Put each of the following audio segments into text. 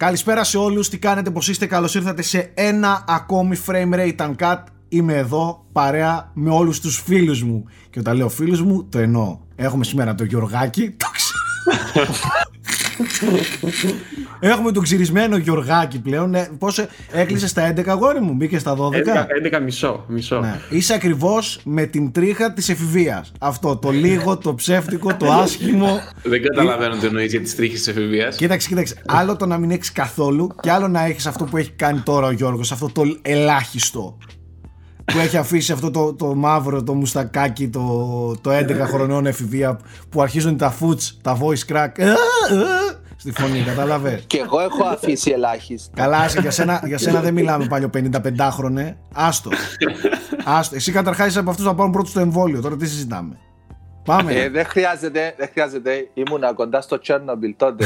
Καλησπέρα σε όλους, τι κάνετε, πως είστε, καλώς ήρθατε σε ένα ακόμη frame rate uncut. Είμαι εδώ παρέα με όλους τους φίλους μου. Και όταν λέω φίλους μου, το εννοώ. Έχουμε σήμερα το Γιωργάκη, το ξέρω Έχουμε τον ξυρισμένο Γιωργάκη πλέον. Ναι, Πώς έκλεισε στα 11 αγόρι μου, μπήκε στα 12. 11, 11 μισό. μισό. Ναι. Είσαι ακριβώς με την τρίχα της εφηβείας. Αυτό το λίγο, το ψεύτικο, το άσχημο. Δεν καταλαβαίνω τι εννοείς για τις τρίχες της εφηβείας. Κοίταξε, κοίταξε. Άλλο το να μην έχεις καθόλου και άλλο να έχεις αυτό που έχει κάνει τώρα ο Γιώργος, αυτό το ελάχιστο που έχει αφήσει αυτό το, το μαύρο, το μουστακάκι, το, το 11 χρονών εφηβεία που αρχίζουν τα foots, τα voice crack. Ε, ε, στη φωνή, κατάλαβες; Και εγώ έχω αφήσει ελάχιστα. Καλά, για σένα, για σένα δεν μιλάμε παλιό 55χρονε. Άστο. Άστο. Εσύ καταρχάς είσαι από αυτούς να πάρουν πρώτο στο εμβόλιο. Τώρα τι συζητάμε; Πάμε. Ε, δεν χρειάζεται, δεν χρειάζεται. Ήμουνα κοντά στο Τσέρνομπιλ τότε.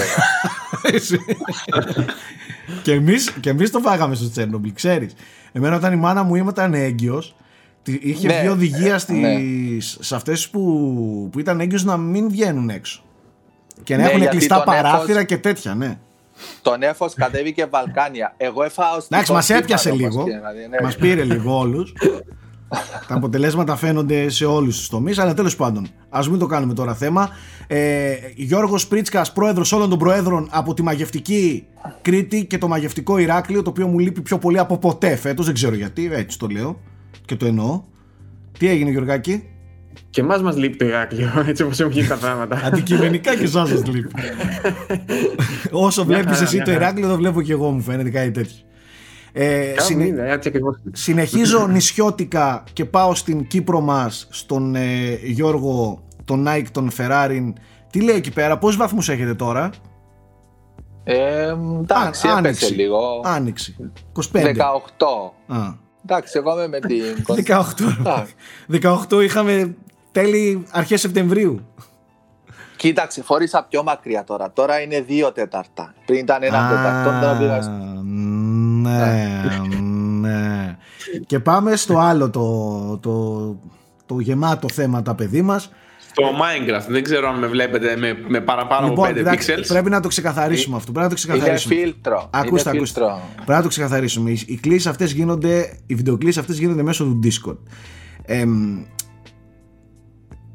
και εμείς, και εμείς το φάγαμε στο Τσέρνομπιλ, ξέρεις. Εμένα όταν η μάνα μου ήταν έγκυος, είχε ναι, βγει οδηγία στις, ναι. σε αυτές που, που ήταν έγκυος να μην βγαίνουν έξω. Και να ναι, έχουν κλειστά παράθυρα και τέτοια, ναι. Το νέφο κατέβηκε Βαλκάνια. Εγώ έφαω στην. Εντάξει, μας έπιασε λίγο. Ναι. Μας πήρε λίγο όλους. Τα αποτελέσματα φαίνονται σε όλους τους τομείς, αλλά τέλος πάντων, ας μην το κάνουμε τώρα θέμα. Ε, Γιώργος Πρίτσκα, πρόεδρος όλων των προέδρων από τη μαγευτική Κρήτη και το μαγευτικό Ηράκλειο, το οποίο μου λείπει πιο πολύ από ποτέ φέτος. Δεν ξέρω γιατί, έτσι το λέω και το εννοώ. Τι έγινε, Γιωργάκη; Και εμάς μας λείπει το Ηράκλειο, έτσι όπως έχουν γίνει τα πράγματα. Αντικειμενικά και εσάς σας λείπει. Όσο βλέπεις εσύ το Ηράκλειο, το βλέπω και εγώ, μου φαίνεται κάτι τέτοιο. Ε, συνε... συνεχίζω νησιώτικα και πάω στην Κύπρο μας στον ε, Γιώργο τον Nike, τον Ferrari τι λέει εκεί πέρα, πόσους βαθμούς έχετε τώρα; Ε, εντάξει, Α, έπεσε λίγο. Άνοιξη. 25. 18. Α. Εντάξει, εγώ είμαι με την. 18. 18 είχαμε τέλη αρχές Σεπτεμβρίου. Κοίταξε, φόρησα πιο μακριά τώρα. Τώρα είναι δύο τέταρτα. Πριν ήταν ένα τέταρτο. Τώρα πήγα ναι, ναι. Και πάμε στο άλλο το, το, το γεμάτο θέμα τα παιδί μας. Στο Minecraft, δεν ξέρω αν με βλέπετε με, με παραπάνω λοιπόν, από 5 pixels. Πρέπει να το ξεκαθαρίσουμε αυτό. Πρέπει να το ξεκαθαρίσουμε. Είναι φίλτρο. Ακούστε, είναι ακούστε. Πρέπει να το ξεκαθαρίσουμε. Οι, οι κλήσεις αυτές γίνονται, οι βιντεοκλήσεις αυτές γίνονται μέσω του Discord. Ε,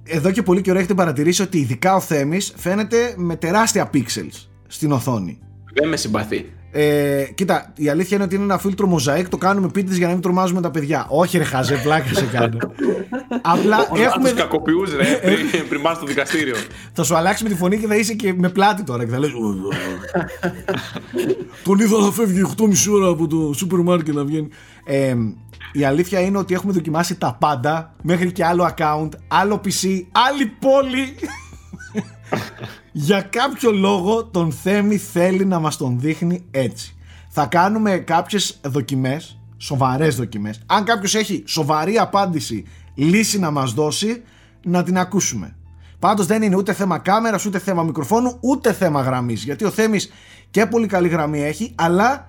εδώ και πολύ καιρό έχετε παρατηρήσει ότι ειδικά ο Θέμης φαίνεται με τεράστια pixels στην οθόνη. Δεν με συμπαθεί. Ε, κοίτα, η αλήθεια είναι ότι είναι ένα φίλτρο μοζαίκ. Το κάνουμε πίτε για να μην τρομάζουμε τα παιδιά. Όχι, ρε χαζέ, πλάκα σε κάνω. Απλά έχουμε. Τους κακοποιούς, ρε, πριν, πριν πας στο δικαστήριο. θα σου αλλάξει με τη φωνή και θα είσαι και με πλάτη τώρα και θα λες. Τον είδα να φεύγει 8,5 ώρα από το σούπερ μάρκετ να βγαίνει. Ε, η αλήθεια είναι ότι έχουμε δοκιμάσει τα πάντα μέχρι και άλλο account, άλλο PC, άλλη πόλη. Για κάποιο λόγο τον Θέμη θέλει να μας τον δείχνει έτσι. Θα κάνουμε κάποιες δοκιμές, σοβαρές δοκιμές. Αν κάποιος έχει σοβαρή απάντηση, λύση να μας δώσει, να την ακούσουμε. Πάντως δεν είναι ούτε θέμα κάμερας, ούτε θέμα μικροφόνου, ούτε θέμα γραμμής. Γιατί ο Θέμης και πολύ καλή γραμμή έχει, αλλά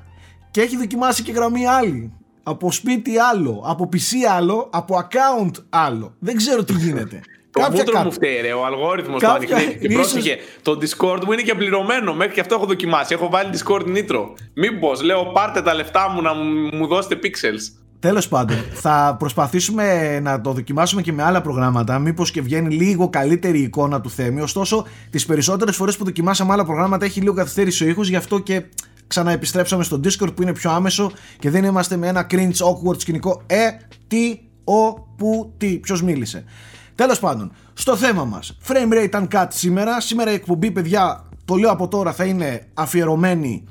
και έχει δοκιμάσει και γραμμή άλλη. Από σπίτι άλλο, από PC άλλο, από account άλλο. Δεν ξέρω τι γίνεται. Το μούτρο μου φταίει, ρε, ο αλγόριθμος το ανοιχτή. Και πρόσεχε, το Discord μου είναι και πληρωμένο. Μέχρι και αυτό έχω δοκιμάσει. Έχω βάλει Discord Nitro. Μήπως λέω πάρτε τα λεφτά μου να μου δώσετε pixels. Τέλος πάντων, θα προσπαθήσουμε να το δοκιμάσουμε και με άλλα προγράμματα. Μήπως και βγαίνει λίγο καλύτερη η εικόνα του Θέμη. Ωστόσο, τις περισσότερες φορές που δοκιμάσαμε άλλα προγράμματα έχει λίγο καθυστέρηση ο ήχος, γι' αυτό και ξαναεπιστρέψαμε στο Discord που είναι πιο άμεσο και δεν είμαστε με ένα cringe awkward σκηνικό. Ε, τι, ο, που, τι, ποιος μίλησε. Τέλος πάντων, στο θέμα μας. Frame rate uncut σήμερα. Σήμερα η εκπομπή, παιδιά, το λέω από τώρα, θα είναι αφιερωμένη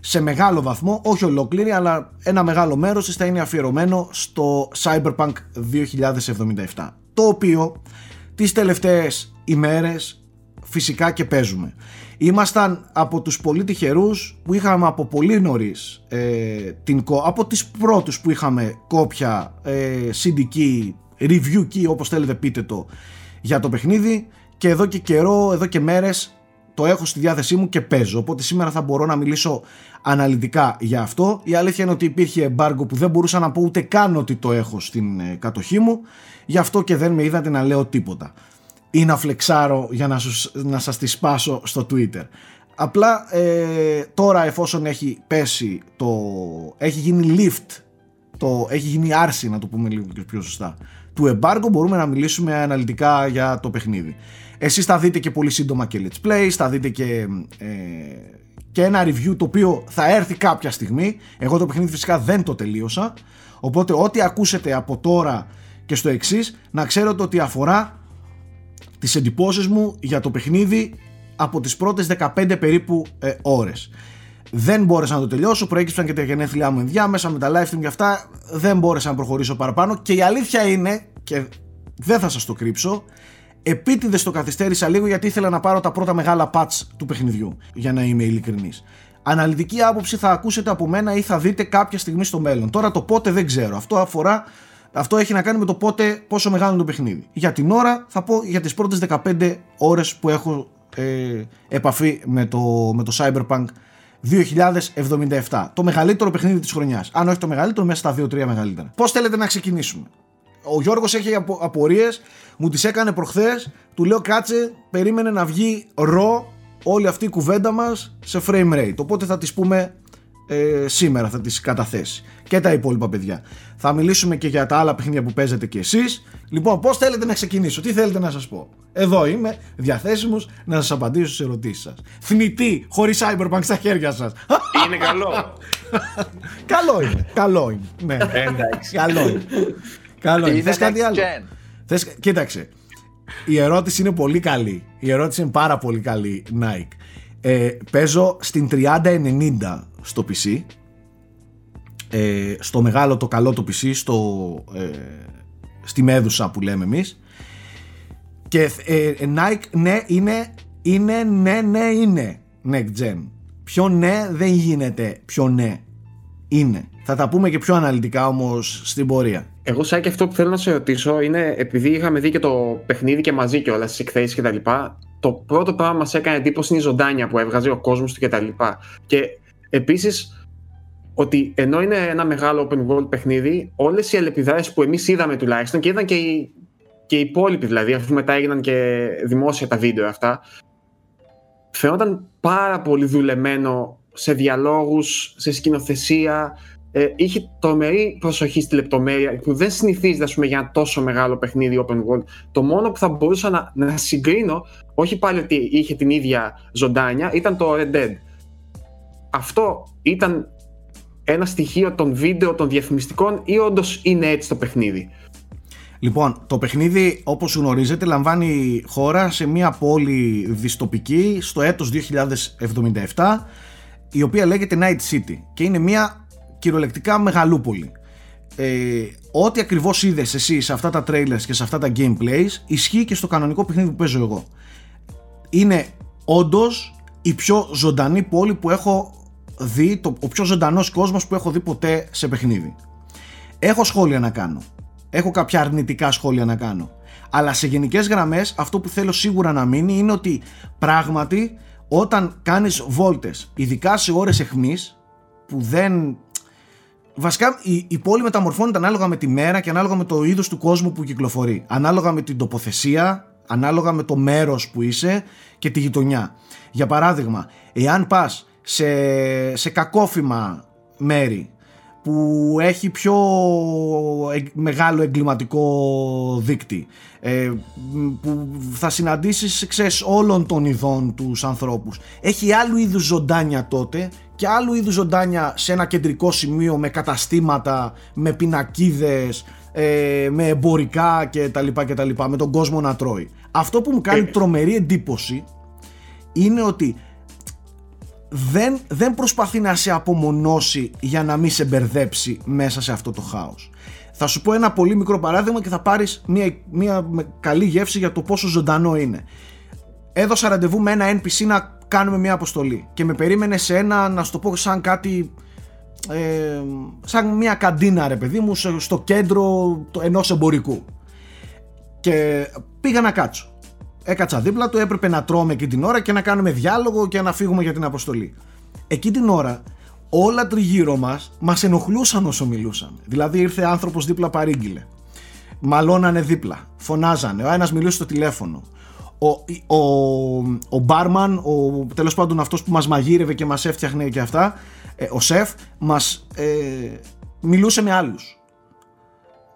σε μεγάλο βαθμό, όχι ολόκληρη, αλλά ένα μεγάλο μέρος της θα είναι αφιερωμένο στο Cyberpunk 2077. Το οποίο τις τελευταίες ημέρες φυσικά και παίζουμε. Ήμασταν από τους πολύ τυχερούς που είχαμε από πολύ νωρίς ε, την, από τις πρώτους που είχαμε κόπια ε, review key όπως θέλετε πείτε το για το παιχνίδι. Και εδώ και καιρό, εδώ και μέρες το έχω στη διάθεσή μου και παίζω. Οπότε σήμερα θα μπορώ να μιλήσω αναλυτικά για αυτό. Η αλήθεια είναι ότι υπήρχε embargo που δεν μπορούσα να πω ούτε καν ότι το έχω στην ε, κατοχή μου. Γι' αυτό και δεν με είδατε να λέω τίποτα. Ή να φλεξάρω για να, σας, να σας τη σπάσω στο Twitter. Απλά ε, τώρα εφόσον έχει πέσει το... έχει γίνει lift το, έχει γίνει άρση να το πούμε λίγο πιο σωστά του εμπάργκο μπορούμε να μιλήσουμε αναλυτικά για το παιχνίδι. Εσείς θα δείτε και πολύ σύντομα και let's play, θα δείτε και, ε, και ένα review το οποίο θα έρθει κάποια στιγμή. Εγώ το παιχνίδι φυσικά δεν το τελείωσα, οπότε ό,τι ακούσετε από τώρα και στο εξής να ξέρετε ότι αφορά τις εντυπώσεις μου για το παιχνίδι από τις πρώτες 15 περίπου ε, ώρες. Δεν μπόρεσα να το τελειώσω, προέκυψαν και τα γενέθλιά μου ενδιάμεσα με τα live stream και αυτά. Δεν μπόρεσα να προχωρήσω παραπάνω. Και η αλήθεια είναι, και δεν θα σας το κρύψω, επίτηδες το καθυστέρησα λίγο γιατί ήθελα να πάρω τα πρώτα μεγάλα patch του παιχνιδιού. Για να είμαι ειλικρινής. Αναλυτική άποψη θα ακούσετε από μένα ή θα δείτε κάποια στιγμή στο μέλλον. Τώρα το πότε δεν ξέρω. Αυτό αφορά. Αυτό έχει να κάνει με το πότε, πόσο μεγάλο είναι το παιχνίδι. Για την ώρα θα πω για τις πρώτες 15 ώρες που έχω ε, επαφή με το, με το Cyberpunk 2077. Το μεγαλύτερο παιχνίδι της χρονιάς. Αν όχι το μεγαλύτερο, μέσα στα 2-3 μεγαλύτερα. Πώς θέλετε να ξεκινήσουμε; Ο Γιώργος έχει απο, απορίες, μου τις έκανε προχθές. Του λέω κάτσε, περίμενε να βγει ρο όλη αυτή η κουβέντα μας σε frame rate. Οπότε θα τις πούμε ε, σήμερα, θα τις καταθέσει. Και τα υπόλοιπα παιδιά. Θα μιλήσουμε και για τα άλλα παιχνίδια που παίζετε κι εσείς. Λοιπόν, πώς θέλετε να ξεκινήσω, τι θέλετε να σας πω. Εδώ είμαι, διαθέσιμος να σας απαντήσω στις ερωτήσεις σας. Θνητή, χωρίς cyberpunk στα χέρια σας. Είναι καλό. καλό είναι. Καλό είναι. Ναι. Εντάξει. Καλό είναι. Καλό είναι. Θες κάτι άλλο; Θες... Κοίταξε. Η ερώτηση είναι πολύ καλή. Η ερώτηση είναι πάρα πολύ καλή, Nike. Ε, παίζω στην 3090 στο PC. Ε, στο μεγάλο το καλό το PC, στο, ε, στη μέδουσα που λέμε εμείς και ε, Nike ναι είναι, είναι ναι ναι είναι next gen. Πιο ναι δεν γίνεται πιο ναι είναι. Θα τα πούμε και πιο αναλυτικά όμως στην πορεία. Εγώ Σάκη αυτό που θέλω να σε ρωτήσω είναι επειδή είχαμε δει και το παιχνίδι και μαζί και όλα στις εκθέσεις και τα λοιπά το πρώτο πράγμα μας έκανε εντύπωση είναι η ζωντάνια που έβγαζε ο κόσμος του και τα λοιπά. Και επίσης ότι ενώ είναι ένα μεγάλο open world παιχνίδι, όλες οι αλληλεπιδράσεις που εμείς είδαμε τουλάχιστον και είδαν και οι και οι υπόλοιποι δηλαδή, αφού μετά έγιναν και δημόσια τα βίντεο αυτά, φαινόταν πάρα πολύ δουλεμένο σε διαλόγους, σε σκηνοθεσία, ε, είχε τρομερή προσοχή στη λεπτομέρεια που δεν συνηθίζεται πούμε, για ένα τόσο μεγάλο παιχνίδι open world. Το μόνο που θα μπορούσα να, να συγκρίνω, όχι πάλι ότι είχε την ίδια ζωντάνια, ήταν το Red Dead. Αυτό ήταν ένα στοιχείο των βίντεο των διαφημιστικών ή όντως είναι έτσι το παιχνίδι; Λοιπόν, το παιχνίδι όπως γνωρίζετε λαμβάνει χώρα σε μια πόλη διστοπική στο έτος 2077 η οποία λέγεται Night City και είναι μια κυριολεκτικά μεγαλούπολη. Ε, ό,τι ακριβώς είδες εσύ σε αυτά τα trailers και σε αυτά τα gameplays ισχύει και στο κανονικό παιχνίδι που παίζω εγώ. Είναι όντως η πιο ζωντανή πόλη που έχω δει, το, ο πιο ζωντανός κόσμος που έχω δει ποτέ σε παιχνίδι. Έχω σχόλια να κάνω έχω κάποια αρνητικά σχόλια να κάνω. Αλλά σε γενικές γραμμές αυτό που θέλω σίγουρα να μείνει είναι ότι πράγματι όταν κάνεις βόλτες, ειδικά σε ώρες εχμής που δεν... Βασικά η, η πόλη μεταμορφώνεται ανάλογα με τη μέρα και ανάλογα με το είδος του κόσμου που κυκλοφορεί. Ανάλογα με την τοποθεσία, ανάλογα με το μέρος που είσαι και τη γειτονιά. Για παράδειγμα, εάν πας σε, σε κακόφημα μέρη που έχει πιο μεγάλο εγκληματικό δίκτυ ε, που θα συναντήσεις ξέρεις, όλων των ειδών τους ανθρώπους έχει άλλου είδους ζωντάνια τότε και άλλου είδους ζωντάνια σε ένα κεντρικό σημείο με καταστήματα, με πινακίδες ε, με εμπορικά και τα λοιπά και τα λοιπά με τον κόσμο να τρώει αυτό που μου κάνει ε. τρομερή εντύπωση είναι ότι δεν, δεν προσπαθεί να σε απομονώσει για να μην σε μπερδέψει μέσα σε αυτό το χάος. Θα σου πω ένα πολύ μικρό παράδειγμα και θα πάρεις μια, μια καλή γεύση για το πόσο ζωντανό είναι. Έδωσα ραντεβού με ένα NPC να κάνουμε μια αποστολή και με περίμενε σε ένα, να σου το πω σαν κάτι ε, σαν μια καντίνα ρε παιδί μου στο κέντρο ενός εμπορικού και πήγα να κάτσω Έκατσα δίπλα του, έπρεπε να τρώμε εκείνη την ώρα και να κάνουμε διάλογο και να φύγουμε για την αποστολή. Εκεί την ώρα όλα τριγύρω μας μας ενοχλούσαν όσο μιλούσαν. Δηλαδή ήρθε άνθρωπος δίπλα παρήγγειλε. Μαλώνανε δίπλα, φωνάζανε, ο ένας μιλούσε στο τηλέφωνο. ο, ο, ο μπάρμαν, ο, τέλος πάντων αυτός που μας μαγείρευε και μας έφτιαχνε και αυτά, ε, ο σεφ, μας ε, μιλούσε με άλλους.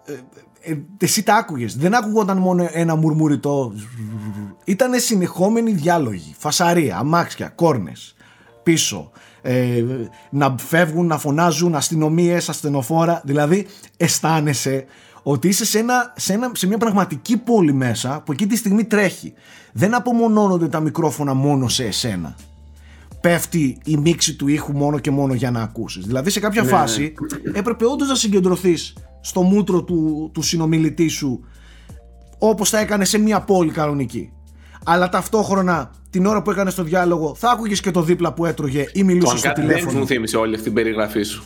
Ε, ε, εσύ τα άκουγες, δεν άκουγονταν μόνο ένα μουρμουριτό. Ήταν συνεχόμενοι διάλογοι, φασαρία, αμάξια, κόρνες, πίσω. Ε, να φεύγουν, να φωνάζουν αστυνομίες, ασθενοφόρα. Δηλαδή αισθάνεσαι ότι είσαι σε, ένα, σε, ένα, σε μια πραγματική πόλη μέσα που εκεί τη στιγμή τρέχει. Δεν απομονώνονται τα μικρόφωνα μόνο σε εσένα. Πέφτει η μίξη του ήχου μόνο και μόνο για να ακούσεις. Δηλαδή σε κάποια ναι, φάση ναι. έπρεπε όντως να συγκεντρωθείς στο μούτρο του, του συνομιλητή σου όπως θα έκανε σε μια πόλη κανονική. Αλλά ταυτόχρονα την ώρα που έκανε το διάλογο θα άκουγες και το δίπλα που έτρωγε ή μιλούσες στο τηλέφωνο. Δεν μου θύμισε όλη αυτή την περιγραφή σου.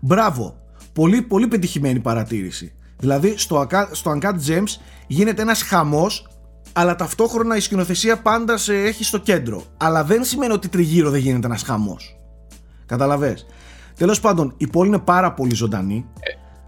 Μπράβο. Πολύ, πολύ πετυχημένη παρατήρηση. Δηλαδή στο, στο Uncut Gems γίνεται ένας χαμός αλλά ταυτόχρονα η σκηνοθεσία πάντα σε έχει στο κέντρο. Αλλά δεν σημαίνει ότι τριγύρω δεν γίνεται ένας χαμός. Καταλαβες. Τέλος πάντων, η πόλη είναι πάρα πολύ ζωντανή.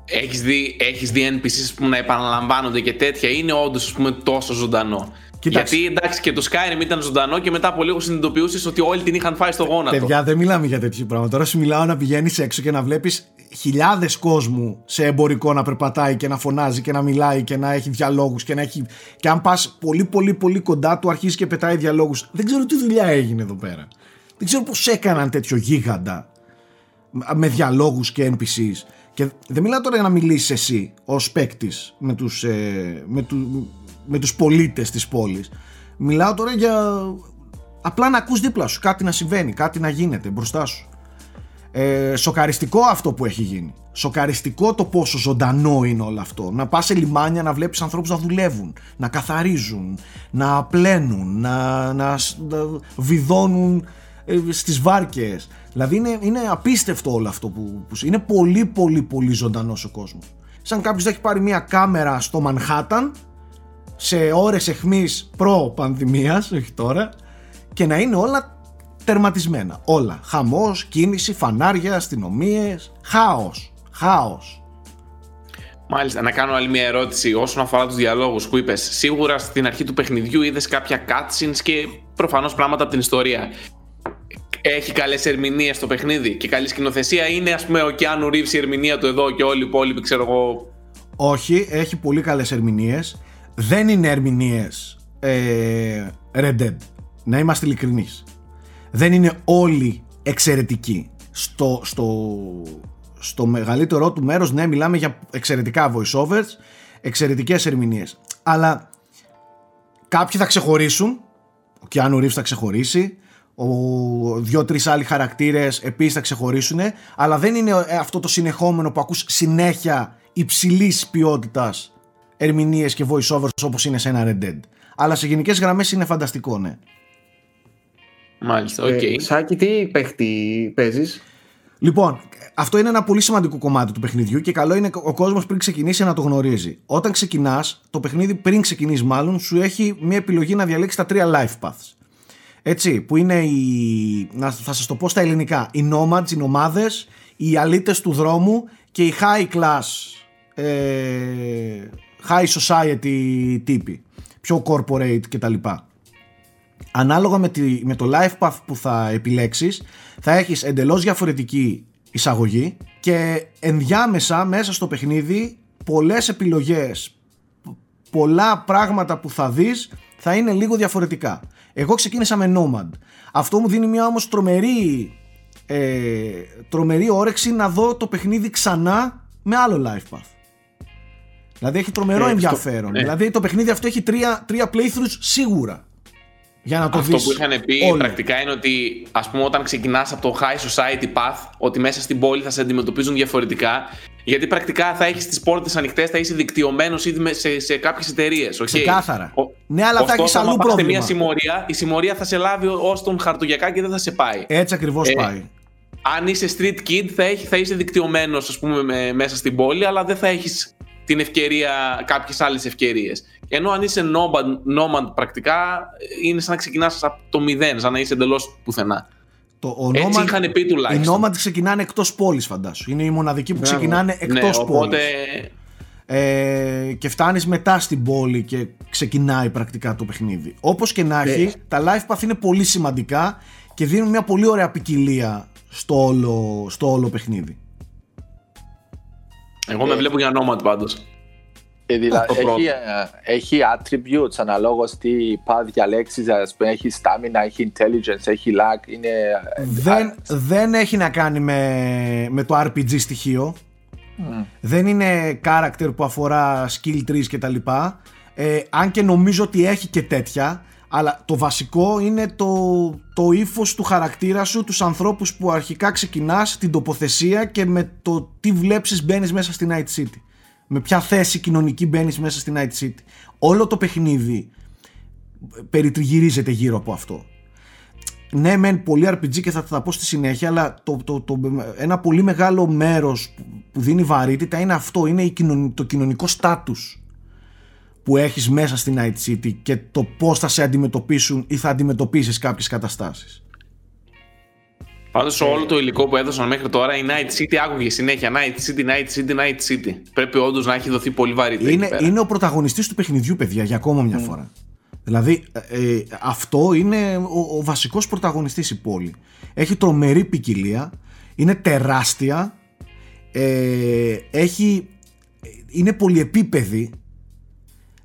Ε, έχεις δει, έχεις δει NPCs που να επαναλαμβάνονται και τέτοια, είναι όντως τόσο ζωντανό. Κοίταξε. Γιατί εντάξει και το Skyrim ήταν ζωντανό και μετά από λίγο συνειδητοποιούσες ότι όλοι την είχαν φάει στο γόνατο. Παιδιά, δεν μιλάμε για τέτοιο πράγμα. Τώρα σου μιλάω να πηγαίνεις έξω και να βλέπεις χιλιάδες κόσμου σε εμπορικό να περπατάει και να φωνάζει και να μιλάει και να έχει διαλόγους και να έχει. Και αν πας πολύ, πολύ, πολύ κοντά του, αρχίζει και πετάει διαλόγους. Δεν ξέρω τι δουλειά έγινε εδώ πέρα. Δεν ξέρω πώς έκαναν τέτοιο γίγαντα με διαλόγους και NPCs. Και δεν μιλάω τώρα για να μιλήσεις εσύ ως παίκτης με τους ε, με του, με τους πολίτες της πόλης. Μιλάω τώρα για απλά να ακούς δίπλα σου κάτι να συμβαίνει, κάτι να γίνεται μπροστά σου. Ε, σοκαριστικό αυτό που έχει γίνει. Σοκαριστικό το πόσο ζωντανό είναι όλο αυτό. Να πας σε λιμάνια να βλέπεις ανθρώπους να δουλεύουν, να καθαρίζουν, να πλένουν, να, να, βιδώνουν ε, στις βάρκες. Δηλαδή είναι, είναι απίστευτο όλο αυτό που, που είναι πολύ πολύ πολύ ζωντανός ο κόσμος. Σαν κάποιος έχει πάρει μια κάμερα στο Μανχάταν σε ώρες εχμής προ-πανδημίας, όχι τώρα, και να είναι όλα τερματισμένα. Όλα. Χαμός, κίνηση, φανάρια, αστυνομίες, χάος. Χάος. Μάλιστα, να κάνω άλλη μια ερώτηση όσον αφορά τους διαλόγους που είπες. Σίγουρα στην αρχή του παιχνιδιού είδες κάποια cutscenes και προφανώς πράγματα από την ιστορία. Έχει καλές ερμηνείες στο παιχνίδι και καλή σκηνοθεσία. Είναι, ας πούμε, ο Κιάνου Ρίβ η ερμηνεία του εδώ και όλοι οι υπόλοιποι, ξέρω εγώ. Όχι, έχει πολύ καλές ερμηνείες δεν είναι ερμηνείες ε, Red Dead. Να είμαστε ειλικρινείς. Δεν είναι όλοι εξαιρετικοί. Στο, στο, στο μεγαλύτερό του μέρος, ναι, μιλάμε για εξαιρετικά voiceovers, εξαιρετικές ερμηνείες. Αλλά κάποιοι θα ξεχωρίσουν, ο Κιάνου Ρίβς θα ξεχωρίσει, ο δυο-τρεις άλλοι χαρακτήρες επίσης θα ξεχωρίσουν, αλλά δεν είναι αυτό το συνεχόμενο που ακούς συνέχεια υψηλής ποιότητας ερμηνείες και voiceovers όπως είναι σε ένα Red Dead. Αλλά σε γενικές γραμμές είναι φανταστικό, ναι. Μάλιστα, OK. Okay. Ε, Σάκη, τι παίχτη παίζεις; Λοιπόν, αυτό είναι ένα πολύ σημαντικό κομμάτι του παιχνιδιού και καλό είναι ο κόσμος πριν ξεκινήσει να το γνωρίζει. Όταν ξεκινάς, το παιχνίδι πριν ξεκινήσεις, μάλλον, σου έχει μια επιλογή να διαλέξεις τα τρία life paths. Έτσι, που είναι οι. Να, θα σας το πω στα ελληνικά. Οι nomads, οι νομάδες, οι αλήτες του δρόμου και οι high class ε, high society τύποι, πιο corporate κτλ. Ανάλογα με, τη, με το life path που θα επιλέξεις θα έχεις εντελώς διαφορετική εισαγωγή και ενδιάμεσα μέσα στο παιχνίδι πολλές επιλογές πολλά πράγματα που θα δεις θα είναι λίγο διαφορετικά εγώ ξεκίνησα με Nomad αυτό μου δίνει μια όμως τρομερή ε, τρομερή όρεξη να δω το παιχνίδι ξανά με άλλο life path Δηλαδή έχει τρομερό ε, ενδιαφέρον. Ναι. Δηλαδή το παιχνίδι αυτό έχει τρία, τρία playthroughs σίγουρα. Για να το Αυτό που είχαν πει όλοι. πρακτικά είναι ότι ας πούμε όταν ξεκινάς από το high society path ότι μέσα στην πόλη θα σε αντιμετωπίζουν διαφορετικά γιατί πρακτικά θα έχεις τις πόρτες ανοιχτές, θα είσαι δικτυωμένος ήδη σε, σε κάποιες εταιρείες. Okay. Ξεκάθαρα. Ο, ναι, αλλά θα έχεις αλλού πρόβλημα. μια συμμορία, η συμμορία θα σε λάβει ως τον χαρτογιακά και δεν θα σε πάει. Έτσι ακριβώς ε, πάει. Αν είσαι street kid θα, έχει, θα είσαι δικτυωμένος ας πούμε μέσα στην πόλη αλλά δεν θα έχεις την ευκαιρία, κάποιες άλλες ευκαιρίες. Ενώ αν είσαι nomad, nomad πρακτικά, είναι σαν να ξεκινάς από το μηδέν, σαν να είσαι εντελώς πουθενά. Το, ο Έτσι nomad, είχαν πει τουλάχιστον. Οι nomad ξεκινάνε εκτός πόλης φαντάσου. Είναι οι μοναδικοί που ξεκινάνε εκτός ναι, οπότε... πόλης. ε, και φτάνεις μετά στην πόλη και ξεκινάει πρακτικά το παιχνίδι. Όπως και να έχει, τα life path είναι πολύ σημαντικά και δίνουν μια πολύ ωραία ποικιλία στο όλο, στο όλο παιχνίδι. Εγώ με βλέπω για Nomad πάντως. Ε, δηλα- Το πρώτο. έχει, ε, έχει attributes αναλόγως τι path διαλέξεις, ας πούμε, έχει stamina, έχει intelligence, έχει luck, είναι... ε, δεν, δεν έχει να κάνει με, με το RPG στοιχείο. Δεν είναι character που αφορά skill trees και τα λοιπά. Ε, αν και νομίζω ότι έχει και τέτοια. Αλλά το βασικό είναι το, το ύφος του χαρακτήρα σου, τους ανθρώπους που αρχικά ξεκινάς, την τοποθεσία και με το τι βλέψεις μπαίνεις μέσα στη Night City. Με ποια θέση κοινωνική μπαίνεις μέσα στη Night City. Όλο το παιχνίδι περιτριγυρίζεται γύρω από αυτό ναι μεν πολύ RPG και θα τα πω στη συνέχεια αλλά το, το, το, ένα πολύ μεγάλο μέρος που- που δίνει βαρύτητα είναι αυτό είναι η κοινωνι- το κοινωνικό στάτους που έχεις μέσα στη Night City και το πώς θα σε αντιμετωπίσουν ή θα αντιμετωπίσεις κάποιες καταστάσεις Πάντως όλο το υλικό που έδωσαν μέχρι τώρα η Night City άκουγε συνέχεια Night City, Night City, Night City. Πρέπει όντως να έχει δοθεί πολύ βαρύτητα. εκεί είναι, πέρα. είναι ο πρωταγωνιστής του παιχνιδιού παιδιά για ακόμα μια φορά δηλαδή ε, ε, αυτό είναι ο, ο βασικός πρωταγωνιστής η πόλη έχει τρομερή ποικιλία είναι τεράστια ε, έχει, είναι πολυεπίπεδη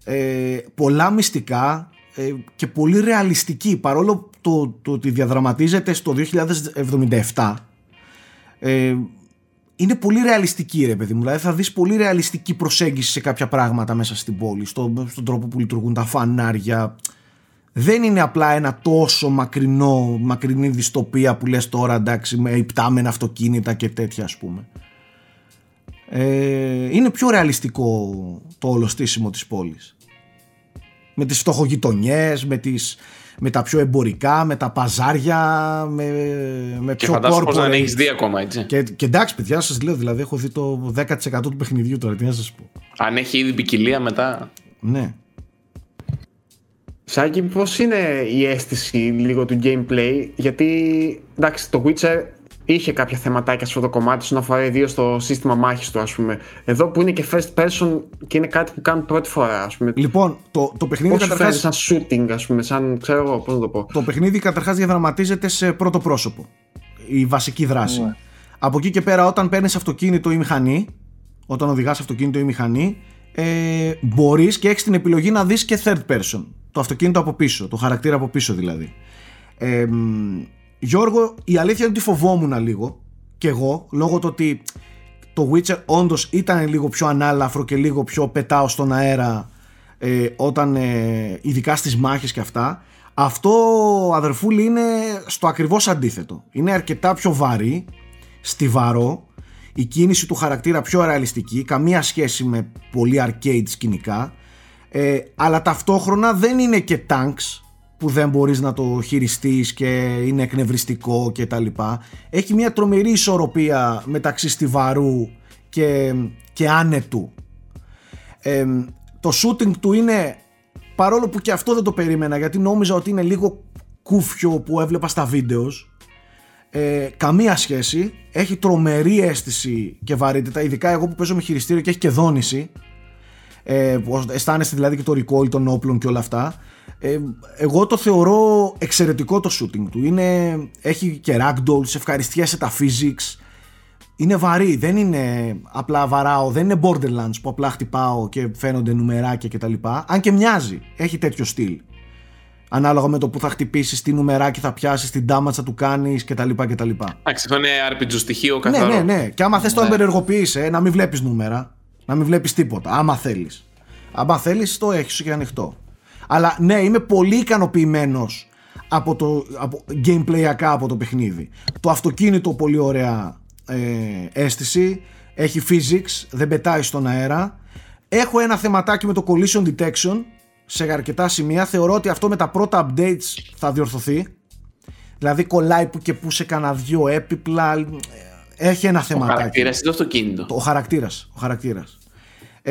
ε, πολλά μυστικά ε, και πολύ ρεαλιστική παρόλο το, το ότι διαδραματίζεται στο 2077 ε, είναι πολύ ρεαλιστική ρε παιδί μου. Δηλαδή θα δεις πολύ ρεαλιστική προσέγγιση σε κάποια πράγματα μέσα στην πόλη στο, στον τρόπο που λειτουργούν τα φανάρια. Δεν είναι απλά ένα τόσο μακρινό μακρινή δυστοπία που λες τώρα εντάξει με υπτάμενα αυτοκίνητα και τέτοια ας πούμε. Ε, είναι πιο ρεαλιστικό το όλο στήσιμο της πόλης. Με τις φτωχογειτονιές με, τις, με τα πιο εμπορικά με τα παζάρια με, με Και πιο φαντάζομαι πως δεν corporate. έχεις δει ακόμα έτσι. Και, και εντάξει, παιδιά, σας λέω, δηλαδή έχω δει το 10% του παιχνιδιού τώρα. Τι να σας πω. Αν έχει ήδη ποικιλία μετά. Ναι. Σάκη, πώς είναι η αίσθηση λίγο του gameplay, γιατί εντάξει, το Witcher είχε κάποια θεματάκια σε αυτό το κομμάτι, όσον αφορά ιδίω το σύστημα μάχης του, ας πούμε. Εδώ που είναι και first person και είναι κάτι που κάνουν πρώτη φορά, ας πούμε. Λοιπόν, το, το παιχνίδι Πώ σου φαίνεται καταρχάς, σαν shooting, ας πούμε, σαν ξέρω εγώ, πώς να το πω. το παιχνίδι καταρχάς διαδραματίζεται σε πρώτο πρόσωπο. Η βασική δράση. Ναι. Από εκεί και πέρα, όταν παίρνεις αυτοκίνητο ή μηχανή, όταν οδηγάς αυτοκίνητο ή μηχανή, ε, μπορείς και έχεις την επιλογή να δεις και third person. Το αυτοκίνητο από πίσω, το χαρακτήρα από πίσω δηλαδή. Ε, μ, Γιώργο, η αλήθεια είναι ότι φοβόμουν λίγο. Και εγώ, λόγω του ότι το Witcher όντως ήταν λίγο πιο ανάλαφρο και λίγο πιο πετάω στον αέρα ε, όταν ε, ειδικά στις μάχες και αυτά αυτό αδερφούλη είναι στο ακριβώς αντίθετο. Είναι αρκετά πιο βαρύ στιβαρό. Η κίνηση του χαρακτήρα πιο ρεαλιστική καμία σχέση με πολύ arcade σκηνικά. Ε, αλλά ταυτόχρονα δεν είναι και tanks που δεν μπορείς να το χειριστείς και είναι εκνευριστικό και τα λοιπά. Έχει μια τρομερή ισορροπία μεταξύ στιβαρού και, και άνετου. Ε, το shooting του είναι, παρόλο που και αυτό δεν το περίμενα γιατί νόμιζα ότι είναι λίγο κούφιο που έβλεπα στα βίντεος. Ε, καμία σχέση έχει τρομερή αίσθηση και βαρύτητα ειδικά εγώ που παίζω με χειριστήριο και έχει και δόνηση ε, που αισθάνεστε δηλαδή και το recoil των όπλων και όλα αυτά ε, εγώ το θεωρώ εξαιρετικό το shooting του είναι, έχει και ragdolls, ευχαριστιέσαι τα physics είναι βαρύ, δεν είναι απλά βαράω, δεν είναι Borderlands που απλά χτυπάω και φαίνονται νουμεράκια κτλ. Αν και μοιάζει, έχει τέτοιο στυλ. Ανάλογα με το που θα χτυπήσεις, τι νουμεράκι θα πιάσεις, την damage θα του κάνεις κτλ. κτλ. Εντάξει, αυτό είναι RPG στοιχείο Ναι, καθαρό. ναι, ναι. Και άμα θες το Ναι. εμπεριεργοποιήσει, να μην βλέπεις νούμερα, να μην βλέπεις τίποτα. Άμα θέλεις. Άμα θέλεις, το έχεις και ανοιχτό. Αλλά ναι, είμαι πολύ ικανοποιημένος από το από, gameplayακά από το παιχνίδι. Το αυτοκίνητο πολύ ωραία ε, αίσθηση. Έχει physics, δεν πετάει στον αέρα. Έχω ένα θεματάκι με το collision detection σε αρκετά σημεία. Θεωρώ ότι αυτό με τα πρώτα updates θα διορθωθεί. Δηλαδή κολλάει που και που σε κανένα δυο έπιπλα. ε, Έχει ένα Ο θεματάκι. χαρακτήρας ή το αυτοκίνητο. Το- Ο χαρακτήρας, ο χαρακτήρας.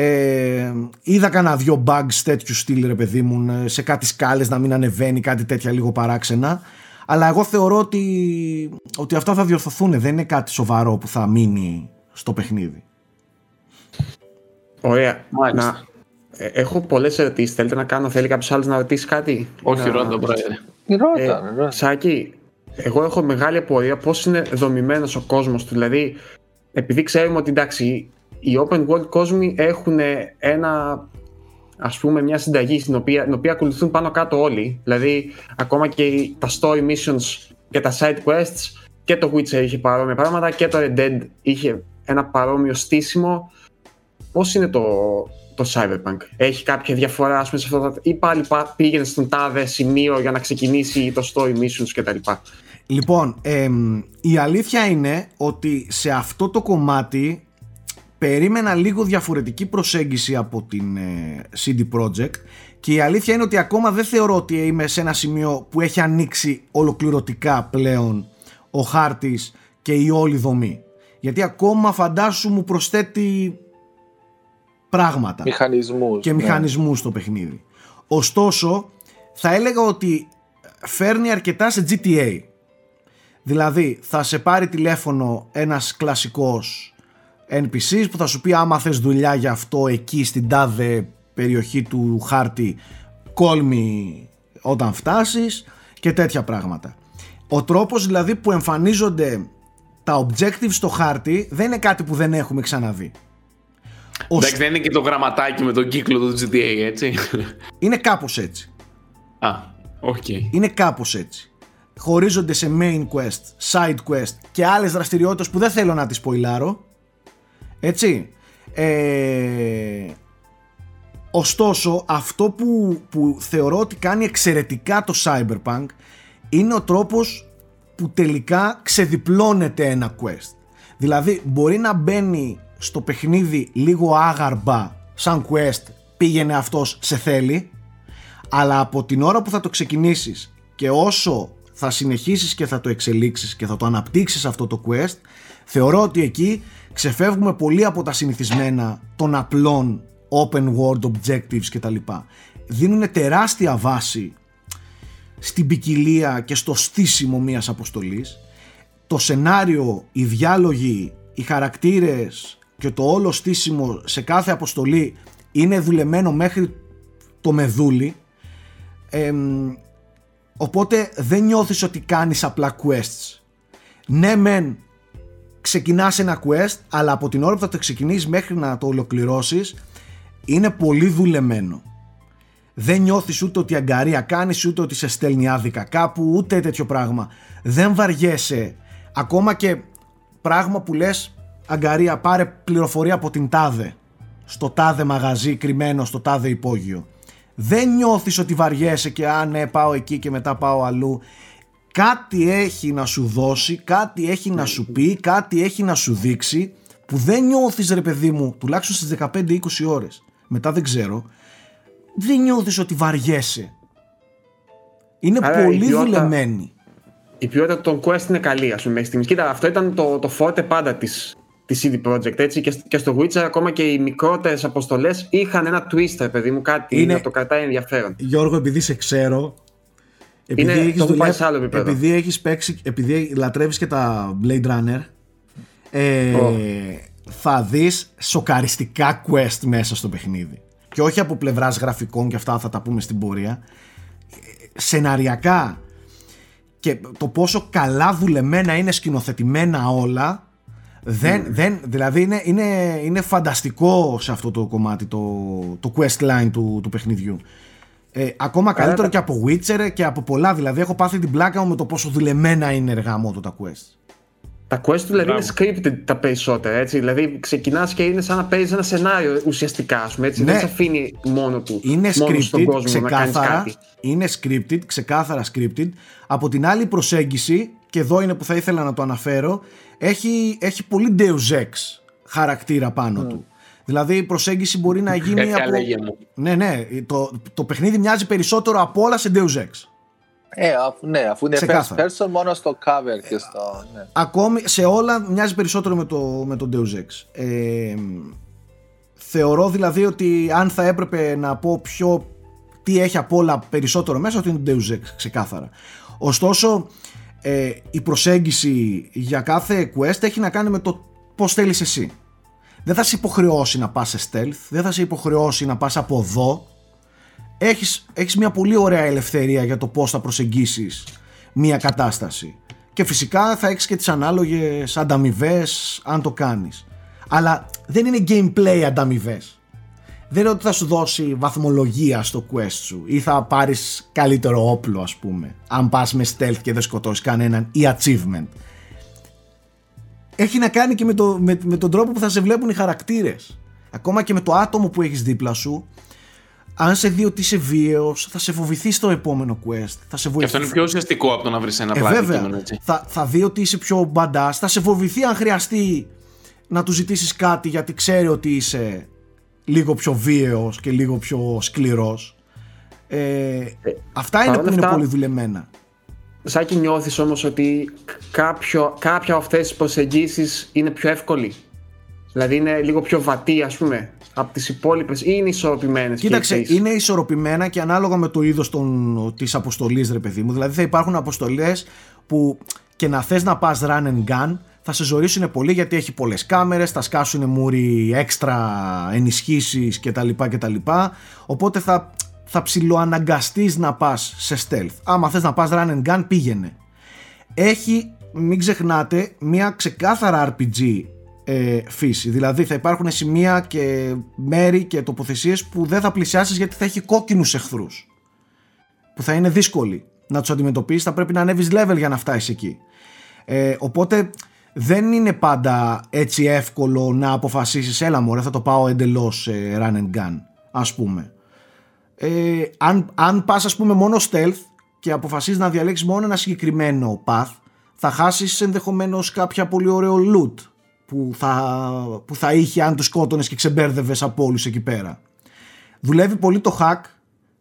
Ε, είδα κανένα δυο bugs τέτοιου στυλ ρε παιδί μου ε, σε κάτι σκάλες να μην ανεβαίνει κάτι τέτοια λίγο παράξενα αλλά εγώ θεωρώ ότι, ότι αυτά θα διορθωθούν δεν είναι κάτι σοβαρό που θα μείνει στο παιχνίδι Ωραία. Μάλιστα. Να... ε, Έχω πολλές ερωτήσεις. Θέλετε να κάνω, θέλει κάποιος άλλος να ρωτήσει κάτι; Όχι, να... ρώτα, πρόεδρε. Ρώτα, ρώτα. Σάκη, εγώ έχω μεγάλη απορία πώς είναι δομημένος ο κόσμος του. Δηλαδή, επειδή ξέρουμε ότι εντάξει, οι open world κόσμοι έχουν ένα ας πούμε μια συνταγή στην οποία, την οποία ακολουθούν πάνω κάτω όλοι. Δηλαδή, ακόμα και οι- τα story missions και τα side quests και το Witcher είχε παρόμοια πράγματα και το Red Dead είχε ένα παρόμοιο στήσιμο. Πώς είναι το, το Cyberpunk, έχει κάποια διαφορά ας πούμε, σε αυτό το, ή πάλι πά- πήγαινε στον τάδε σημείο για να ξεκινήσει το story missions κτλ. Λοιπόν, εμ, η αλήθεια είναι ότι σε αυτό το κομμάτι περίμενα λίγο διαφορετική προσέγγιση από την ε, CD Projekt και η αλήθεια είναι ότι ακόμα δεν θεωρώ ότι είμαι σε ένα σημείο που έχει ανοίξει ολοκληρωτικά πλέον ο χάρτης και η όλη δομή. Γιατί ακόμα φαντάσου μου προσθέτει πράγματα Μηχανισμούς. και ναι. μηχανισμούς στο παιχνίδι. Ωστόσο, θα έλεγα ότι φέρνει αρκετά σε GTA. Δηλαδή, θα σε πάρει τηλέφωνο ένας κλασικός NPC που θα σου πει άμα θες δουλειά για αυτό εκεί στην τάδε περιοχή του χάρτη call me όταν φτάσεις και τέτοια πράγματα. Ο τρόπος δηλαδή που εμφανίζονται τα objectives στο χάρτη δεν είναι κάτι που δεν έχουμε ξαναδεί. Ο Εντάξει, δεν είναι και το γραμματάκι με τον κύκλο του GTA, έτσι. Είναι κάπως έτσι. Α, οκ. Είναι κάπως έτσι. Χωρίζονται σε main quest, side quest και άλλες δραστηριότητες που δεν θέλω να τις σποιλάρω. Έτσι. Ε, ωστόσο, αυτό που, που θεωρώ ότι κάνει εξαιρετικά το Cyberpunk είναι ο τρόπος που τελικά ξεδιπλώνεται ένα quest. Δηλαδή μπορεί να μπαίνει στο παιχνίδι λίγο άγαρμπα σαν quest πήγαινε αυτός σε θέλει αλλά από την ώρα που θα το ξεκινήσεις και όσο θα συνεχίσεις και θα το εξελίξεις και θα το αναπτύξεις αυτό το quest θεωρώ ότι εκεί ξεφεύγουμε πολύ από τα συνηθισμένα των απλών open world objectives κτλ. Δίνουν τεράστια βάση στην ποικιλία και στο στήσιμο μιας αποστολής. Το σενάριο, οι διάλογοι, οι χαρακτήρες και το όλο στήσιμο σε κάθε αποστολή είναι δουλεμένο μέχρι το μεδούλι. Εμ, οπότε δεν νιώθεις ότι κάνεις απλά quests. Ναι μεν ξεκινάς ένα quest αλλά από την ώρα που θα το ξεκινήσεις μέχρι να το ολοκληρώσεις είναι πολύ δουλεμένο. Δεν νιώθεις ούτε ότι αγκαρία κάνεις ούτε ότι σε στέλνει άδικα κάπου ούτε τέτοιο πράγμα. Δεν βαριέσαι. Ακόμα και πράγμα που λες αγκαρία πάρε πληροφορία από την τάδε στο τάδε μαγαζί κρυμμένο στο τάδε υπόγειο. Δεν νιώθεις ότι βαριέσαι και αν ναι πάω εκεί και μετά πάω αλλού κάτι έχει να σου δώσει κάτι έχει να σου πει κάτι έχει να σου δείξει που δεν νιώθεις ρε παιδί μου τουλάχιστον στις 15-20 ώρες μετά δεν ξέρω δεν νιώθεις ότι βαριέσαι είναι Άρα η πολύ ποιότητα- δουλεμένη Η ποιότητα των quest είναι καλή, ας πούμε, μέχρι στιγμής. Κοίτα, αυτό ήταν το, το φόρτε πάντα της της CD Projekt, έτσι, και, και στο Witcher ακόμα και οι μικρότερες αποστολές είχαν ένα twist, ρε παιδί μου, κάτι Είναι- να το κρατάει ενδιαφέρον. Γιώργο, επειδή σε ξέρω. Επειδή Είναι- έχεις το έχω πάει δουλέψει- σε άλλο επίπεδο. Επειδή έχεις παίξει, επειδή λατρεύεις και τα Blade Runner, ε, Ω. θα δεις σοκαριστικά quest μέσα στο παιχνίδι. Και όχι από πλευράς γραφικών και αυτά θα τα πούμε στην πορεία. Ε, Σεναριακά και το πόσο καλά δουλεμένα είναι σκηνοθετημένα όλα δεν, δεν, δηλαδή είναι, είναι, είναι φανταστικό σε αυτό το κομμάτι το, το quest line του, του παιχνιδιού ε, ακόμα καλύτερο τα- και από Witcher και από πολλά δηλαδή έχω πάθει την πλάκα μου με το πόσο δουλεμένα είναι εργαμό το τα quest Τα quest του δηλαδή Μπράβο. είναι scripted τα περισσότερα, έτσι. Δηλαδή ξεκινάς και είναι σαν να παίζεις ένα σενάριο ουσιαστικά, ας πούμε, έτσι. Ναι. Δεν σε αφήνει μόνο του, είναι μόνο στον scripted κόσμο να κάνεις ξεκάθαρα κάτι. είναι scripted, ξεκάθαρα scripted από την άλλη προσέγγιση και εδώ είναι που θα ήθελα να το αναφέρω έχει, έχει πολύ Deus Ex χαρακτήρα πάνω του δηλαδή η προσέγγιση μπορεί να γίνει Έτσι από... λέγε μου. Ναι, ναι. Το, το παιχνίδι μοιάζει περισσότερο από όλα σε Deus Ex. Ε, αφού, ναι, αφού είναι first Ξεκάθαρα. person μόνο στο cover και στο... Ναι. Ακόμη σε όλα μοιάζει περισσότερο με το, με το Deus Ex. Ε, θεωρώ δηλαδή ότι αν θα έπρεπε να πω πιο τι έχει από όλα περισσότερο μέσα ότι είναι το Deus Ex ξεκάθαρα. Ωστόσο ε, η προσέγγιση για κάθε quest έχει να κάνει με το πώς θέλεις εσύ. Δεν θα σε υποχρεώσει να πας σε stealth, δεν θα σε υποχρεώσει να πας από εδώ. Έχεις, έχεις μια πολύ ωραία ελευθερία για το πώς θα προσεγγίσεις μια κατάσταση. Και φυσικά θα έχεις και τις ανάλογες ανταμοιβές αν το κάνεις. Αλλά δεν είναι gameplay ανταμοιβές. Δεν είναι ότι θα σου δώσει βαθμολογία στο quest σου ή θα πάρεις καλύτερο όπλο ας πούμε αν πας με stealth και δεν σκοτώσεις κανέναν ή achievement έχει να κάνει και με, το, με, με τον τρόπο που θα σε βλέπουν οι χαρακτήρες. Ακόμα και με το άτομο που έχεις δίπλα σου, αν σε δει ότι είσαι βίαιος, θα σε φοβηθεί στο επόμενο quest. Θα σε Και αυτό είναι πιο ουσιαστικό από το να βρεις ένα ε, πλάτη βέβαια, κείμενο, έτσι. θα, θα δει ότι είσαι πιο μπαντάς, θα σε φοβηθεί αν χρειαστεί να του ζητήσεις κάτι γιατί ξέρει ότι είσαι λίγο πιο βίαιος και λίγο πιο σκληρός. Ε, αυτά είναι παρόλα που είναι αυτά- πολύ δουλεμένα. Σάκη νιώθεις όμως ότι κάποιο, κάποια από αυτές τις προσεγγίσεις είναι πιο εύκολη; Δηλαδή είναι λίγο πιο βατή ας πούμε από τις υπόλοιπες ή είναι ισορροπημένες και οι Κοίταξε, τρεις; είναι ισορροπημένα και ανάλογα με το είδος της αποστολής, ρε παιδί μου. Δηλαδή θα υπάρχουν αποστολές που και να θες να πας run and gun θα σε ζωρίσουν πολύ γιατί έχει πολλές κάμερες, θα σκάσουν μούρι έξτρα ενισχύσεις κτλ. κτλ. Οπότε θα, θα ψιλοαναγκαστείς να πας σε stealth. Άμα θες να πας run and gun, πήγαινε. Έχει, μην ξεχνάτε, μια ξεκάθαρα RPG ε, φύση. Δηλαδή θα υπάρχουν σημεία και μέρη και τοποθεσίες που δεν θα πλησιάσεις γιατί θα έχει κόκκινους εχθρούς. Που θα είναι δύσκολοι να τους αντιμετωπίσεις, θα πρέπει να ανέβεις level για να φτάσεις εκεί. Ε, οπότε δεν είναι πάντα έτσι εύκολο να αποφασίσεις έλα μωρέ θα το πάω εντελώς ε, run and gun ας πούμε. Ε, αν, αν πας ας πούμε μόνο stealth και αποφασίσεις να διαλέξεις μόνο ένα συγκεκριμένο path θα χάσεις ενδεχομένως κάποια πολύ ωραίο loot που θα, που θα είχε αν τους σκότωνες και ξεμπέρδευες από όλους εκεί πέρα. Δουλεύει πολύ το hack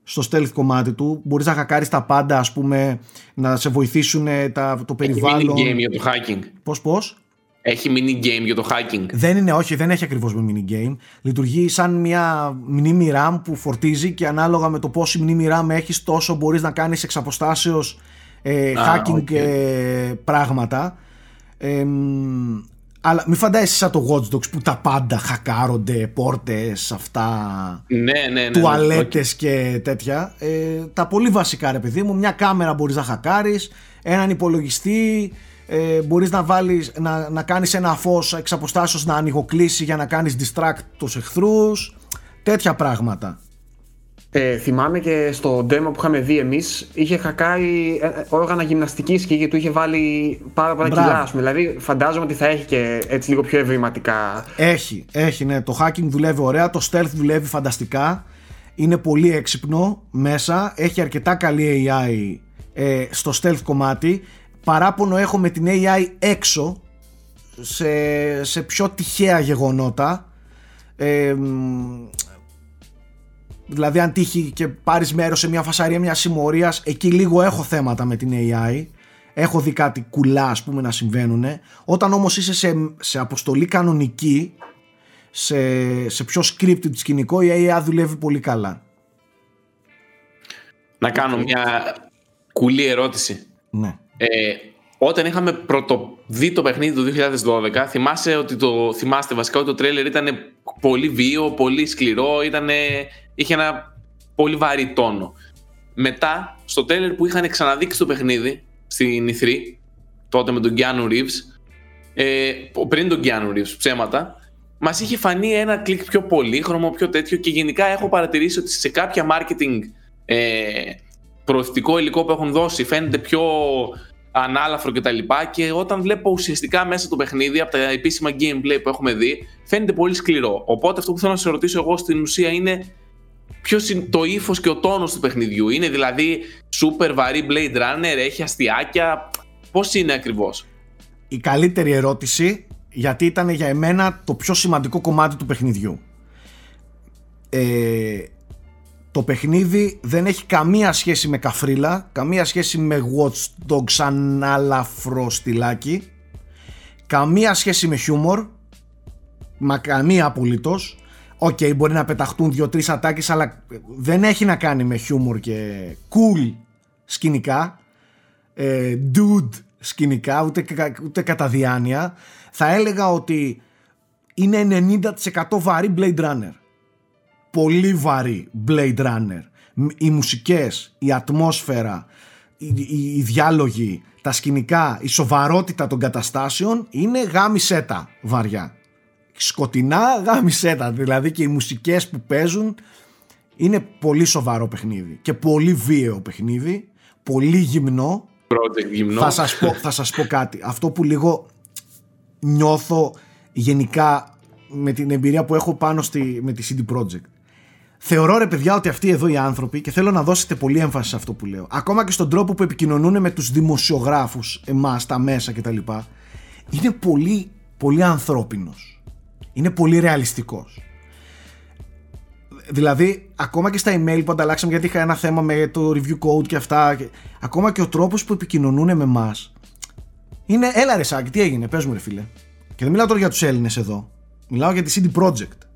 στο stealth κομμάτι του. Μπορείς να χακάρεις τα πάντα ας πούμε να σε βοηθήσουν ε, τα, το Έχει περιβάλλον. mini game για το hacking. Πώς πώς; Έχει mini game για το hacking. Δεν είναι, όχι, δεν έχει ακριβώς με mini game. Λειτουργεί σαν μια μνήμη RAM που φορτίζει και ανάλογα με το πόση μνήμη RAM έχεις τόσο μπορείς να κάνεις εξ αποστάσεως ε, Α, hacking OK. ε, πράγματα. Ε, μ, αλλά μην φαντάζεσαι σαν το Watch Dogs που τα πάντα χακάρονται, πόρτες, αυτά, Ναι, ναι, ναι. ναι. τουαλέτες και τέτοια. Ε, τα πολύ βασικά ρε παιδί μου, μια κάμερα μπορείς να χακάρεις, έναν υπολογιστή, ε, μπορείς να, βάλεις, να, να κάνεις ένα φως εξ αποστάσεως να ανοιγοκλείσει για να κάνεις distract τους εχθρούς, τέτοια πράγματα. Ε, θυμάμαι και στο demo που είχαμε δει εμείς, είχε χακάρει ε, ε, όργανα γυμναστικής και είχε- του είχε βάλει πάρα πολλά Μπράβο. κιλά. ας πούμε. Δηλαδή, φαντάζομαι ότι θα έχει και έτσι λίγο πιο ευρηματικά. Έχει, έχει ναι. Το hacking δουλεύει ωραία, το stealth δουλεύει φανταστικά. Είναι πολύ έξυπνο μέσα, έχει αρκετά καλή AI ε, στο stealth κομμάτι. Παράπονο έχω με την AI έξω σε, σε πιο τυχαία γεγονότα. Ε, μ, δηλαδή αν τύχει και πάρεις μέρος σε μια φασαρία μια συμμορίας εκεί λίγο έχω θέματα με την AI έχω δει κάτι κουλά ας πούμε να συμβαίνουν όταν όμως είσαι σε, σε αποστολή κανονική σε, σε πιο scripted σκηνικό η AI δουλεύει πολύ καλά Να κάνω μια κουλή ερώτηση. ναι. Ε, όταν είχαμε πρωτοδεί το παιχνίδι του 2012, θυμάσαι ότι το, θυμάστε βασικά ότι το τρέλερ ήταν πολύ βίαιο, πολύ σκληρό, ήτανε, είχε ένα πολύ βαρύ τόνο. Μετά, στο τρέλερ που είχαν ξαναδείξει το παιχνίδι στην E3, τότε με τον Keanu Reeves, ε, πριν τον Keanu Reeves, ψέματα, μας είχε φανεί ένα κλικ πιο πολύχρωμο, πιο τέτοιο και γενικά έχω παρατηρήσει ότι σε κάποια marketing ε, προωθητικό υλικό που έχουν δώσει φαίνεται πιο ανάλαφρο κτλ. Και, και όταν βλέπω ουσιαστικά μέσα το παιχνίδι από τα επίσημα gameplay που έχουμε δει, φαίνεται πολύ σκληρό. Οπότε αυτό που θέλω να σε ρωτήσω εγώ στην ουσία είναι ποιος είναι το ύφος και ο τόνος του παιχνιδιού. Είναι δηλαδή super βαρύ Blade Runner, έχει αστιάκια. Πώς είναι ακριβώς; η καλύτερη ερώτηση γιατί ήταν για εμένα το πιο σημαντικό κομμάτι του παιχνιδιού. Ε, το παιχνίδι δεν έχει καμία σχέση με καφρίλα, καμία σχέση με Watch Dogs σαν αλαφρό στυλάκι, καμία σχέση με χιούμορ, μα καμία απολύτως. Οκ, μπορεί να πεταχτούν δύο-τρεις ατάκες, αλλά δεν έχει να κάνει με χιούμορ και cool σκηνικά ε, dude σκηνικά, ούτε, κα- ούτε κατά διάνοια. Θα έλεγα ότι είναι 90% βαρύ Blade Runner. Πολύ βαρύ Blade Runner. Οι μουσικές, η ατμόσφαιρα, οι, οι, οι διάλογοι, τα σκηνικά, η σοβαρότητα των καταστάσεων είναι γάμισέτα βαριά. Σκοτεινά γάμισέτα, δηλαδή και οι μουσικές που παίζουν είναι πολύ σοβαρό παιχνίδι και πολύ βίαιο παιχνίδι, πολύ γυμνό. Project γυμνό. Θα σας, πω, θα σας πω κάτι. Αυτό που λίγο νιώθω γενικά με την εμπειρία που έχω πάνω στη, με τη CD Projekt. Θεωρώ ρε παιδιά ότι αυτοί εδώ οι άνθρωποι και θέλω να δώσετε πολύ έμφαση σε αυτό που λέω ακόμα και στον τρόπο που επικοινωνούν με τους δημοσιογράφους εμάς, τα μέσα κτλ είναι πολύ, πολύ ανθρώπινος. Είναι πολύ ρεαλιστικός. Δηλαδή ακόμα και στα email που ανταλλάξαμε γιατί είχα ένα θέμα με το review code και αυτά και, ακόμα και ο τρόπος που επικοινωνούν με εμάς. είναι έλα ρε Σάκη τι έγινε πες μου ρε φίλε και δεν μιλάω τώρα για τους Έλληνες εδώ. Μιλάω για τη CD Projekt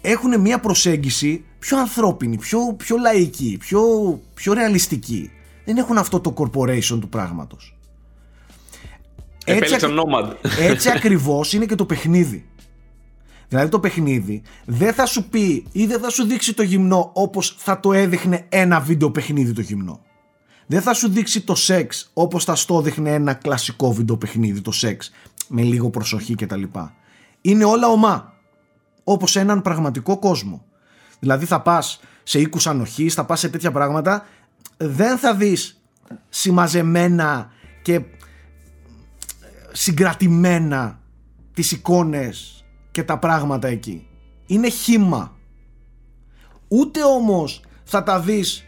έχουν μια προσέγγιση πιο ανθρώπινη, πιο, πιο λαϊκή, πιο, πιο ρεαλιστική. Δεν έχουν αυτό το corporation του πράγματος. Έτσι, Nomad. έτσι ακριβώς είναι και το παιχνίδι. Δηλαδή το παιχνίδι δεν θα σου πει ή δεν θα σου δείξει το γυμνό όπως θα το έδειχνε ένα βίντεο παιχνίδι το γυμνό. Δεν θα σου δείξει το σεξ όπως θα στο έδειχνε ένα κλασικό βίντεο παιχνίδι το σεξ με λίγο προσοχή κτλ. Είναι όλα ομά όπως έναν πραγματικό κόσμο. Δηλαδή θα πας σε οίκους ανοχής, θα πας σε τέτοια πράγματα, δεν θα δεις συμμαζεμένα και συγκρατημένα τις εικόνες και τα πράγματα εκεί. Είναι χήμα. Ούτε όμως θα τα δεις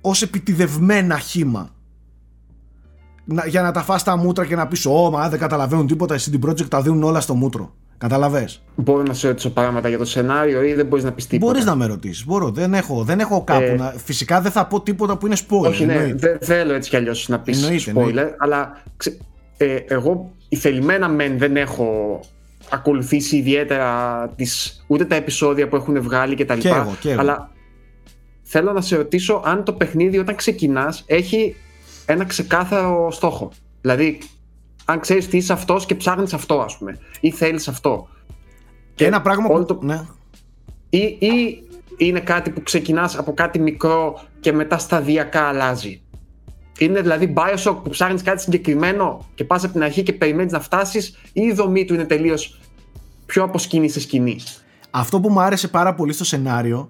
ως επιτιδευμένα χήμα. για να τα φας τα μούτρα και να πεις «Ω, μα δεν καταλαβαίνουν τίποτα, εσύ την project τα δίνουν όλα στο μούτρο». Καταλαβέ. Μπορώ να σε ρωτήσω πράγματα για το σενάριο ή δεν μπορείς να πεις τίποτα. Μπορείς να με ρωτήσεις. Μπορώ. Δεν έχω, δεν έχω κάπου. Ε... Να... Φυσικά δεν θα πω τίποτα που είναι spoiler. Όχι, ναι, δεν θέλω έτσι κι αλλιώς να πεις spoiler. Αλλά ε, εγώ ηθελημένα μεν δεν έχω ακολουθήσει ιδιαίτερα τις, ούτε τα επεισόδια που έχουν βγάλει και τα λοιπά. Και εγώ, και εγώ. Αλλά θέλω να σε ρωτήσω αν το παιχνίδι όταν ξεκινάς έχει ένα ξεκάθαρο στόχο. Δηλαδή αν ξέρεις τι είσαι αυτός και ψάχνεις αυτό, ας πούμε, ή θέλεις αυτό. Και, ένα πράγμα που. Το... Ναι. Ή, ή είναι κάτι που ξεκινάς από κάτι μικρό και μετά σταδιακά αλλάζει. Είναι δηλαδή Bioshock που ψάχνεις κάτι συγκεκριμένο και πας από την αρχή και περιμένεις να φτάσεις, ή η δομή του είναι τελείως πιο από σκηνή σε σκηνή. Αυτό που μου άρεσε πάρα πολύ στο σενάριο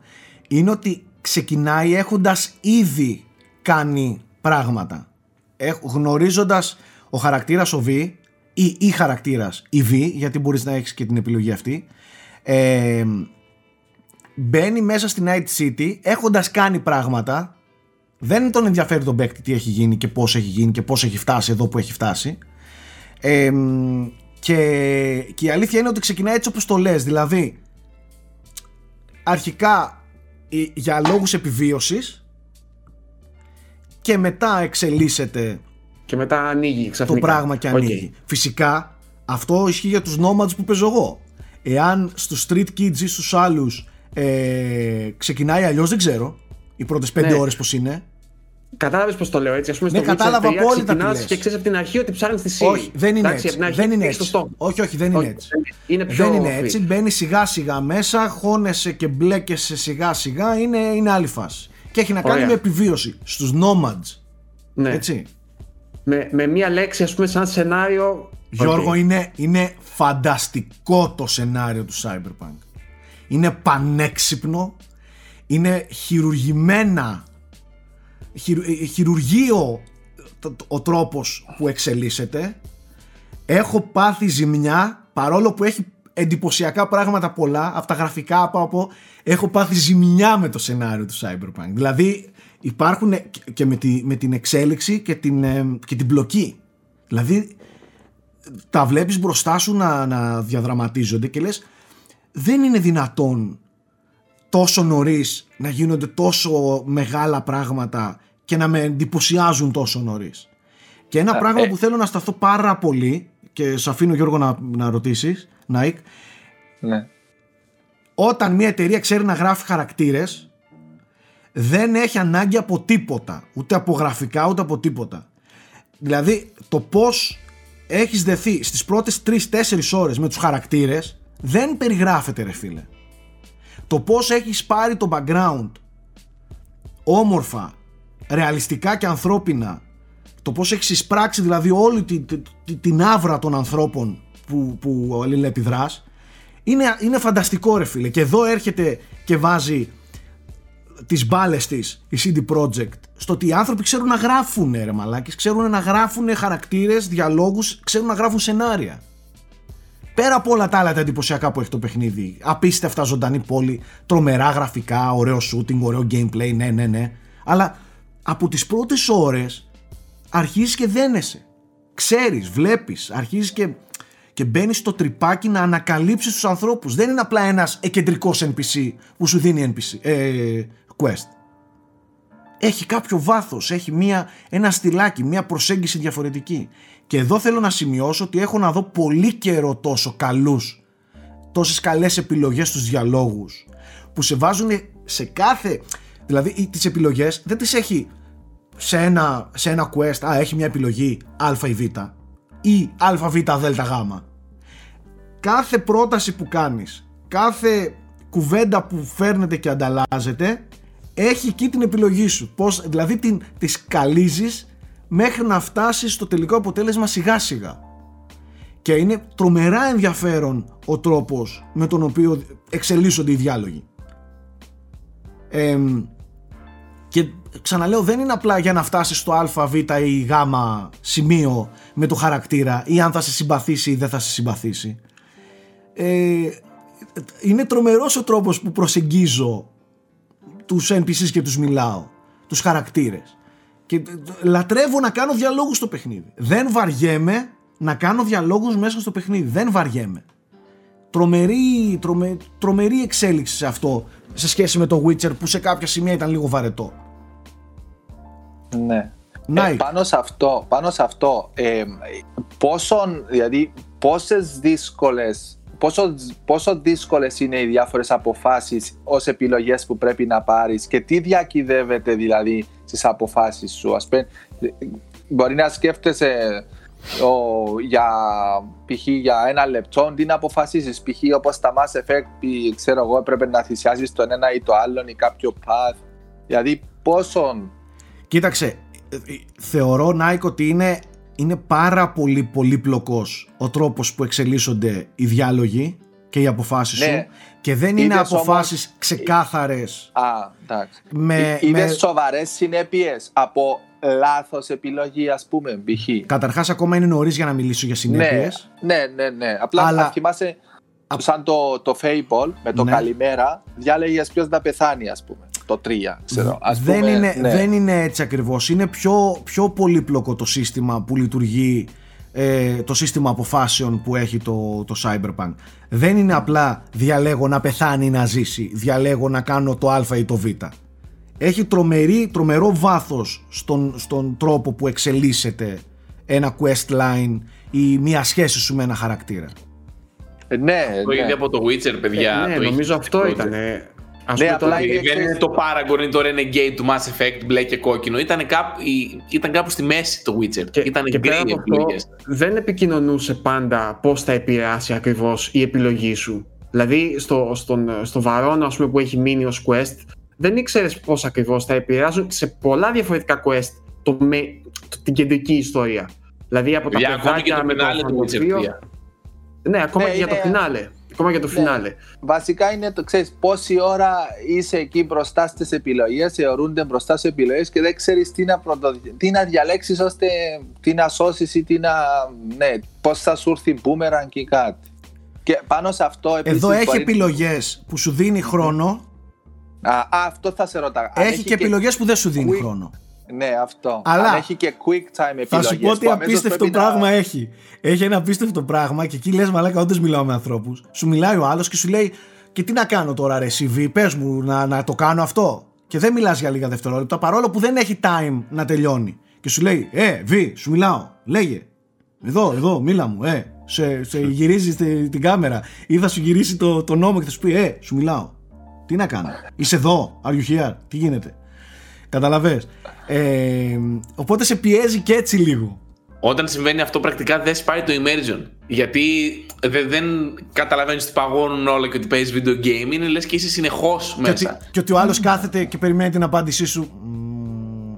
είναι ότι ξεκινάει έχοντας ήδη κάνει πράγματα. Γνωρίζοντας ο χαρακτήρας ο V ή η χαρακτήρας η V, γιατί μπορείς να έχεις και την επιλογή αυτή, ε, μπαίνει μέσα στη Night City έχοντας κάνει πράγματα. Δεν τον ενδιαφέρει τον παίκτη τι έχει γίνει και πώς έχει γίνει και πώς έχει φτάσει εδώ που έχει φτάσει. Ε, και, και η αλήθεια είναι ότι ξεκινάει έτσι όπως το λες δηλαδή αρχικά για λόγους επιβίωσης και μετά εξελίσσεται και μετά ανοίγει ξαφνικά. Το πράγμα και ανοίγει. Φυσικά αυτό ισχύει για τους nomads που παίζω εγώ. Εάν στους street kids ή στους άλλους ε, ξεκινάει αλλιώς δεν ξέρω. Οι πρώτες πέντε ναι. ώρες πώς είναι. Κατάλαβες πώς το λέω έτσι. Α πούμε, ναι, στο κατάλαβα απόλυτα τι Και ξέρεις από την αρχή ότι ψάχνεις τη σύλλη. Όχι, δεν είναι έτσι. Δεν είναι έτσι. Όχι, όχι, δεν είναι έτσι. Είναι πιο δεν είναι έτσι. Μπαίνει σιγά σιγά μέσα, χώνεσαι και μπλέκεσαι σιγά σιγά. Είναι, είναι άλλη φάση. Και έχει να κάνει με επιβίωση στους nomads. Ναι. Έτσι με, με μία λέξη ας πούμε σαν σενάριο Γιώργο είναι, είναι φανταστικό το σενάριο του Cyberpunk. Είναι πανέξυπνο είναι χειρουργημένα ε, χειρουργείο ο τρόπος που εξελίσσεται. Έχω πάθει ζημιά παρόλο που έχει εντυπωσιακά πράγματα πολλά από τα γραφικά από, από έχω πάθει ζημιά με το σενάριο του Cyberpunk. Δηλαδή υπάρχουν και με, τη, με την εξέλιξη και την, ε, και την μπλοκή. Δηλαδή τα βλέπεις μπροστά σου να, να διαδραματίζονται και λες δεν είναι δυνατόν τόσο νωρίς να γίνονται τόσο μεγάλα πράγματα και να με εντυπωσιάζουν τόσο νωρίς. Και ένα πράγμα ε. που θέλω να σταθώ πάρα πολύ και σε αφήνω Γιώργο να, να ρωτήσεις, Νάικ, ναι. όταν μια εταιρεία ξέρει να γράφει χαρακτήρες δεν έχει ανάγκη από τίποτα. Ούτε από γραφικά ούτε από τίποτα. Δηλαδή το πώς έχεις δεθεί στις πρώτες 3-4 ώρες με τους χαρακτήρες δεν περιγράφεται ρε φίλε το πως έχεις πάρει το background όμορφα ρεαλιστικά και ανθρώπινα το πως έχεις εισπράξει δηλαδή όλη την, την, την άβρα των ανθρώπων που, που αλληλεπιδράς είναι, είναι φανταστικό ρε φίλε και εδώ έρχεται και βάζει τις μπάλες της η CD Projekt στο ότι οι άνθρωποι ξέρουν να γράφουν ρε μαλάκες, ξέρουν να γράφουν χαρακτήρες, διαλόγους, ξέρουν να γράφουν σενάρια. Πέρα από όλα τα άλλα τα εντυπωσιακά που έχει το παιχνίδι, απίστευτα ζωντανή πόλη, τρομερά γραφικά, ωραίο shooting, ωραίο gameplay, ναι ναι ναι, αλλά από τις πρώτες ώρες αρχίζεις και δένεσαι. Ξέρεις, βλέπεις, αρχίζεις και, και μπαίνεις στο τρυπάκι να ανακαλύψεις τους ανθρώπους. Δεν είναι απλά ένας εκεντρικός NPC που σου δίνει NPC, ε, quest. Έχει κάποιο βάθος, έχει μια, ένα στυλάκι, μια προσέγγιση διαφορετική. Και εδώ θέλω να σημειώσω ότι έχω να δω πολύ καιρό τόσο καλούς, τόσες καλές επιλογές στους διαλόγους, που σε βάζουν σε κάθε... Δηλαδή τις επιλογές δεν τις έχει σε ένα, σε ένα quest, α, έχει μια επιλογή α ή β ή α, β, δ, γ. Κάθε πρόταση που κάνεις, κάθε κουβέντα που φέρνετε και ανταλλάζετε έχει εκεί την επιλογή σου. Πώς, δηλαδή την, τη σκαλίζεις μέχρι να φτάσεις στο τελικό αποτέλεσμα σιγά σιγά. Και είναι τρομερά ενδιαφέρον ο τρόπος με τον οποίο εξελίσσονται οι διάλογοι. και ξαναλέω δεν είναι απλά για να φτάσεις στο α, β ή γ σημείο με το χαρακτήρα ή αν θα σε συμπαθήσει ή δεν θα σε συμπαθήσει. Ε, είναι τρομερός ο τρόπος που προσεγγίζω τους NPCs και τους μιλάω, τους χαρακτήρες. Και λατρεύω να κάνω διαλόγους στο παιχνίδι. Δεν βαριέμαι να κάνω διαλόγους μέσα στο παιχνίδι. Δεν βαριέμαι. Τρομερή, τρομε, τρομερή εξέλιξη σε αυτό σε σχέση με το Witcher που σε κάποια σημεία ήταν λίγο βαρετό. Ναι. Ε, πάνω σε αυτό, πάνω σε αυτό ε, πόσο, δηλαδή, πόσες δύσκολες πόσο, πόσο δύσκολες είναι οι διάφορες αποφάσεις ως επιλογές που πρέπει να πάρεις και τι διακυδεύεται δηλαδή στις αποφάσεις σου. Ας πούμε, μπορεί να σκέφτεσαι ο, για, π.χ. για ένα λεπτό τι να αποφασίσεις π.χ. όπως τα Mass Effect ξέρω εγώ έπρεπε να θυσιάζεις τον ένα ή το άλλο ή κάποιο path δηλαδή πόσο Κοίταξε, ε, ε, θεωρώ Nike ότι είναι είναι πάρα πολύ πολύπλοκος ο τρόπος που εξελίσσονται οι διάλογοι και οι αποφάσεις σου και δεν είναι αποφάσεις όμως... ξεκάθαρες Α, εντάξει. Με, είναι με... σοβαρές συνέπειες από λάθος επιλογή ας πούμε π.χ. Καταρχάς ακόμα είναι νωρίς για να μιλήσω για συνέπειες Ναι, ναι, ναι, ναι. απλά Αλλά... θα θυμάσαι σαν το, το Fable με το ναι. καλημέρα διάλεγες ποιος θα πεθάνει ας πούμε το 3, ξέρω. Ας δεν, πούμε, είναι, ναι. δεν είναι έτσι ακριβώς. Είναι πιο, πιο πολύπλοκο το σύστημα που λειτουργεί ε, το σύστημα αποφάσεων που έχει το, το Cyberpunk. Δεν είναι απλά διαλέγω να πεθάνει ή να ζήσει, διαλέγω να κάνω το α ή το β. Έχει τρομερή, τρομερό βάθος στον, στον τρόπο που εξελίσσεται ένα quest line ή μια σχέση σου με ένα χαρακτήρα. Ε, ναι, το ναι. από το Witcher, παιδιά. Ε, ναι, νομίζω αυτό ήταν. Ας ναι, απλά δεν είναι το Paragon ή το Renegade του Mass Effect μπλε και κόκκινο. Ήταν κάπου, ήταν κάπου στη μέση το Witcher. Και, ήταν και πέρα από αυτό, δεν επικοινωνούσε πάντα πώς θα επηρεάσει ακριβώς η επιλογή σου. Δηλαδή στο, στον, στο Βαρόνα ας πούμε, που έχει μείνει ως quest, δεν ήξερες πώς ακριβώς θα επηρεάσουν σε πολλά διαφορετικά quest το, με, το, την κεντρική ιστορία. Δηλαδή από τα παιδάκια με το Witcher Ναι, ακόμα ναι, και για το φινάλε. Ακόμα για το ναι. φινάλε. Βασικά είναι το ξέρεις πόση ώρα είσαι εκεί μπροστά στις επιλογές, θεωρούνται μπροστά στις επιλογές και δεν ξέρεις τι να, πρωτο... να διαλέξεις ώστε τι να σώσεις ή τι να. Ναι, πώς θα σου έρθει μπούμεραν και κάτι. Και πάνω σε αυτό επίσης, Εδώ έχει επιλογές που σου δίνει χρόνο. Α, αυτό θα σε ρωτάω. Έχει, έχει και, και επιλογές που δεν σου δίνει χρόνο. Ναι, αυτό. Αλλά Αν έχει και quick time επιλογές. Θα σου πω ότι απίστευτο πράγμα να... έχει. Έχει ένα απίστευτο πράγμα και εκεί λες μαλάκα όντως μιλάω με ανθρώπους. Σου μιλάει ο άλλος και σου λέει και τι να κάνω τώρα ρε CV, πες μου να, να το κάνω αυτό. Και δεν μιλάς για λίγα δευτερόλεπτα παρόλο που δεν έχει time να τελειώνει. Και σου λέει, ε, Β, σου μιλάω, λέγε. Εδώ, εδώ, μίλα μου, ε. Σε, σε γυρίζει την κάμερα. Ή θα σου γυρίσει το, το νόμο και θα σου πει, ε, σου μιλάω. Τι να κάνω. Είσαι εδώ, are you here, τι γίνεται. Καταλαβες. Ε, οπότε σε πιέζει και έτσι λίγο. όταν συμβαίνει αυτό πρακτικά δεν σπάει το immersion. Γιατί δεν, δεν καταλαβαίνεις ότι παγώνουν όλα και ότι παίζεις video game. Είναι λες και είσαι συνεχώς μέσα. Και ότι, και ότι ο άλλος κάθεται και περιμένει την απάντησή σου.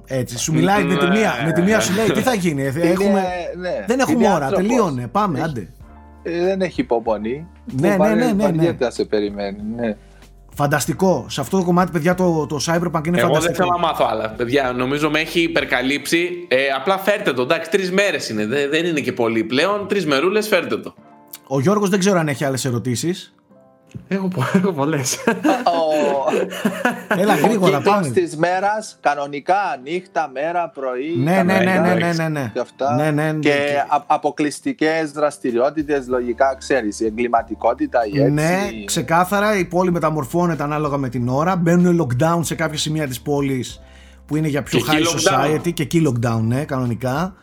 Έτσι, σου μιλάει με τη μία, με τη μία σου λέει τι θα γίνει. Έχουμε, ναι, δεν έχουμε ώρα, τελείωνε. Πάμε, άντε. Ε, δεν έχει υπομονή. Ναι, ναι, ναι, ναι, ναι. σε περιμένει. Ναι. Φανταστικό. Σε αυτό το κομμάτι, παιδιά, το, το Cyberpunk είναι Εγώ φανταστικό. δεν θέλω να μάθω άλλα. Παιδιά, νομίζω με έχει υπερκαλύψει. Ε, απλά φέρτε το. Εντάξει, τρεις μέρες είναι. Δεν, δεν είναι και πολύ πλέον. Τρεις μερούλες, φέρτε το. Ο Γιώργος δεν ξέρω αν έχει άλλες ερωτήσεις. Έχω, πο- έχω πολλές. Έλα γρήγορα Ο κύκλος πάμε. της μέρας, κανονικά, νύχτα, μέρα, πρωί. Ναι, ναι, ναι, κανονικά, ναι, ναι, ναι, ναι. Και, αυτά. Ναι, ναι, ναι. και α- αποκλειστικές δραστηριότητες, λογικά, ξέρεις, η εγκληματικότητα, η έτσι. Ναι, ξεκάθαρα η πόλη μεταμορφώνεται ανάλογα με την ώρα. Μπαίνουν lockdown σε κάποια σημεία της πόλης που είναι για πιο Και high εκεί lockdown. society και εκεί lockdown, ναι, κανονικά.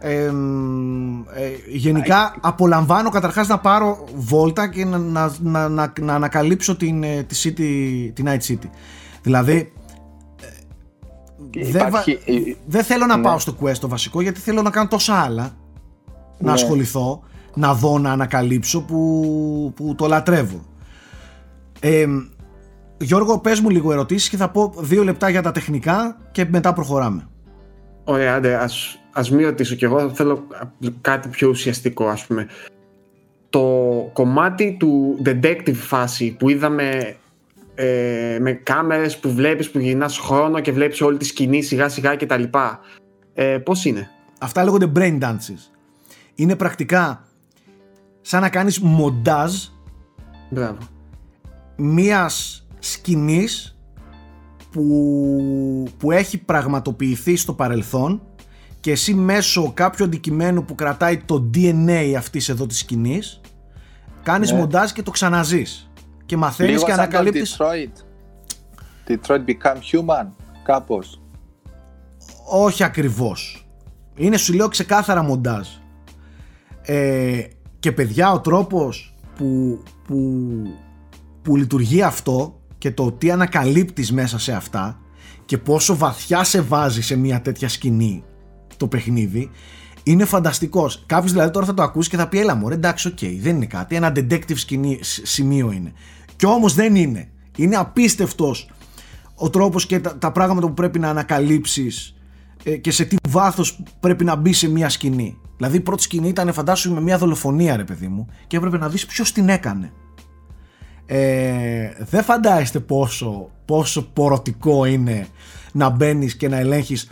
Ε, μ, ε, γενικά απολαμβάνω καταρχάς να πάρω βόλτα και να, να, να, να, να ανακαλύψω την, ε, τη city, την Night City. Δηλαδή δεν, Υπάρχει, βα- η- δεν θέλω να Ναι. πάω στο quest το βασικό γιατί θέλω να κάνω τόσα άλλα να Ναι. ασχοληθώ να δω, να ανακαλύψω που, που το λατρεύω ε, Γιώργο πες μου λίγο ερωτήσεις και θα πω δύο λεπτά για τα τεχνικά και μετά προχωράμε Ωραία, άντε, ας, ας μην ρωτήσω κι εγώ, θέλω κάτι πιο ουσιαστικό ας πούμε. Το κομμάτι του detective φάση που είδαμε ε, με κάμερες που βλέπεις που γυρνάς χρόνο και βλέπεις όλη τη σκηνή σιγά σιγά και τα λοιπά. Ε, πώς είναι; Αυτά λέγονται brain dances είναι πρακτικά σαν να κάνεις μοντάζ Μπράβο. μίας σκηνής που, που έχει πραγματοποιηθεί στο παρελθόν και εσύ μέσω κάποιου αντικειμένου που κρατάει το DNA αυτής εδώ της σκηνής κάνεις Ναι. μοντάζ και το ξαναζείς και μαθαίνεις Λίγο και σαν το ανακαλύπτεις Detroit. Detroit Become Human, κάπως. όχι ακριβώς είναι σου λέω ξεκάθαρα μοντάζ ε, και παιδιά ο τρόπος που, που, που λειτουργεί αυτό και το τι ανακαλύπτεις μέσα σε αυτά και πόσο βαθιά σε βάζει σε μια τέτοια σκηνή το παιχνίδι είναι φανταστικός κάποιος δηλαδή τώρα θα το ακούσει και θα πει έλα μωρέ εντάξει οκ δεν είναι κάτι ένα detective σκηνή, σ- σημείο είναι και όμως δεν είναι είναι απίστευτος ο τρόπος και τα, τα πράγματα που πρέπει να ανακαλύψεις ε, και σε τι βάθος πρέπει να μπει σε μια σκηνή. Δηλαδή η πρώτη σκηνή ήταν φαντάσου με μια δολοφονία ρε παιδί μου και έπρεπε να δεις ποιος την έκανε. Ε, δεν φαντάζεστε πόσο, πόσο πορωτικό είναι να μπαίνεις και να ελέγχεις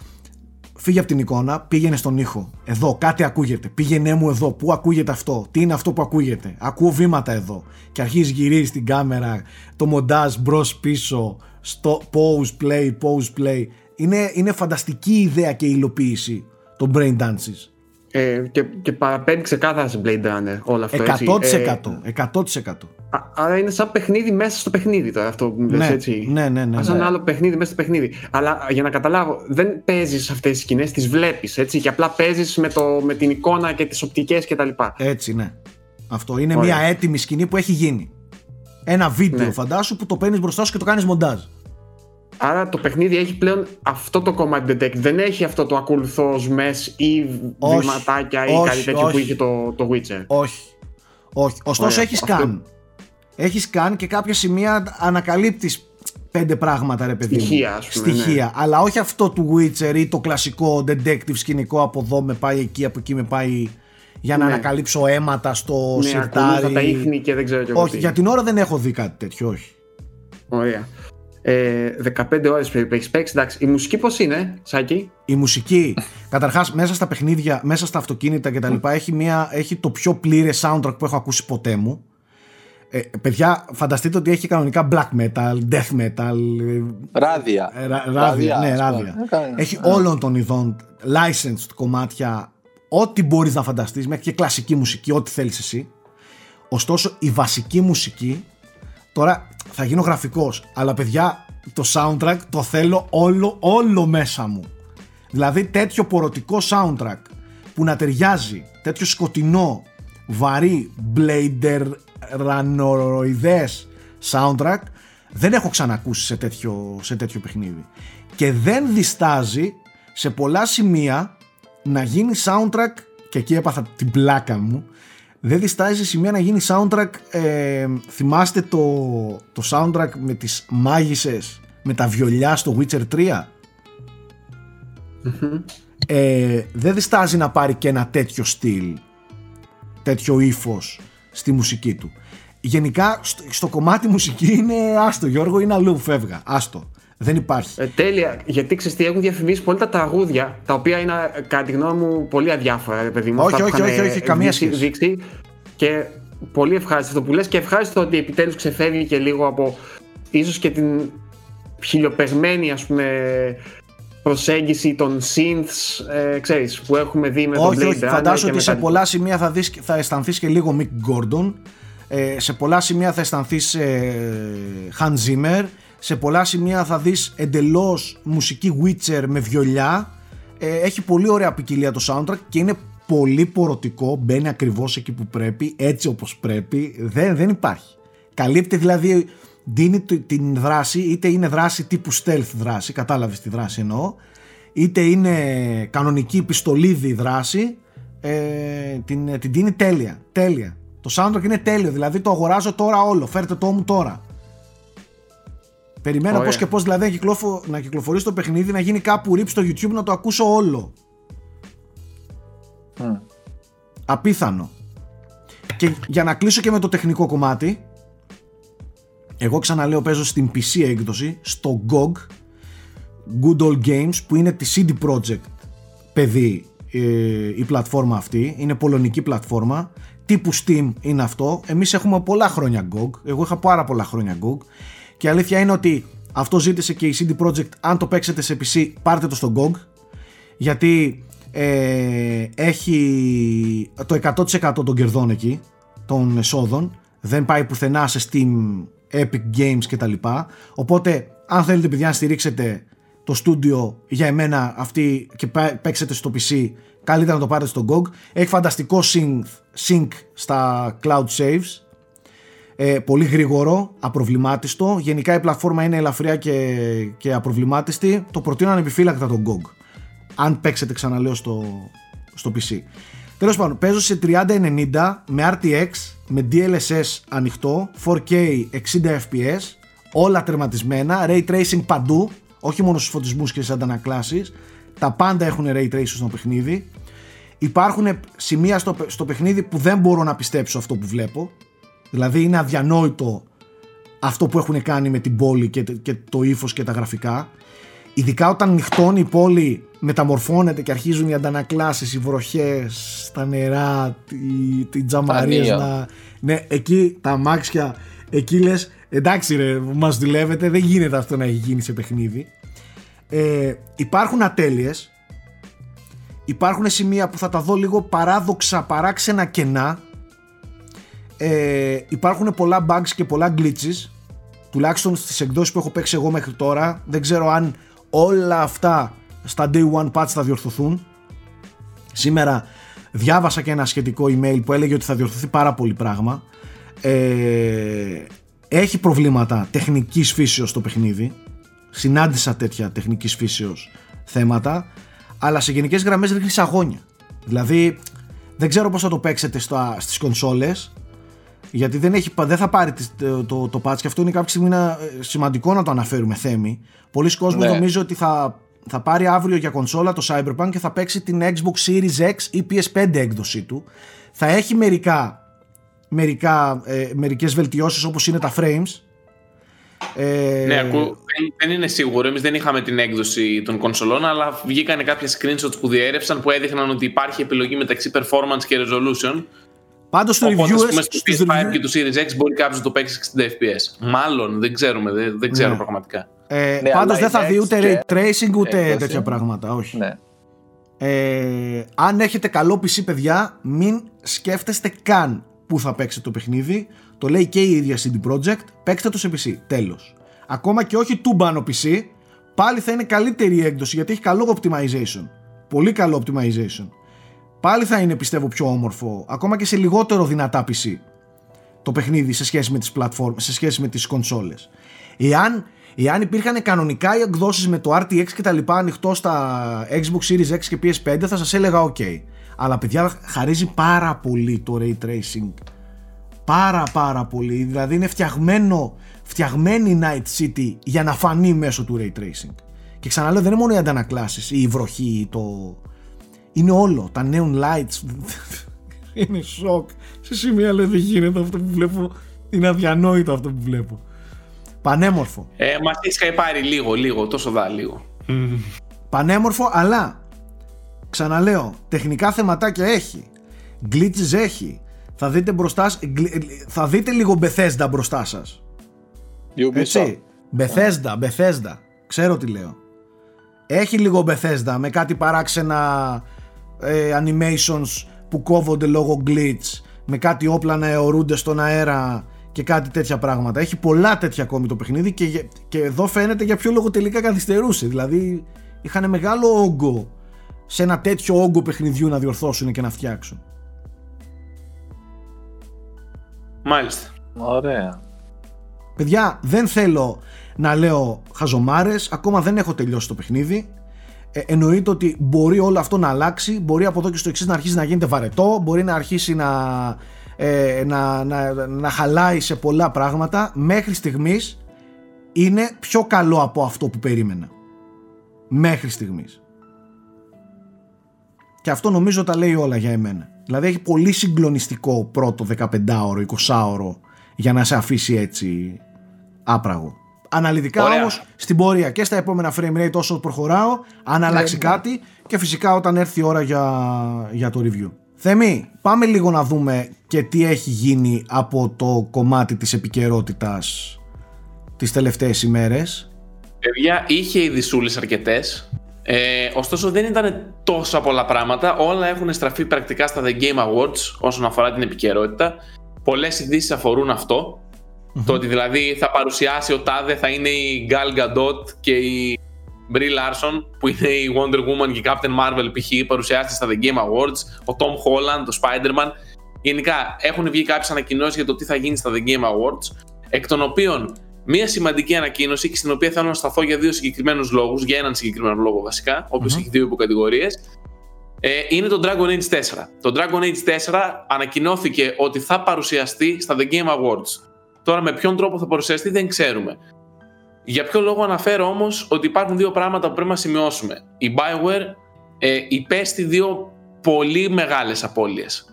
Φύγε από την εικόνα, πήγαινε στον ήχο. Εδώ, κάτι ακούγεται. Πήγαινε μου εδώ. Πού ακούγεται αυτό, τι είναι αυτό που ακούγεται; Ακούω βήματα εδώ. Και αρχίζει γυρίζει την κάμερα, το μοντάζ μπρος πίσω, στο pause play, pause play. Είναι, είναι φανταστική η ιδέα και η υλοποίηση των brain dances. Ε, και, και παραπέμπει ξεκάθαρα σε Blade Runner όλο αυτό. έτσι. 100%. Ε, 100%. Α- Άρα είναι σαν παιχνίδι μέσα στο παιχνίδι τώρα αυτό που μου λες, Ναι, έτσι. ναι, ναι, ναι, Σαν ναι. άλλο παιχνίδι μέσα στο παιχνίδι. Αλλά για να καταλάβω, δεν παίζεις αυτές τις σκηνές, τις βλέπεις έτσι. Και απλά παίζεις με, το- με την εικόνα και τις οπτικές κτλ. Έτσι, ναι. Αυτό είναι Ωραία. μια έτοιμη σκηνή που έχει γίνει. Ένα βίντεο, Ναι. φαντάσου, που το παίρνεις μπροστά σου και το κάνεις μοντάζ. Άρα το παιχνίδι έχει πλέον αυτό το κομμάτι detect. Δεν έχει αυτό το ακολουθώ ως μες ή Όχι, βηματάκια ή όχι, κάτι τέτοιο που όχι. είχε το, το Witcher. Όχι. Όχι. Ωστόσο Ωραία, έχεις αυτό- καν. Έχεις καν και κάποια σημεία ανακαλύπτεις πέντε πράγματα, ρε παιδί. μου. Στοιχεία, ας πούμε, Στοιχεία. ναι. Αλλά όχι αυτό του Witcher ή το κλασικό detective σκηνικό από εδώ με πάει εκεί, από εκεί με πάει για να Ναι. ανακαλύψω αίματα στο Ναι, ακολούθα σιρτάρι. τα ίχνη και δεν ξέρω και εγώ Όχι, τι. για την ώρα δεν έχω δει κάτι τέτοιο, όχι. Ωραία. Ε, 15 ώρες περίπου έχεις παίξει. Εντάξει, η μουσική πώς είναι, Σάκη; Η μουσική, καταρχάς μέσα στα παιχνίδια, μέσα στα αυτοκίνητα κτλ. Έχει, μια, έχει το πιο πλήρες soundtrack που έχω ακούσει ποτέ μου. Ε, παιδιά, φανταστείτε ότι έχει κανονικά black metal, death metal, ε, Ράδια. ε, ρά- ράδια, ναι, ας πούμε. ράδια. Έκανε- Έχει όλων των ειδών licensed κομμάτια, ό,τι μπορείς να φανταστείς, μέχρι και κλασική μουσική, ό,τι θέλεις εσύ. Ωστόσο, η βασική μουσική, τώρα θα γίνω γραφικός, αλλά παιδιά, το soundtrack το θέλω όλο, όλο μέσα μου. Δηλαδή τέτοιο πορωτικό soundtrack που να ταιριάζει, τέτοιο σκοτεινό, βαρύ, blader, ρανοροειδές soundtrack δεν έχω ξανακούσει σε τέτοιο, σε τέτοιο παιχνίδι. Και δεν διστάζει σε πολλά σημεία να γίνει soundtrack και εκεί έπαθα την πλάκα μου δεν διστάζει σε σημεία να γίνει soundtrack ε, θυμάστε το, το soundtrack με τις μάγισσες με τα βιολιά στο Witcher 3 ε, δεν διστάζει να πάρει και ένα τέτοιο στυλ τέτοιο ύφος στη μουσική του. Γενικά στο, στο κομμάτι μουσική είναι άστο Γιώργο είναι αλλού φεύγα άστο δεν υπάρχει. Ε, τέλεια. Γιατί ξέρεις τι έχουν διαφημίσει πολύ τα τραγούδια, τα οποία είναι κατά τη γνώμη μου πολύ αδιάφορα, παιδί μου. Όχι, όχι, όχι, όχι, καμία σχέση. Δείξει, και πολύ ευχάριστο αυτό που λες και ευχάριστο ότι επιτέλους ξεφεύγει και λίγο από ίσως και την χιλιοπεγμένη ας πούμε προσέγγιση των synths ε, ξέρεις, που έχουμε δει με όχι, τον Blade όχι, φαντάσου ότι σε πολλά σημεία θα, δεις, θα αισθανθείς και λίγο Mick Gordon ε, σε πολλά σημεία θα αισθανθείς ε, Hans Zimmer σε πολλά σημεία θα δεις εντελώς μουσική Witcher με βιολιά ε, έχει πολύ ωραία ποικιλία το soundtrack και είναι πολύ πορωτικό, μπαίνει ακριβώς εκεί που πρέπει, έτσι όπως πρέπει, δεν, δεν υπάρχει. Καλύπτει δηλαδή, δίνει την δράση, είτε είναι δράση τύπου stealth δράση, κατάλαβες τη δράση εννοώ, είτε είναι κανονική πιστολίδη δράση, ε, την, την δίνει τέλεια, τέλεια. Το soundtrack είναι τέλειο, δηλαδή το αγοράζω τώρα όλο, φέρτε το μου τώρα. Περιμένω πώς και πώς δηλαδή να, κυκλοφο, να κυκλοφορήσει το παιχνίδι, να γίνει κάπου rip στο YouTube να το ακούσω όλο. Απίθανο. Και για να κλείσω και με το τεχνικό κομμάτι, εγώ ξαναλέω παίζω στην PC έκδοση, στο GOG, Good Old Games, που είναι τη CD Projekt παιδί ε, η πλατφόρμα αυτή, είναι πολωνική πλατφόρμα, τύπου Steam είναι αυτό, εμείς έχουμε πολλά χρόνια GOG, εγώ είχα πάρα πολλά χρόνια GOG και η αλήθεια είναι ότι αυτό ζήτησε και η CD Projekt, αν το παίξετε σε PC πάρτε το στο GOG, γιατί ε, έχει το 100% των κερδών εκεί των εσόδων δεν πάει πουθενά σε Steam, Epic Games κτλ οπότε αν θέλετε παιδιά να στηρίξετε το στούντιο για εμένα αυτή και παίξετε στο PC καλύτερα να το πάρετε στο GOG έχει φανταστικό sync, sync στα cloud saves ε, πολύ γρήγορο, απροβλημάτιστο γενικά η πλατφόρμα είναι ελαφριά και, και απροβλημάτιστη το προτείνω ανεπιφύλακτα το GOG αν παίξετε ξαναλέω στο, στο PC. Τέλος πάντων, παίζω σε 3090 με RTX, με DLSS ανοιχτό, 4K 60 FPS, όλα τερματισμένα, ray tracing παντού, όχι μόνο στους φωτισμούς και στις αντανακλάσεις, τα πάντα έχουν ray tracing στο παιχνίδι. Υπάρχουν σημεία στο, στο παιχνίδι που δεν μπορώ να πιστέψω αυτό που βλέπω, δηλαδή είναι αδιανόητο αυτό που έχουν κάνει με την πόλη και, και το ύφος και τα γραφικά. Ειδικά όταν νυχτώνει η πόλη μεταμορφώνεται και αρχίζουν οι αντανακλάσεις, οι βροχές, τα νερά, οι, οι τζαμαρίες να... Ναι, εκεί τα αμάξια, εκεί λες εντάξει ρε, μας δουλεύετε, δεν γίνεται αυτό να έχει γίνει σε παιχνίδι. Ε, υπάρχουν ατέλειες, υπάρχουν σημεία που θα τα δω λίγο παράδοξα, παράξενα κενά. Ε, υπάρχουν πολλά bugs και πολλά glitches, τουλάχιστον στις εκδόσεις που έχω παίξει εγώ μέχρι τώρα. Δεν ξέρω αν όλα αυτά στα day one patch θα διορθωθούν. Σήμερα διάβασα και ένα σχετικό email που έλεγε ότι θα διορθωθεί πάρα πολύ πράγμα. Ε, έχει προβλήματα τεχνικής φύσεως το παιχνίδι. Συνάντησα τέτοια τεχνικής φύσεως θέματα. Αλλά σε γενικές γραμμές ρίχνει αγώνια. Δηλαδή δεν ξέρω πώς θα το παίξετε στα, στις κονσόλες γιατί δεν, έχει, δεν θα πάρει το, το, το patch και αυτό είναι κάποια στιγμή ε, σημαντικό να το αναφέρουμε θέμη. Πολλοί κόσμοι ναι. νομίζουν ότι θα θα πάρει αύριο για κονσόλα το Cyberpunk και θα παίξει την Xbox Series X ή PS5 έκδοσή του. Θα έχει μερικά, μερικά ε, μερικές βελτιώσεις όπως είναι τα frames. Ε, ναι, ακού, δεν είναι σίγουρο. Εμείς δεν είχαμε την έκδοση των κονσολών, αλλά βγήκαν κάποια screenshots που διέρευσαν που έδειχναν ότι υπάρχει επιλογή μεταξύ performance και resolution. Πάντως στο review. Οπότε, στο PS5 και το Series X μπορεί κάποιος να το παίξει 60 FPS. Μάλλον, δεν ξέρουμε, δεν, δεν ξέρω ναι. πραγματικά. Ε, ναι, Πάντως δεν θα δει ούτε ray tracing ούτε τέτοια πράγματα. Όχι. Ναι. Ε, αν έχετε καλό PC, παιδιά, μην σκέφτεστε καν που θα παίξετε το παιχνίδι. Το λέει και η ίδια CD Projekt. Παίξτε το σε PC. Τέλος. Ακόμα και όχι τούμπανο PC, πάλι θα είναι καλύτερη η έκδοση γιατί έχει καλό optimization. Πολύ καλό optimization. Πάλι θα είναι πιστεύω πιο όμορφο, ακόμα και σε λιγότερο δυνατά PC το παιχνίδι σε σχέση με τις πλατφόρμες, σε σχέση με τις κονσόλες. Εάν Εάν υπήρχαν κανονικά οι εκδόσεις με το RTX και τα λοιπά ανοιχτό στα Xbox Series X και PS5 θα σας έλεγα ok. Αλλά παιδιά χαρίζει πάρα πολύ το Ray Tracing. Πάρα πάρα πολύ. Δηλαδή είναι φτιαγμένο, φτιαγμένη Night City για να φανεί μέσω του Ray Tracing. Και ξαναλέω δεν είναι μόνο οι αντανακλάσεις ή η βροχή ή το... Είναι όλο. Τα neon lights. είναι σοκ. Σε σημεία λέει δεν γίνεται αυτό που βλέπω. Είναι αδιανόητο αυτό που βλέπω. Πανέμορφο. Ε, Μα έχει πάρει λίγο, λίγο, τόσο δά, λίγο. Πανέμορφο, αλλά ξαναλέω, τεχνικά θεματάκια έχει. Glitches έχει. Θα δείτε μπροστά, θα δείτε λίγο Bethesda μπροστά σας. Έτσι. Bethesda, Bethesda. Ξέρω τι λέω. Έχει λίγο Bethesda με κάτι παράξενα ε, animations που κόβονται λόγω glitch με κάτι όπλα να αιωρούνται στον αέρα και κάτι τέτοια πράγματα. Έχει πολλά τέτοια ακόμη το παιχνίδι και, και εδώ φαίνεται για ποιο λόγο τελικά καθυστερούσε. Δηλαδή είχαν μεγάλο όγκο σε ένα τέτοιο όγκο παιχνιδιού να διορθώσουν και να φτιάξουν. Μάλιστα. Ωραία. Παιδιά, δεν θέλω να λέω χαζομάρες, ακόμα δεν έχω τελειώσει το παιχνίδι. Ε, εννοείται ότι μπορεί όλο αυτό να αλλάξει, μπορεί από εδώ και στο εξής να αρχίσει να γίνεται βαρετό, μπορεί να αρχίσει να, ε, να, να, να χαλάει σε πολλά πράγματα. Μέχρι στιγμής είναι πιο καλό από αυτό που περίμενα. Μέχρι στιγμής. Και αυτό νομίζω τα λέει όλα για εμένα. Δηλαδή έχει πολύ συγκλονιστικό πρώτο 15ωρο, 20ωρο για να σε αφήσει έτσι άπραγο. Αναλυτικά όμως στην πορεία και στα επόμενα frame rate όσο προχωράω, αν ναι, αλλάξει ναι. κάτι και φυσικά όταν έρθει η ώρα για, για το review. Θέμη, πάμε λίγο να δούμε και τι έχει γίνει από το κομμάτι της επικαιρότητας τις τελευταίες ημέρες. Παιδιά, είχε οι δυσούλες αρκετές. Ε, ωστόσο δεν ήταν τόσα πολλά πράγματα. Όλα έχουν στραφεί πρακτικά στα The Game Awards όσον αφορά την επικαιρότητα. Πολλές ειδήσεις αφορούν αυτό. Το ότι δηλαδή θα παρουσιάσει ο Τάδε θα είναι η Gal Gadot και η Brie Larson που είναι η Wonder Woman και η Captain Marvel π.χ. παρουσιάσει στα The Game Awards, ο Tom Holland, το Spider-Man. Γενικά έχουν βγει κάποιες ανακοινώσεις για το τι θα γίνει στα The Game Awards, εκ των οποίων μία σημαντική ανακοίνωση και στην οποία θέλω να σταθώ για δύο συγκεκριμένους λόγους, για έναν συγκεκριμένο λόγο βασικά, ο οποιο έχει δύο υποκατηγορίες, ε, είναι το Dragon Age 4. Το Dragon Age 4 ανακοινώθηκε ότι θα παρουσιαστεί στα The Game Awards. Τώρα με ποιον τρόπο θα παρουσιαστεί δεν ξέρουμε. Για ποιο λόγο αναφέρω όμως ότι υπάρχουν δύο πράγματα που πρέπει να σημειώσουμε. Η Bioware ε, υπέστη δύο πολύ μεγάλες απώλειες.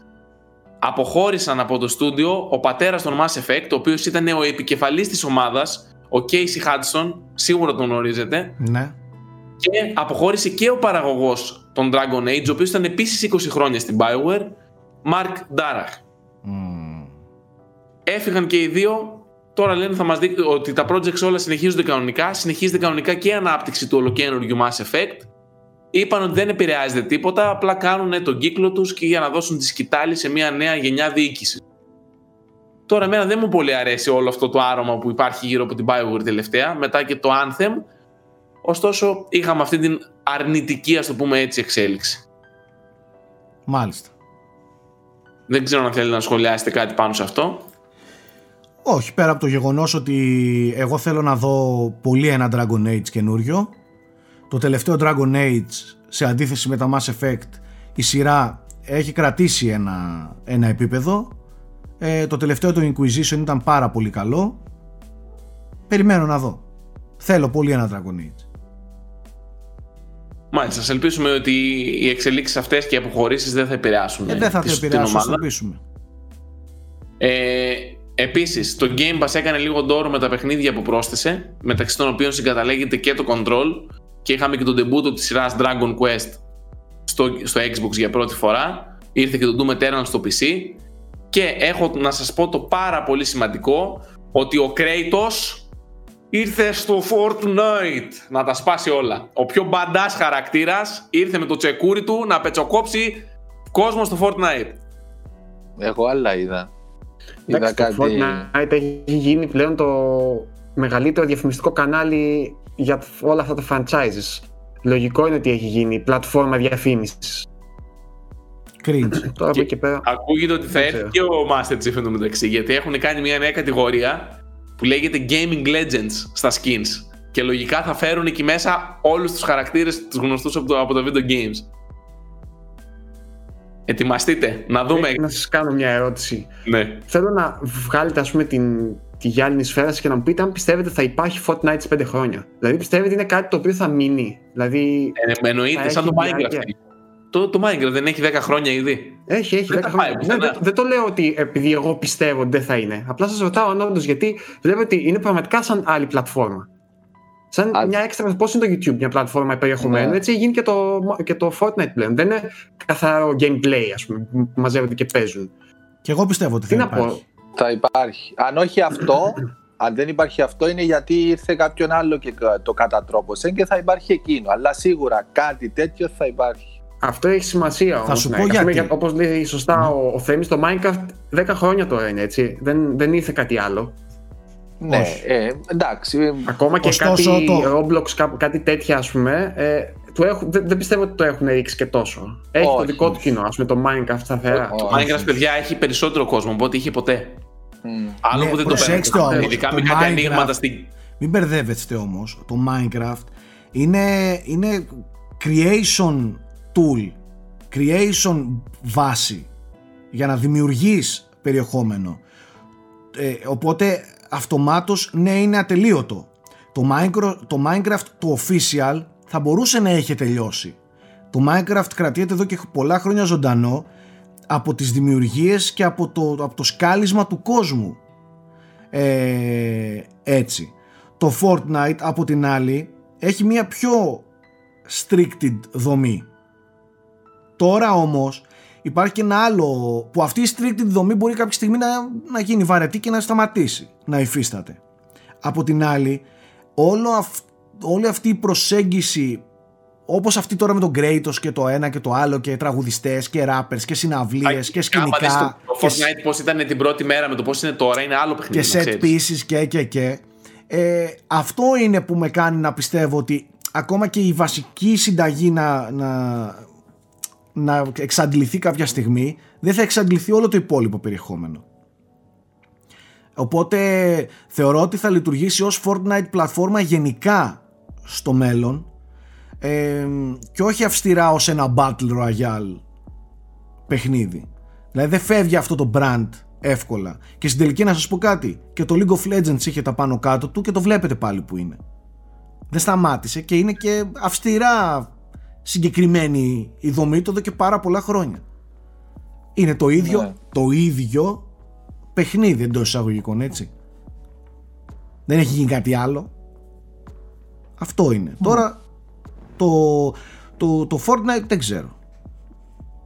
Αποχώρησαν από το στούντιο ο πατέρας των Mass Effect, ο οποίος ήταν ο επικεφαλής της ομάδας, ο Casey Hudson, σίγουρα τον γνωρίζετε. Ναι. Και αποχώρησε και ο παραγωγός των Dragon Age, ο οποίος ήταν επίσης 20 χρόνια στην Bioware, Mark Darach. Έφυγαν και οι δύο. Τώρα λένε θα μας δει ότι τα projects όλα συνεχίζονται κανονικά. Συνεχίζεται κανονικά και η ανάπτυξη του ολοκένουργιου Mass Effect. Είπαν ότι δεν επηρεάζεται τίποτα, απλά κάνουν τον κύκλο τους και για να δώσουν τη σκητάλη σε μια νέα γενιά διοίκηση. Τώρα εμένα δεν μου πολύ αρέσει όλο αυτό το άρωμα που υπάρχει γύρω από την Bioware τελευταία, μετά και το Anthem. Ωστόσο είχαμε αυτή την αρνητική, ας το πούμε έτσι, εξέλιξη. Μάλιστα. Δεν ξέρω αν θέλετε να σχολιάσετε κάτι πάνω σε αυτό. Όχι, πέρα από το γεγονός ότι εγώ θέλω να δω πολύ ένα Dragon Age καινούριο. Το τελευταίο Dragon Age, σε αντίθεση με τα Mass Effect, η σειρά έχει κρατήσει ένα, ένα επίπεδο. Ε, το τελευταίο το Inquisition ήταν πάρα πολύ καλό. Περιμένω να δω. Θέλω πολύ ένα Dragon Age. Μάλιστα, ας ελπίσουμε ότι οι εξελίξεις αυτές και οι αποχωρήσεις δεν θα επηρεάσουν ε, δεν θα τις, επηρεάσουν, την ελπίσουμε. Ε, Επίσης, το Game Pass έκανε λίγο ντόρο με τα παιχνίδια που πρόσθεσε, μεταξύ των οποίων συγκαταλέγεται και το Control και είχαμε και τον debut της σειράς Dragon Quest στο, στο Xbox για πρώτη φορά. Ήρθε και το Doom Eternal στο PC. Και έχω να σας πω το πάρα πολύ σημαντικό ότι ο Kratos ήρθε στο Fortnite να τα σπάσει όλα. Ο πιο μπαντάς χαρακτήρας ήρθε με το τσεκούρι του να πετσοκόψει κόσμο στο Fortnite. Εγώ άλλα είδα. Εντάξει, το Fortnite έχει γίνει πλέον το μεγαλύτερο διαφημιστικό κανάλι για όλα αυτά τα franchises. Λογικό είναι ότι έχει γίνει πλατφόρμα διαφήμισης. Cringe. Τώρα και, και πέρα. Ακούγεται ότι θα έρθει και ο Master Chief εντωμεταξύ, γιατί έχουν κάνει μια νέα κατηγορία που λέγεται Gaming Legends στα skins. Και λογικά θα φέρουν εκεί μέσα όλους τους χαρακτήρες τους γνωστούς από, το, από τα video games. Ετοιμαστείτε, να δούμε. Να σας κάνω μια ερώτηση. Ναι. Θέλω να βγάλετε, ας πούμε, την, τη γυάλινη σφαίρα και να μου πείτε αν πιστεύετε θα υπάρχει Fortnite σε 5 χρόνια. Δηλαδή, πιστεύετε είναι κάτι το οποίο θα μείνει; Δηλαδή, ε, εννοείται, σαν το Minecraft. Το, το Minecraft δεν έχει 10 χρόνια ήδη. Έχει, έχει 10 χρόνια. Ναι, δεν, δεν το λέω ότι επειδή εγώ πιστεύω ότι δεν θα είναι. Απλά σας ρωτάω αν όντω γιατί βλέπω ότι είναι πραγματικά σαν άλλη πλατφόρμα. Σαν Α... μια έξτρα, πώς είναι το YouTube, μια πλατφόρμα περιεχομένου, ναι. έτσι γίνει και το, και το Fortnite πλέον. Δεν είναι καθαρό gameplay, ας πούμε, που μαζεύονται και παίζουν. Και εγώ πιστεύω ότι θα υπάρχει. Θα υπάρχει. Αν όχι αυτό, αν δεν υπάρχει αυτό, είναι γιατί ήρθε κάποιον άλλο και το κατατρόπωσε και θα υπάρχει εκείνο. Αλλά σίγουρα κάτι τέτοιο θα υπάρχει. Αυτό έχει σημασία όμως. Θα σου ναι. πω γιατί. Όπως λέει σωστά ναι. ο, ο Θέμης, το Minecraft 10 χρόνια τώρα είναι έτσι. Δεν, δεν ήρθε κάτι άλλο. Ναι, ε, εντάξει. Ακόμα και κάτι το... Roblox, κάτι τέτοια ας πούμε, ε, το έχουν, δεν, δεν, πιστεύω ότι το έχουν ρίξει και τόσο. Έχει όχι, το δικό του κοινό, ας πούμε το Minecraft σταθερά. Το Minecraft, παιδιά, έχει περισσότερο κόσμο από ό,τι είχε ποτέ. Mm. Άλλο ναι, που δεν το παίρνει. Ειδικά με κάτι ανοίγματα στην... Μην μπερδεύεστε όμως, το Minecraft είναι, είναι creation tool, creation βάση για να δημιουργείς περιεχόμενο. Ε, οπότε αυτομάτως ναι είναι ατελείωτο. Το Minecraft, το Minecraft το official θα μπορούσε να έχει τελειώσει. Το Minecraft κρατιέται εδώ και πολλά χρόνια ζωντανό από τις δημιουργίες και από το, από το σκάλισμα του κόσμου. Ε, έτσι. Το Fortnite από την άλλη έχει μια πιο stricted δομή. Τώρα όμως υπάρχει και ένα άλλο που αυτή η stricted δομή μπορεί κάποια στιγμή να, να γίνει βαρετή και να σταματήσει να υφίσταται. Από την άλλη όλο όλη αυτή η προσέγγιση Όπως αυτή τώρα με τον Kratos και το ένα και το άλλο και τραγουδιστές και rappers και συναυλίες και σκηνικά. Το Fortnite πώς ήταν την πρώτη μέρα με το πώς είναι τώρα, είναι άλλο παιχνίδι. Και set pieces και και και. Ε, αυτό είναι που με κάνει να πιστεύω ότι ακόμα και η βασική συνταγή να, να, να εξαντληθεί κάποια στιγμή δεν θα εξαντληθεί όλο το υπόλοιπο περιεχόμενο. Οπότε θεωρώ ότι θα λειτουργήσει ως Fortnite πλατφόρμα γενικά στο μέλλον ε, και όχι αυστηρά ως ένα Battle Royale παιχνίδι. Δηλαδή δεν φεύγει αυτό το brand εύκολα. Και στην τελική να σας πω κάτι, και το League of Legends είχε τα πάνω κάτω του και το βλέπετε πάλι που είναι. Δεν σταμάτησε και είναι και αυστηρά συγκεκριμένη η δομή του εδώ και πάρα πολλά χρόνια. Είναι το ίδιο, ναι. το ίδιο παιχνίδι εντός εισαγωγικών έτσι. Δεν έχει γίνει κάτι άλλο. Αυτό είναι. Τώρα το, το, το Fortnite δεν ξέρω.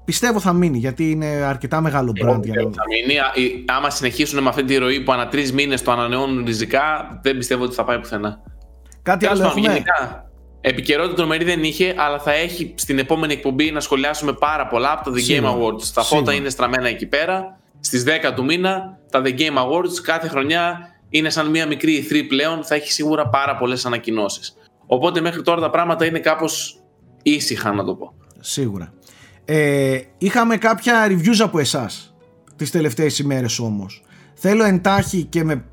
Πιστεύω θα μείνει γιατί είναι αρκετά μεγάλο brand. για να... Θα μείνει. Άμα συνεχίσουν με αυτή τη ροή που ανά τρεις μήνες το ανανεώνουν ριζικά, δεν πιστεύω ότι θα πάει πουθενά. Κάτι άλλο έχουμε. Γενικά, επικαιρότητα τρομερή δεν είχε, αλλά θα έχει στην επόμενη εκπομπή να σχολιάσουμε πάρα πολλά από το The Game Awards. Τα φώτα είναι στραμμένα εκεί πέρα. Στις 10 του μήνα, τα The Game Awards κάθε χρονιά είναι σαν μια μικρή E3 πλέον. Θα έχει σίγουρα πάρα πολλές ανακοινώσεις. Οπότε μέχρι τώρα τα πράγματα είναι κάπως ήσυχα να το πω. Σίγουρα. Ε, είχαμε κάποια reviews από εσάς τις τελευταίες ημέρες όμως. Θέλω εντάχει και με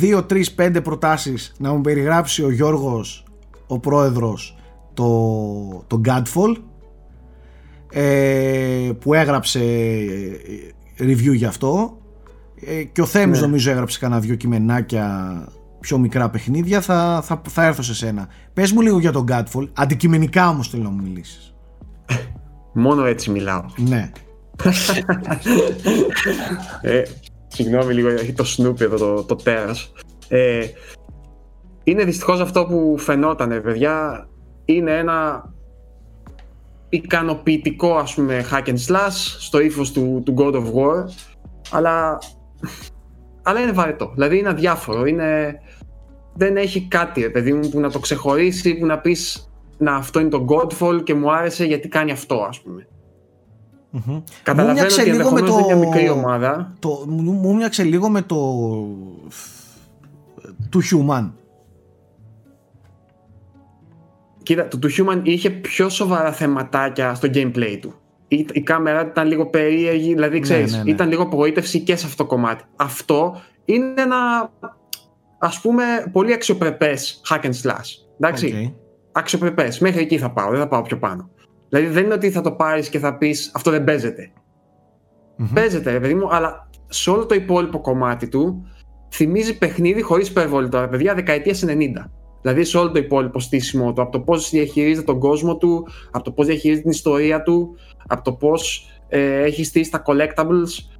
2, 3, 5 προτάσεις να μου περιγράψει ο Γιώργος, ο πρόεδρος, το, το Godfall ε, που έγραψε review γι' αυτό ε, και ο Θέμης ναι. νομίζω έγραψε κανένα δυο κειμενάκια πιο μικρά παιχνίδια θα, θα, θα έρθω σε σένα. Πες μου λίγο για τον Godfall, αντικειμενικά όμως θέλω να μου μιλήσεις. Μόνο έτσι μιλάω. Ναι. ε, συγγνώμη λίγο, έχει το Snoopy εδώ το, το τέρας. Ε, είναι δυστυχώς αυτό που φαινότανε, παιδιά. Είναι ένα ικανοποιητικό, ας πούμε, hack and slash στο ύφος του, του God of War, αλλά, αλλά είναι βαρετό. Δηλαδή είναι αδιάφορο, είναι δεν έχει κάτι, παιδί μου, που να το ξεχωρίσει, που να πεις να αυτό είναι το Godfall και μου άρεσε γιατί κάνει αυτό, ας πούμε. Mm-hmm. Καταλαβαίνω ότι ενδεχομένως το... είναι μια μικρή ομάδα. Το... Μου μοιάξε λίγο με το... του Human. Κοίτα, το του Human είχε πιο σοβαρά θεματάκια στο gameplay του. Η, η κάμερα ήταν λίγο περίεργη, δηλαδή ναι, ξέρεις, ναι, ναι, ήταν λίγο απογοήτευση και σε αυτό το κομμάτι. Αυτό είναι ένα ας πούμε πολύ αξιοπρεπές hack and slash. Εντάξει. Okay. Αξιοπρεπές. Μέχρι εκεί θα πάω, δεν θα πάω πιο πάνω. Δηλαδή δεν είναι ότι θα το πάρεις και θα πεις αυτό δεν παίζεται. Παίζεται, ρε παιδί μου, αλλά σε όλο το υπόλοιπο κομμάτι του θυμίζει παιχνίδι χωρίς υπερβολή τώρα, παιδιά, δεκαετία 90. Δηλαδή σε όλο το υπόλοιπο στήσιμο του, από το πώς διαχειρίζεται τον κόσμο του, από το πώς διαχειρίζεται την ιστορία του, από το πώς ε, έχει στήσει τα collectables.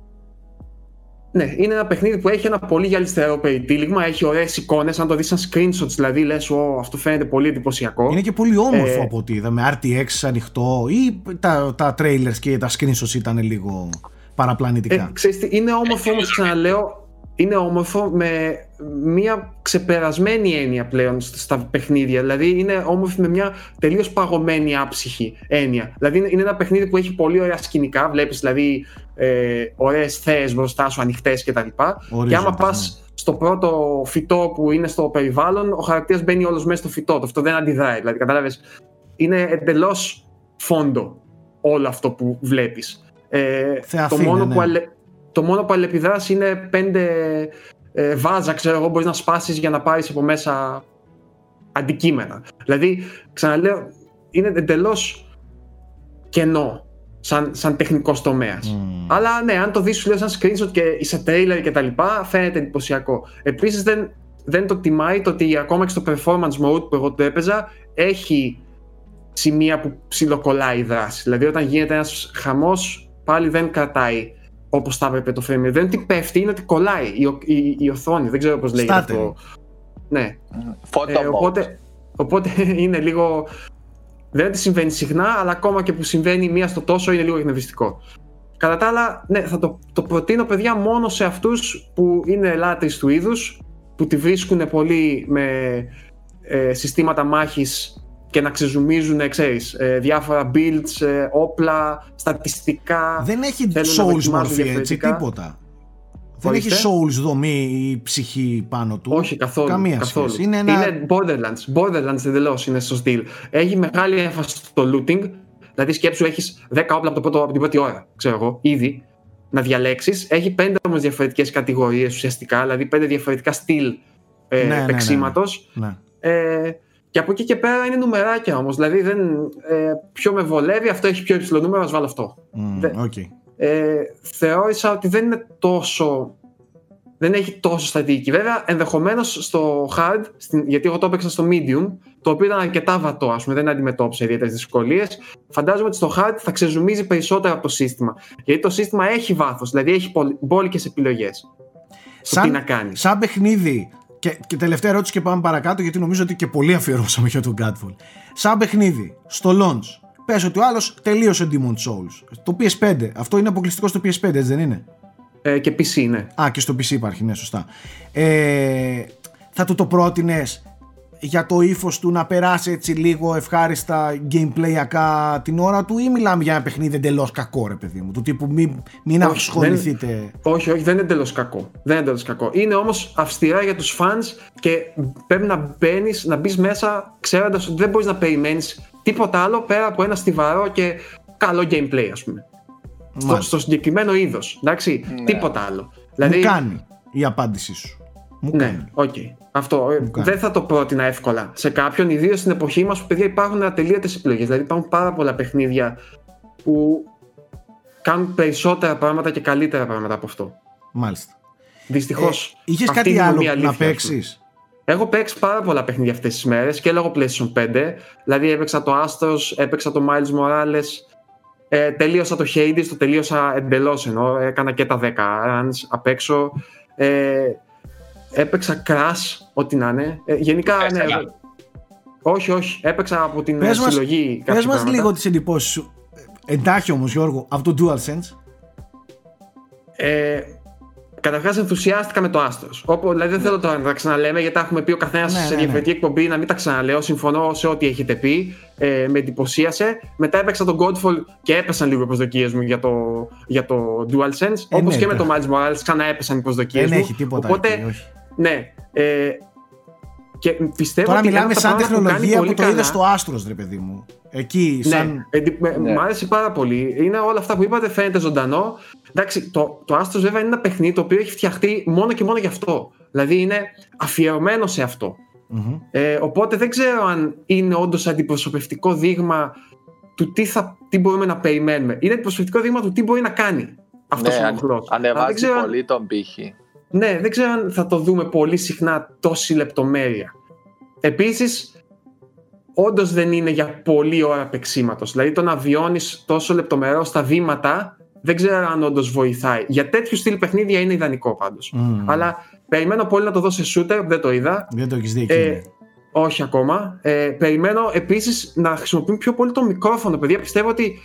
Ναι, είναι ένα παιχνίδι που έχει ένα πολύ γυαλιστερό περιτύλιγμα, έχει ωραίες εικόνες. Αν το δεις σαν screenshots, δηλαδή λες, αυτό φαίνεται πολύ εντυπωσιακό. Είναι και πολύ όμορφο ε, από ό,τι είδαμε. RTX ανοιχτό ή τα, τα trailers και τα screenshots ήταν λίγο παραπλανητικά. Ε, ξέρεις, είναι όμορφο όμως, ξαναλέω, είναι όμορφο με μια ξεπερασμένη έννοια πλέον στα παιχνίδια. Δηλαδή είναι όμορφο με μια τελείως παγωμένη άψυχη έννοια. Δηλαδή είναι ένα παιχνίδι που έχει πολύ ωραία σκηνικά. Βλέπεις δηλαδή ε, ωραίες θέσει μπροστά σου, ανοιχτές κτλ. Και άμα πας ναι. στο πρώτο φυτό που είναι στο περιβάλλον, ο χαρακτήρας μπαίνει όλος μέσα στο φυτό. Αυτό δεν αντιδράει. Δηλαδή, κατάλαβες; Είναι εντελώς φόντο όλο αυτό που βλέπεις. Ε, το, μόνο ναι. που το μόνο που αλληλεπιδράσει είναι πέντε ε, βάζα, ξέρω εγώ, μπορείς να σπάσεις για να πάρεις από μέσα αντικείμενα. Δηλαδή, ξαναλέω, είναι εντελώς κενό σαν, σαν τεχνικός τομέας. Mm. Αλλά ναι, αν το δεις, σου λέω σαν screenshot και σε trailer και τα λοιπά, φαίνεται εντυπωσιακό. Επίσης, δεν, δεν το τιμάει το ότι ακόμα και στο performance mode που εγώ το έπαιζα, έχει σημεία που ψιλοκολλάει η δράση. Δηλαδή, όταν γίνεται ένας χαμός, πάλι δεν κρατάει όπως θα έπρεπε το frame Δεν είναι ότι πέφτει, είναι ότι κολλάει η, η, η οθόνη. Δεν ξέρω πώς λέγεται αυτό. Ναι. Ε, οπότε, οπότε είναι λίγο. Δεν είναι ότι συμβαίνει συχνά, αλλά ακόμα και που συμβαίνει μία στο τόσο είναι λίγο εκνευριστικό. Κατά τα άλλα, ναι, θα το, το προτείνω παιδιά μόνο σε αυτούς που είναι λάτρε του είδους, που τη βρίσκουν πολύ με ε, συστήματα μάχης και να ξεζουμίζουν, ξέρεις, ε, διάφορα builds, ε, όπλα, στατιστικά. Δεν έχει souls μορφή έτσι, τίποτα. Δεν έχει souls δομή ή ψυχή πάνω του. Όχι καθόλου. Καμία καθόλου. σχέση. Είναι, ένα... είναι Borderlands. Borderlands εντελώς είναι στο στυλ. Έχει μεγάλη έμφαση στο looting. Δηλαδή σκέψου έχεις 10 όπλα από, το πρώτο, από την πρώτη ώρα, ξέρω εγώ, ήδη, να διαλέξεις. Έχει 5 όμως διαφορετικές κατηγορίες ουσιαστικά, δηλαδή 5 διαφορετικά στυλ ε, ναι, παίξήματο. Ναι, ναι, ναι. ε, και από εκεί και πέρα είναι νουμεράκια όμως. Δηλαδή, δεν, ε, ποιο με βολεύει, αυτό έχει πιο υψηλό νούμερο, ας βάλω αυτό. Mm, okay. ε, θεώρησα ότι δεν είναι τόσο. Δεν έχει τόσο στατική. Βέβαια, ενδεχομένως στο hard, στην, γιατί εγώ το έπαιξα στο medium, το οποίο ήταν αρκετά βατό, ας πούμε, δεν αντιμετώπισε ιδιαίτερες δυσκολίες. Φαντάζομαι ότι στο hard θα ξεζουμίζει περισσότερο από το σύστημα. Γιατί το σύστημα έχει βάθος, δηλαδή έχει μπόλικες επιλογές. Σαν, τι να κάνεις. Σαν παιχνίδι και, και τελευταία ερώτηση και πάμε παρακάτω γιατί νομίζω ότι και πολύ αφιερώσαμε για τον Godfall. Σαν παιχνίδι, στο launch, πες ότι ο άλλος τελείωσε Demon Souls. Το PS5, αυτό είναι αποκλειστικό στο PS5 έτσι δεν είναι; Ε, και PC είναι. Α και στο PC υπάρχει, ναι σωστά. Ε, θα του το πρότεινες για το ύφος του να περάσει έτσι λίγο ευχάριστα gameplayακά την ώρα του ή μιλάμε για ένα παιχνίδι εντελώς κακό ρε παιδί μου του τύπου μην, μην όχι, ασχοληθείτε δεν, όχι όχι δεν είναι εντελώς κακό. Δεν είναι εντελώς κακό. Είναι όμως αυστηρά για τους fans και πρέπει να μπαίνεις, να μπεις μέσα ξέροντας ότι δεν μπορείς να περιμένεις τίποτα άλλο πέρα από ένα στιβαρό και καλό gameplay ας πούμε. Στο, στο, συγκεκριμένο είδος εντάξει ναι. τίποτα άλλο. Δηλαδή, μου κάνει η απάντησή σου. Μου ναι, OK. Okay. Αυτό ε, δεν θα το πρότεινα εύκολα σε κάποιον, ιδίως στην εποχή μας που παιδιά υπάρχουν ατελείωτες επιλογές. Δηλαδή υπάρχουν πάρα πολλά παιχνίδια που κάνουν περισσότερα πράγματα και καλύτερα πράγματα από αυτό. Μάλιστα. Δυστυχώς. Ε, Είχες κάτι άλλο να παίξεις; Έχω παίξει πάρα πολλά παιχνίδια αυτές τις μέρες και λόγω PlayStation 5. Δηλαδή έπαιξα το Astros, έπαιξα το Miles Morales, ε, τελείωσα το Hades, το τελείωσα εντελώς ενώ έκανα και τα 10 runs απ' έξω. Ε, Έπαιξα crash, ό,τι να είναι. Ε, γενικά, ναι. Όχι, όχι. Έπαιξα από την πες συλλογή. Πες μας λίγο τις εντυπώσεις σου. Εντάχει όμως Γιώργο, από το DualSense. Ε, Καταρχάς, ενθουσιάστηκα με το άστρο. Όπου δηλαδή δεν θέλω τώρα να τα ξαναλέμε, γιατί τα έχουμε πει ο καθένας ναι, σε ναι, διαφορετική ναι. εκπομπή, να μην τα ξαναλέω. Συμφωνώ σε ό,τι έχετε πει. Ε, με εντυπωσίασε. Μετά έπαιξα τον Godfall και έπεσαν λίγο οι προσδοκίες μου για το, για το DualSense. Ε, Όπως ναι, και με το Miles Morales, ξανά έπεσαν οι προσδοκίες μου. Δεν έχει τίποτα. Οπότε, όχι. Ναι. Ε, και πιστεύω Τώρα ότι μιλάμε σαν τεχνολογία που, που το είδες στο άστρο, ρε παιδί μου. Εκεί, ναι, σαν... ναι. Μου άρεσε πάρα πολύ. Είναι όλα αυτά που είπατε, φαίνεται ζωντανό. Εντάξει, το, το Astros βέβαια είναι ένα παιχνίδι το οποίο έχει φτιαχτεί μόνο και μόνο γι' αυτό. Δηλαδή είναι αφιερωμένο σε αυτό. Ε, οπότε δεν ξέρω αν είναι όντως αντιπροσωπευτικό δείγμα του τι, θα, τι μπορούμε να περιμένουμε. Είναι προσωπικό δείγμα του τι μπορεί να κάνει αυτός ναι, ο αν- μοχλός. Ανεβάζει δεν ξέρω αν- πολύ τον πύχη. Ναι, δεν ξέρω αν θα το δούμε πολύ συχνά τόση λεπτομέρεια. Επίσης, όντως δεν είναι για πολλή ώρα παίξήματο. Δηλαδή το να βιώνεις τόσο λεπτομερό στα βήματα, δεν ξέρω αν όντως βοηθάει. Για τέτοιου στυλ παιχνίδια είναι ιδανικό πάντως. Μμμ. Αλλά περιμένω πολύ να το δω σε shooter, δεν το είδα. Δεν το έχεις δει εκεί. Ε, ναι. όχι ακόμα. Ε, περιμένω επίσης να χρησιμοποιούν πιο πολύ το μικρόφωνο, παιδιά. Πιστεύω ότι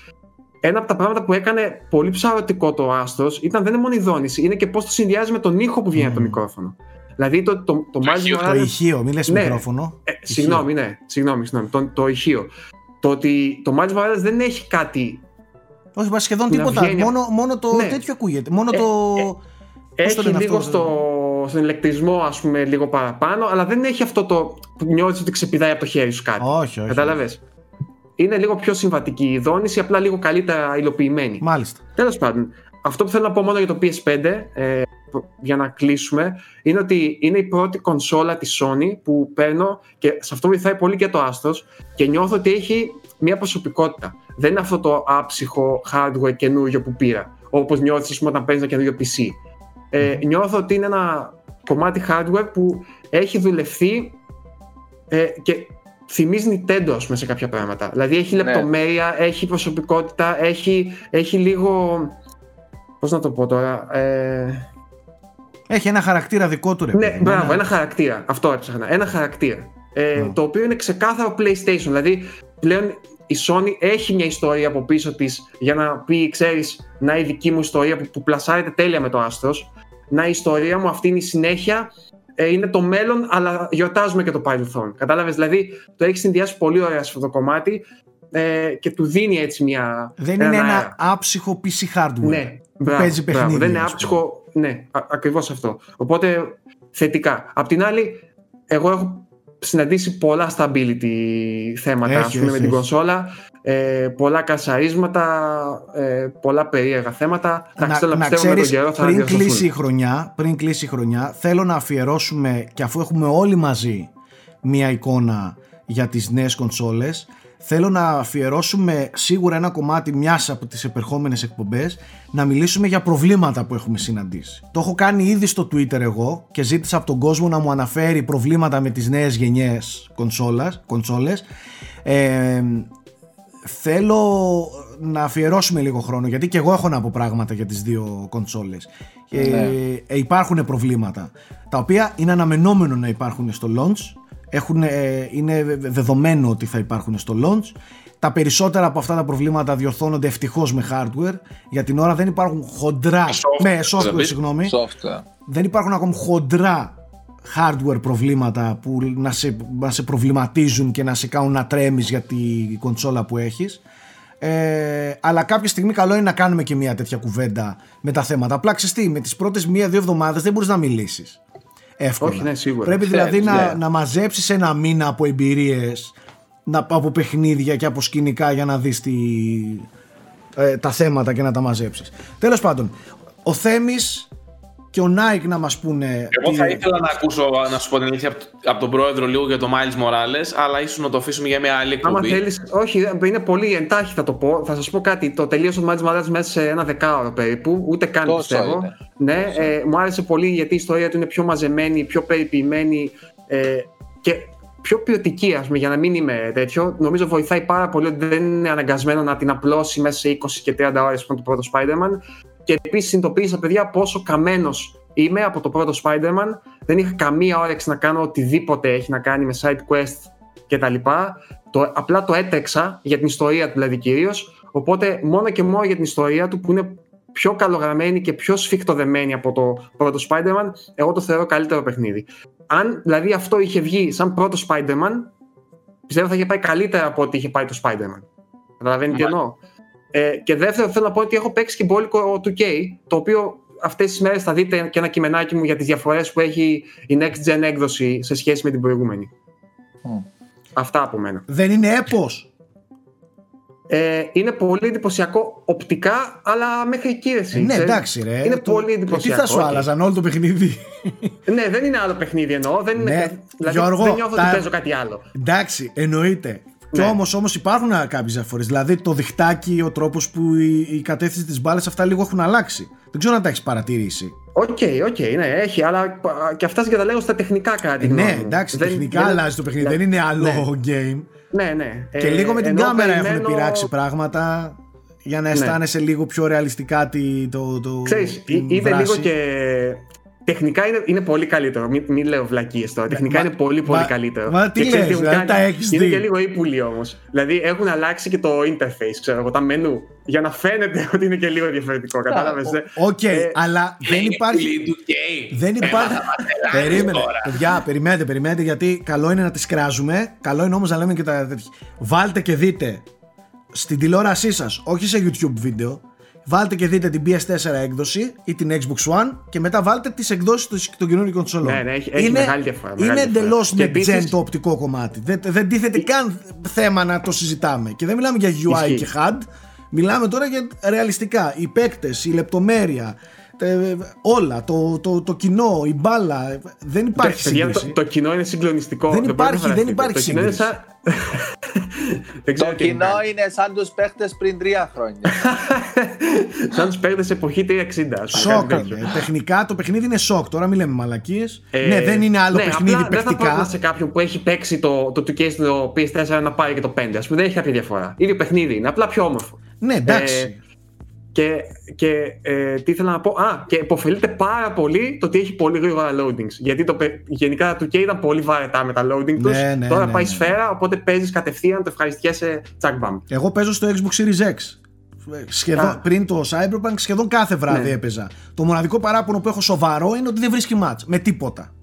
ένα από τα πράγματα που έκανε πολύ ψαρωτικό το Άστρο ήταν δεν είναι μόνο η δόνηση, είναι και πώς το συνδυάζει με τον ήχο που βγαίνει από το Μμμ. μικρόφωνο. Δηλαδή το, το, το, Miles ηχείο, Το Morales- ηχείο, μην λες ναι. μικρόφωνο. ε, συγγνώμη, ναι. Συγγνώμη, συγγνώμη. Το, το ηχείο. Το ότι το Miles Morales δεν έχει κάτι. Όχι, μα σχεδόν Να τίποτα. βγαίνει- Μόνο, μόνο το Ναι. τέτοιο ακούγεται. Μόνο Ε, το. ε, Πώς το έχει λένε λίγο αυτό, στο, στον ηλεκτρισμό, ας πούμε, λίγο παραπάνω, αλλά δεν έχει αυτό το που νιώθεις ότι ξεπηδάει από το χέρι σου κάτι. Όχι, όχι. Κατάλαβες; Είναι λίγο πιο συμβατική η δόνηση, απλά λίγο καλύτερα υλοποιημένη. Μάλιστα. Τέλος πάντων, αυτό που θέλω να πω μόνο για το PS5, ες, για να κλείσουμε, είναι ότι είναι η πρώτη κονσόλα της Sony που παίρνω και σε αυτό βοηθάει πολύ και το Astros και νιώθω ότι έχει μια προσωπικότητα. Δεν είναι αυτό το άψυχο hardware καινούριο που πήρα, όπως νιώθεις ας πούμε, όταν παίρνεις ένα καινούριο PC. Ε, νιώθω ότι είναι ένα κομμάτι hardware που έχει δουλευτεί ε, και θυμίζει Nintendo ας πούμε, σε κάποια πράγματα. Δηλαδή έχει Ναι. λεπτομέρεια, έχει προσωπικότητα, έχει, έχει λίγο... Πώς να το πω τώρα... Ε, Έχει ένα χαρακτήρα δικό του ρε. ναι, παιδί, μπράβο, ένα χαρακτήρα. Αυτό έψαχνα. Ένα χαρακτήρα. Ε, Ναι. Το οποίο είναι ξεκάθαρο PlayStation. Δηλαδή, πλέον η Sony έχει μια ιστορία από πίσω της για να πει, ξέρεις, να η δική μου ιστορία που, που πλασάρεται τέλεια με το Astros. Να η ιστορία μου αυτή είναι η συνέχεια. Ε, είναι το μέλλον, αλλά γιορτάζουμε και το παρελθόν. Κατάλαβες, δηλαδή το έχεις συνδυάσει πολύ ωραία σε αυτό το κομμάτι ε, και του δίνει έτσι μια. Δεν έναν είναι αέρα. ένα άψυχο PC hardware. Ναι, μπράβο, παίζει μπράβο. παιχνίδια, Δεν είναι ας πούμε. άψυχο. Ναι, ακριβώς αυτό. Οπότε θετικά. Απ' την άλλη, εγώ έχω συναντήσει πολλά stability θέματα Έχεις, ας πούμε, έχει, με την έχεις. κονσόλα. Ε, πολλά κασαρίσματα, ε, πολλά περίεργα θέματα. Εντάξει, θέλω να, πιστεύω με τον καιρό θα πριν διορθωθούν. κλείσει, η χρονιά, πριν κλείσει η χρονιά, θέλω να αφιερώσουμε και αφού έχουμε όλοι μαζί μία εικόνα για τις νέες κονσόλες, θέλω να αφιερώσουμε σίγουρα ένα κομμάτι μιας από τις επερχόμενες εκπομπές να μιλήσουμε για προβλήματα που έχουμε συναντήσει. Το έχω κάνει ήδη στο Twitter εγώ και ζήτησα από τον κόσμο να μου αναφέρει προβλήματα με τις νέες γενιές κονσόλας, κονσόλες. Ε, θέλω να αφιερώσουμε λίγο χρόνο γιατί και εγώ έχω να πω πράγματα για τις δύο κονσόλες ε, Ναι. ε, υπάρχουν προβλήματα τα οποία είναι αναμενόμενο να υπάρχουν στο launch έχουν, ε, είναι βε- δεδομένο ότι θα υπάρχουν στο launch. Τα περισσότερα από αυτά τα προβλήματα διορθώνονται ευτυχώς με hardware. Για την ώρα δεν υπάρχουν χοντρά software, με θα software πεις. συγγνώμη. Software. δεν υπάρχουν ακόμη χοντρά hardware προβλήματα που να σε, να σε προβληματίζουν και να σε κάνουν να τρέμεις για τη κονσόλα που έχεις. Ε, αλλά κάποια στιγμή καλό είναι να κάνουμε και μια τέτοια κουβέντα με τα θέματα. Απλά ξέρεις τι, με τις πρώτες μία-δύο εβδομάδες δεν μπορείς να μιλήσεις εύκολα Όχι, ναι, σίγουρα. πρέπει δηλαδή Θέλεις, να, ναι. να μαζέψεις ένα μήνα από εμπειρίες να, από παιχνίδια και από σκηνικά για να δεις τι, ε, τα θέματα και να τα μαζέψεις τέλος πάντων ο Θέμης και ο Nike να μας πούνε Εγώ τι- θα ήθελα να ακούσω, να σου πω την αλήθεια, από, από τον πρόεδρο λίγο για το Miles Morales, αλλά ίσως να το αφήσουμε για μια άλλη Άμα εκπομπή. θέλεις, όχι, είναι πολύ εντάχει θα το πω. Θα σας πω κάτι. Το τελείωσε το Miles Morales μέσα σε ένα δεκάωρο περίπου, ούτε καν Τόσο πιστεύω. είναι. Ναι, ε, μου άρεσε πολύ γιατί η ιστορία του είναι πιο μαζεμένη, πιο περιποιημένη ε, και πιο ποιοτική, ας πούμε, για να μην είμαι τέτοιο. Νομίζω βοηθάει πάρα πολύ ότι δεν είναι αναγκασμένο να την απλώσει μέσα σε 20 και 30 ώρες που είναι το πρώτο Spider-Man. Και επίσης συνειδητοποίησα, παιδιά, πόσο καμένος είμαι από το πρώτο Spider-Man. Δεν είχα καμία όρεξη να κάνω οτιδήποτε έχει να κάνει με side quest κτλ. Το, απλά το έτρεξα για την ιστορία του δηλαδή κυρίως. Οπότε μόνο και μόνο για την ιστορία του που είναι πιο καλογραμμένη και πιο σφιχτοδεμένη από το πρώτο Spider-Man, εγώ το θεωρώ καλύτερο παιχνίδι. Αν δηλαδή αυτό είχε βγει σαν πρώτο Spider-Man, πιστεύω θα είχε πάει καλύτερα από ό,τι είχε πάει το Spider-Man. Καταλαβαίνετε τι Μάλιστα. εννοώ; Ε, και δεύτερο, θέλω να πω ότι έχω παίξει και μπόλικο 2K, το οποίο αυτές τις μέρες θα δείτε και ένα κειμενάκι μου για τις διαφορές που έχει η Next Gen έκδοση σε σχέση με την προηγούμενη. Μμ. Αυτά από μένα. δεν είναι έπος; Ε, είναι πολύ εντυπωσιακό οπτικά, αλλά μέχρι εκεί εσύ. ναι ξέρεις. εντάξει ρε Είναι Το- πολύ Τι εντυπωσιακό. θα σου όχι. άλλαζαν όλο το παιχνίδι; Ναι, δεν είναι άλλο παιχνίδι εννοώ. Δεν είναι, Ναι, δηλαδή, Γιώργο, δεν νιώθω τα- ότι παίζω κάτι άλλο. Εντάξει, εννοείται. Κι όμως όμως υπάρχουν κάποιες διαφορές. Δηλαδή το διχτάκι, ο τρόπος που η, η κατεύθυνση της μπάλας, αυτά λίγο έχουν αλλάξει. Δεν ξέρω αν τα έχεις παρατηρήσει. OK, okay, OK, okay, ναι, έχει, αλλά και αυτά και τα λέω στα τεχνικά κάτι. Ναι, εντάξει, δεν, τεχνικά δεν, αλλάζει το παιχνίδι, δεν είναι άλλο ναι. game. Ναι, ναι. Και ε, λίγο με την κάμερα περιμένω... έχουν πειράξει πράγματα για να ναι. αισθάνεσαι ναι. λίγο πιο ρεαλιστικά το, το, Ξέρεις, είναι λίγο και Τεχνικά είναι, είναι πολύ καλύτερο. Μην, μην λέω βλακίες τώρα. Τεχνικά είναι πολύ πολύ καλύτερο. Μα τι λες, δηλαδή, τα έχεις Είναι και λίγο ύπουλοι όμως. Δηλαδή έχουν αλλάξει και το interface, ξέρω εγώ, τα μενού. Για να φαίνεται ότι είναι και λίγο διαφορετικό. Κατάλαβες. Ε; Οκ, ε, αλλά δεν υπάρχει. δεν υπάρχει. Περίμενε. Παιδιά, περιμένετε, περιμένετε, γιατί καλό είναι να τις κράζουμε. Καλό είναι όμως να λέμε και τα τέτοια. Βάλτε και δείτε στην τηλεόρασή σας, όχι σε YouTube βίντεο, Βάλτε και δείτε την PS4 έκδοση ή την Xbox One και μετά βάλτε τις εκδόσεις των καινούριων κονσολών. Ναι, ναι, έχει, έχει είναι, μεγάλη διαφορά. Είναι εντελώς next το οπτικό κομμάτι. Δεν, δεν τίθεται καν θέμα να το συζητάμε. Και δεν μιλάμε για UI και HUD. Μιλάμε τώρα για ρεαλιστικά. Οι παίκτες, η λεπτομέρεια, όλα, το, το, το κοινό, η μπάλα. Δεν υπάρχει σύγκριση. Το, το, κοινό είναι συγκλονιστικό. Δεν, υπάρχει, δεν υπάρχει σύγκριση. το κοινό είναι σαν τους παίχτες πριν τρία χρόνια. σαν τους παίχτες εποχή 360. Σοκ Τεχνικά το παιχνίδι είναι σοκ. Τώρα μιλάμε μαλακίες. Ε, ναι, δεν είναι άλλο ναι, παιχνίδι απλά παιχτικά. Δεν θα σε κάποιον που έχει παίξει το, το 2K στο PS4 να πάρει και το 5. Α πούμε δεν έχει κάποια διαφορά. Ίδιο παιχνίδι είναι. Απλά πιο όμορφο. Ναι, εντάξει. Ε, και, και ε, τι ήθελα να πω; Α, και υποφελείται πάρα πολύ το ότι έχει πολύ γρήγορα loadings. Γιατί το, γενικά το 2K ήταν πολύ βαρετά με τα loading τους. Ναι, ναι, Τώρα ναι, πάει ναι. σφαίρα, οπότε παίζεις κατευθείαν, το ευχαριστιέσαι τσακμπαμ. Εγώ παίζω στο Xbox Series X. Σχεδόν, πριν το Cyberpunk σχεδόν κάθε βράδυ ναι. έπαιζα. Το μοναδικό παράπονο που έχω σοβαρό είναι ότι δεν βρίσκει match με τίποτα.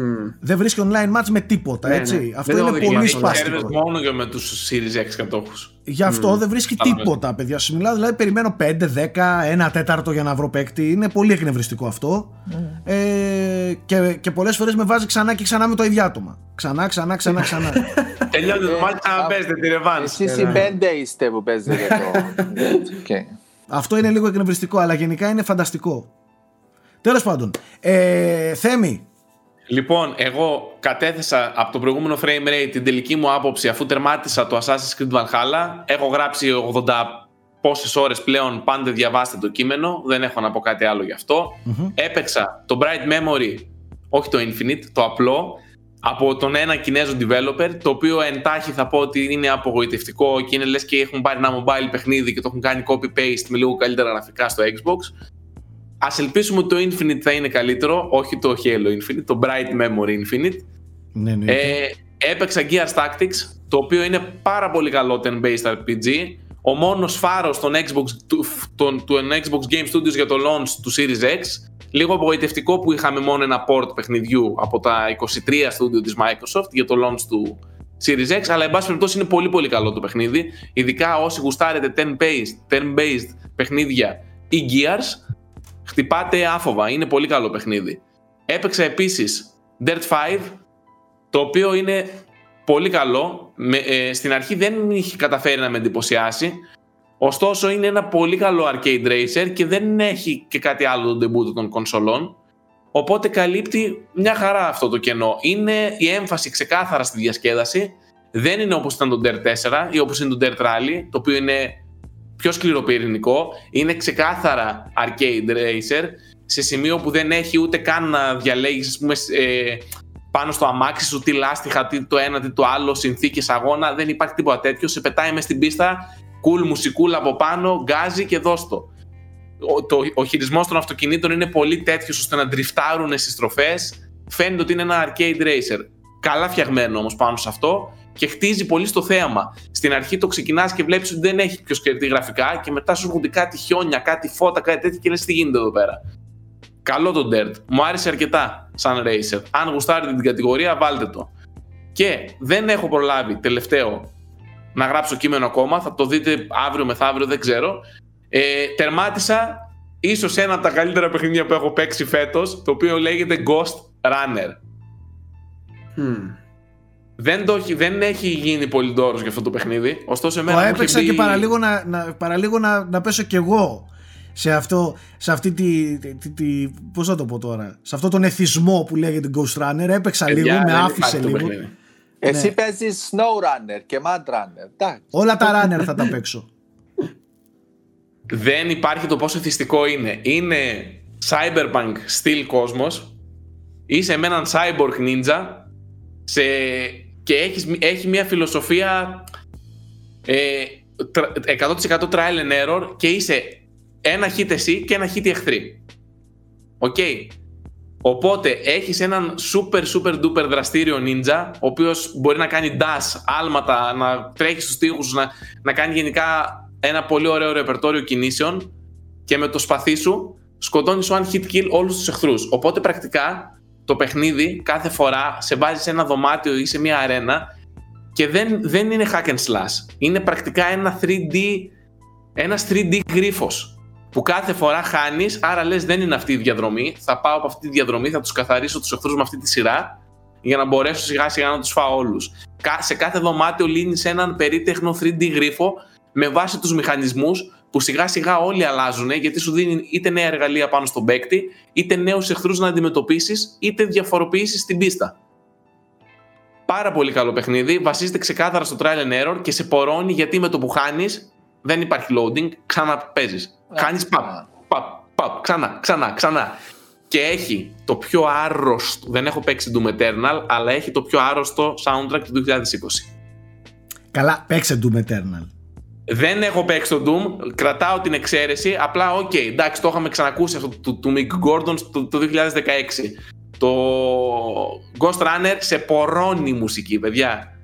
Mm. Δεν βρίσκει online match με τίποτα, ναι, έτσι. Ναι. Αυτό δεν είναι πολύ σπαστικό. μόνο για με τους Series X κατόχους. Γι' αυτό mm. δεν βρίσκει τίποτα, παιδιά. Σου μιλάω, δηλαδή περιμένω 5, 10, 1 τέταρτο για να βρω παίκτη. Είναι πολύ εκνευριστικό αυτό. Mm. Ε, και, και πολλές φορές με βάζει ξανά και ξανά με το ίδιο άτομα. Ξανά, ξανά, ξανά, ξανά. Τελειώνει το μάτι, ξανά παίζετε τη ρεβάν. Εσείς οι πέντε είστε που παίζετε το. Αυτό είναι λίγο εκνευριστικό, αλλά γενικά είναι φανταστικό. Τέλος πάντων, ε, Θέμη, Λοιπόν, εγώ κατέθεσα από το προηγούμενο frame rate την τελική μου άποψη αφού τερμάτισα το Assassin's Creed Valhalla. Έχω γράψει 80 πόσες ώρες πλέον. Πάντε διαβάστε το κείμενο. Δεν έχω να πω κάτι άλλο γι' αυτό. Έπαιξα το Bright Memory, όχι το Infinite, το απλό, από τον ένα Κινέζο developer, το οποίο εντάχει θα πω ότι είναι απογοητευτικό και είναι λες και έχουν πάρει ένα mobile παιχνίδι και το έχουν κάνει copy-paste με λίγο καλύτερα γραφικά στο Xbox. Α ελπίσουμε ότι το Infinite θα είναι καλύτερο, όχι το Halo Infinite, το Bright Memory Infinite. Ναι, ναι. Ε, έπαιξα Gears Tactics, το οποίο είναι πάρα πολύ καλό turn-based RPG. Ο μόνος φάρος των Xbox, του, τον, του Xbox Game Studios για το launch του Series X. Λίγο απογοητευτικό που είχαμε μόνο ένα port παιχνιδιού από τα 23 studio της Microsoft για το launch του Series X, αλλά εν πάση περιπτώσει είναι πολύ πολύ καλό το παιχνίδι. Ειδικά όσοι γουστάρετε turn-based, turn-based παιχνίδια ή Gears, χτυπάτε άφοβα. Είναι πολύ καλό παιχνίδι. Έπαιξα επίσης Dirt 5, το οποίο είναι πολύ καλό. Με, ε, στην αρχή δεν είχε καταφέρει να με εντυπωσιάσει. Ωστόσο είναι ένα πολύ καλό arcade racer και δεν έχει και κάτι άλλο τον debut των κονσολών. Οπότε καλύπτει μια χαρά αυτό το κενό. Είναι η έμφαση ξεκάθαρα στη διασκέδαση. Δεν είναι όπως ήταν το Dirt 4 ή όπως είναι το Dirt Rally, το οποίο είναι πιο σκληροπυρηνικό, είναι ξεκάθαρα arcade racer, σε σημείο που δεν έχει ούτε καν να διαλέγεις πούμε, ε, πάνω στο αμάξι σου τι λάστιχα, τι το ένα, τι το άλλο, συνθήκες αγώνα, δεν υπάρχει τίποτα τέτοιο, σε πετάει μες στην πίστα, cool μουσικούλα από πάνω, γκάζι και δώστο. Ο, το, ο χειρισμός των αυτοκινήτων είναι πολύ τέτοιος ώστε να τριφτάρουν στις στροφές, φαίνεται ότι είναι ένα arcade racer. Καλά φτιαγμένο όμως πάνω σε αυτό και χτίζει πολύ στο θέαμα. Στην αρχή το ξεκινάς και βλέπεις ότι δεν έχει πιο σκεφτεί γραφικά και μετά σου έρχονται κάτι χιόνια, κάτι φώτα, κάτι τέτοιο και λες τι γίνεται εδώ πέρα; Καλό το Dirt. Μου άρεσε αρκετά σαν racer. Αν γουστάρετε την κατηγορία, βάλτε το. Και δεν έχω προλάβει τελευταίο να γράψω κείμενο ακόμα. Θα το δείτε αύριο μεθαύριο, δεν ξέρω. Ε, τερμάτισα ίσως ένα από τα καλύτερα παιχνίδια που έχω παίξει φέτος, το οποίο λέγεται Ghost Runner. Hmm. Δεν, το, δεν έχει γίνει πολύ δώρο για αυτό το παιχνίδι. Ωστόσο, εμένα. Το έπαιξα και παραλίγο να, να, παραλίγο να, να πέσω κι εγώ σε, αυτό, σε αυτή τη, τη, τη, Πώς θα το πω τώρα; Σε αυτό τον εθισμό που λέγεται Ghost Runner. Έπαιξα λίγο, με άφησε λίγο. Εσύ Ναι. παίζεις SnowRunner και Mad Runner. Εντάξει. Όλα τα runner θα τα παίξω. Δεν υπάρχει το πόσο εθιστικό είναι. Είναι cyberpunk στυλ κόσμος. Είσαι με έναν cyborg ninja σε... και έχεις, έχει μια φιλοσοφία ε, τρα- 100% trial and error και είσαι ένα hit εσύ και ένα hit οι εχθροί. Οκ. Οπότε έχεις έναν super super duper δραστήριο ninja ο οποίος μπορεί να κάνει dash, άλματα, να τρέχει στους τοίχους, να, να κάνει γενικά ένα πολύ ωραίο ρεπερτόριο κινήσεων και με το σπαθί σου σκοτώνεις one hit kill όλους τους εχθρούς. Οπότε πρακτικά το παιχνίδι κάθε φορά σε βάζει σε ένα δωμάτιο ή σε μια αρένα και δεν, δεν είναι hack and slash. Είναι πρακτικά ένα 3D, ένας 3D γρίφος που κάθε φορά χάνεις, άρα λες δεν είναι αυτή η διαδρομή, θα πάω από αυτή τη διαδρομή, θα τους καθαρίσω τους εχθρούς με αυτή τη σειρά για να μπορέσω σιγά σιγά να τους φάω όλους. Κα- Σε κάθε δωμάτιο λύνεις έναν περίτεχνο 3D γρίφο με βάση τους μηχανισμούς που σιγά σιγά όλοι αλλάζουν γιατί σου δίνει είτε νέα εργαλεία πάνω στον παίκτη, είτε νέους εχθρούς να αντιμετωπίσεις, είτε διαφοροποιήσεις την πίστα. Πάρα πολύ καλό παιχνίδι, βασίζεται ξεκάθαρα στο trial and error και σε πορώνει γιατί με το που χάνεις δεν υπάρχει loading, ξαναπαίζεις. Χάνεις παπ, παπ, παπ, ξανά, ξανά, ξανά. Και έχει το πιο άρρωστο, δεν έχω παίξει Doom Eternal, αλλά έχει το πιο άρρωστο soundtrack του 2020. Καλά, παίξε Doom Eternal. Δεν έχω παίξει το Doom, κρατάω την εξαίρεση. Απλά, οκ, εντάξει, το είχαμε ξανακούσει αυτό του, του Mick Gordon το, το 2016. Το Ghost Runner σε πορώνει μουσική, παιδιά.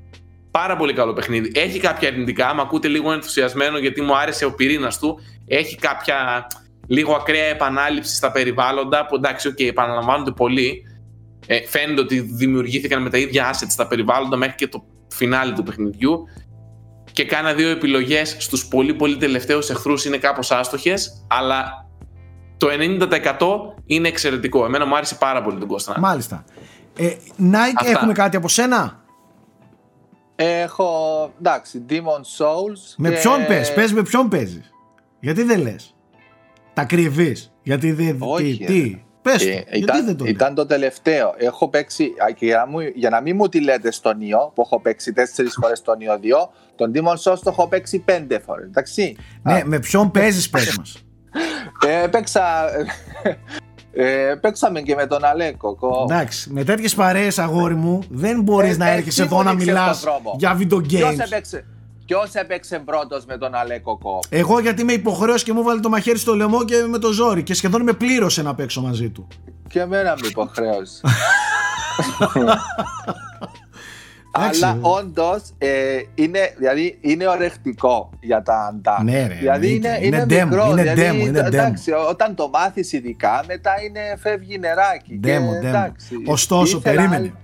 Πάρα πολύ καλό παιχνίδι. Έχει κάποια αρνητικά, με ακούτε λίγο ενθουσιασμένο γιατί μου άρεσε ο πυρήνας του. Έχει κάποια λίγο ακραία επανάληψη στα περιβάλλοντα που εντάξει, οκ, επαναλαμβάνονται πολύ. Ε, φαίνεται ότι δημιουργήθηκαν με τα ίδια assets στα περιβάλλοντα μέχρι και το φινάλε του παιχνιδιού και κάνα δύο επιλογές στους πολύ πολύ τελευταίους εχθρούς είναι κάπως άστοχες αλλά το 90% είναι εξαιρετικό. Εμένα μου άρεσε πάρα πολύ τον Ghost Runner. Μάλιστα. Ε, Nike, Αυτά. έχουμε κάτι από σένα; Έχω, εντάξει, Demon Souls. Με και- ποιον πες, πες με ποιον παίζεις. Γιατί δεν λες. Τα κρυβείς. Γιατί δεν. Όχι, τι, ρε. τι. Πες το. Ε, γιατί ήταν, δεν το λες; ήταν το τελευταίο. Έχω παίξει, α, και για, να μου, για να μην μου τη λέτε στον Ιω, που έχω παίξει τέσσερις φορές στον Ιω 2, τον Demon Souls το έχω παίξει πέντε φορές. Εντάξει. Ναι, Α, με ποιον παίζεις πες μας. ε, παίξα, ε, παίξαμε και με τον Αλέκο. κο- Εντάξει, με τέτοιες παρέες αγόρι μου δεν μπορείς Ε, να ε, έρχεσαι τι εδώ να φωνήξες μιλάς στον δρόμο; για video Ποιος games. έπαιξε, ποιος έπαιξε πρώτος με τον Αλέκο Κο. Εγώ γιατί με υποχρέωσε και μου βάλε το μαχαίρι στο λαιμό και με το ζόρι και σχεδόν με πλήρωσε να παίξω μαζί του. Και εμένα με υποχρέωσε. Εντάξει. Αλλά όντως ε, είναι, δηλαδή, είναι ορεκτικό για τα αντά. Ναι, ρε, δηλαδή εννοείται. είναι, Είναι είναι, demo, μικρό. είναι δηλαδή, demo, είναι εντάξει, όταν το μάθεις ειδικά, μετά είναι, φεύγει νεράκι. και, Demo, demo. εντάξει, Ωστόσο, ήθελα περίμενε. άλλη-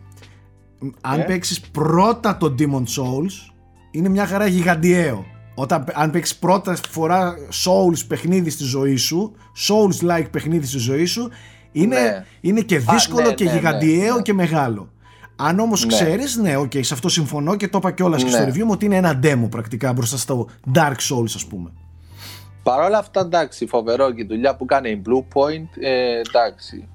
Αν Ε; παίξεις πρώτα το Demon Souls, είναι μια χαρά γιγαντιαίο. Όταν, αν παίξεις πρώτα φορά Souls παιχνίδι στη ζωή σου, Souls-like παιχνίδι στη ζωή σου, είναι, Ναι. είναι και δύσκολο ναι, και ναι, ναι, γιγαντιαίο ναι. και μεγάλο. Αν όμως Ναι. ξέρεις, ναι, οκ, σε αυτό συμφωνώ και το είπα κιόλας και Ναι. στο review μου ότι είναι ένα demo πρακτικά μπροστά στο Dark Souls ας πούμε. Παρ' όλα αυτά, εντάξει, φοβερό και η δουλειά που κάνει η Blue Point, ε, εντάξει.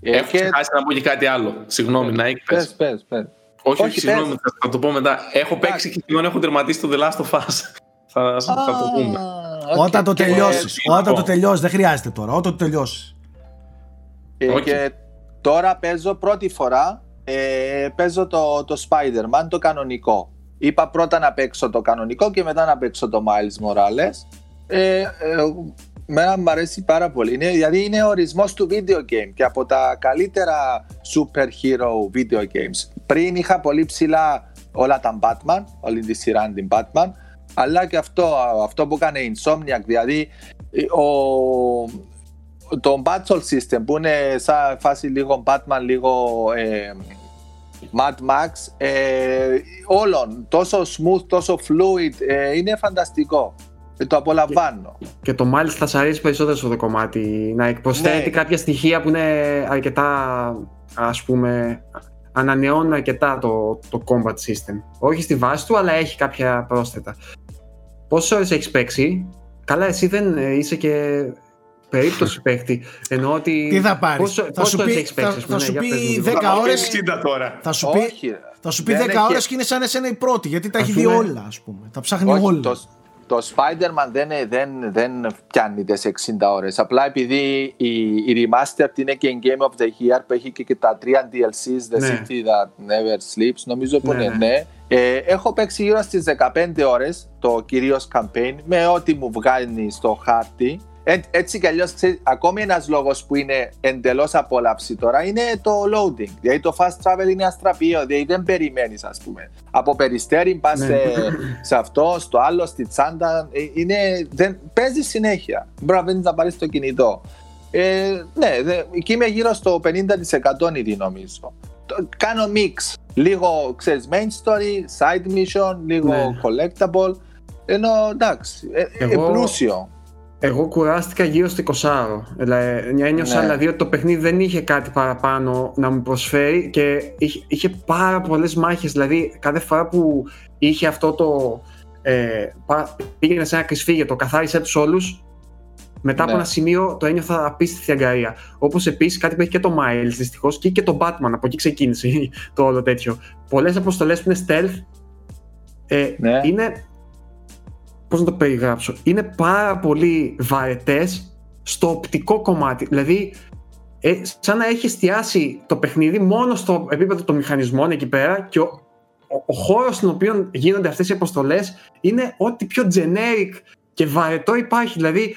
Ε, Έχω ξεχάσει να πω και κάτι άλλο. Συγγνώμη, Νίκο, πες. Πες, πες, πες. Όχι, όχι, όχι, συγγνώμη, πες. θα, θα το πω μετά. Έχω παίξει και σχεδόν έχω τερματίσει το The Last of Us. θα, θα το πούμε. Α, Όταν οκ. το Και- τελειώσεις, ε, όταν το ε, τελειώσεις, δεν χρειάζεται τώρα, όταν το τελειώσεις. Ε, Όχι. Και τώρα παίζω πρώτη φορά ε, παίζω το, το Spider-Man το κανονικό. Είπα πρώτα να παίξω το κανονικό και μετά να παίξω το Miles Morales. Ε, ε, Μένα μου αρέσει πάρα πολύ. Είναι, δηλαδή είναι ο ορισμός του video game και από τα καλύτερα super hero video games. Πριν είχα πολύ ψηλά όλα τα Batman, όλη τη σειρά την Batman, αλλά και αυτό, αυτό που έκανε η Insomniac, δηλαδή ο, το Battle System που είναι σαν φάση λίγο Batman, λίγο ε, Mad Max, ε, όλων, τόσο smooth, τόσο fluid, ε, είναι φανταστικό. Ε, το απολαμβάνω. Και το μάλιστα θα σ' αρέσει περισσότερο στο το κομμάτι να εκπροσθέτει Ναι. κάποια στοιχεία που είναι αρκετά ας πούμε ανανεώνουν αρκετά το, το combat system. Όχι στη βάση του αλλά έχει κάποια πρόσθετα. Πόσες ώρες έχεις παίξει; Καλά εσύ δεν ε, είσαι και περίπτωση παίχτη. Εννοώ ότι... Τι θα πάρεις, Πόσο, θα πόσες σου ώρες πει- έχεις παίξει, θα- ας πούμε, θα σου για πει πες μου λίγο. 10 Θα πω ώρες. 60 τώρα. Θα σου πει, Όχι, ρε. Θα σου πει Δεν 10 έχει- ώρες και είναι σαν εσένα η πρώτη, γιατί τα Ας έχει δει πούμε- όλα, ας πούμε. Τα ψάχνει Όχι, όλα. Το, το Spider-Man δεν, δεν, δεν πιάνει τις 60 ώρες. Απλά επειδή η, η Remastered είναι και η Game of the Year που έχει και, και τα τρία DLCs, The Ναι. City That Never Sleeps, νομίζω που Ναι, είναι ναι. ναι. Ε, έχω παίξει γύρω στις 15 ώρες το κυρίως campaign με ό,τι μου βγάλει στο χάρτη. Ε, έτσι κι αλλιώς, ξέρεις, ακόμη ένας λόγος που είναι εντελώς απόλαυση τώρα είναι το loading. Δηλαδή το fast travel είναι αστραπείο, δηλαδή δεν περιμένεις ας πούμε. Από περιστέρι πας Ναι. σε, σε αυτό, στο άλλο, στη τσάντα. Ε, Είναι, δεν, παίζεις συνέχεια. Μπορεί να παίρνεις να πάρεις το κινητό. Ε, ναι, δε, εκεί είμαι γύρω στο 50% ήδη νομίζω. Το- κάνω mix. Λίγο, ξέρεις, main story, side mission, λίγο Ναι. collectible. Ενώ εντάξει, ε, ε, Εγώ- πλούσιο. Εγώ κουράστηκα γύρω στο 20. Δηλαδή, ένιωσα Ναι. δηλαδή ότι το παιχνίδι δεν είχε κάτι παραπάνω να μου προσφέρει και είχε, είχε πάρα πολλές μάχες. Δηλαδή, κάθε φορά που είχε αυτό το. Ε, πά- πήγαινε σε ένα κρυσφύγιο, το καθάρισε τους όλους. Μετά από Ναι. ένα σημείο το ένιωθα απίστευτη αγκαρία. Όπως επίσης κάτι που έχει και το Miles δυστυχώς και, και το Batman. Από εκεί ξεκίνησε το όλο τέτοιο. Πολλές αποστολές που είναι stealth ε, Ναι. είναι. Πώς να το περιγράψω. Είναι πάρα πολύ βαρετές στο οπτικό κομμάτι. Δηλαδή, ε, σαν να έχει εστιάσει το παιχνίδι μόνο στο επίπεδο των μηχανισμών εκεί πέρα και ο, ο, ο χώρος στον οποίο γίνονται αυτές οι αποστολές είναι ό,τι πιο generic και βαρετό υπάρχει. Δηλαδή,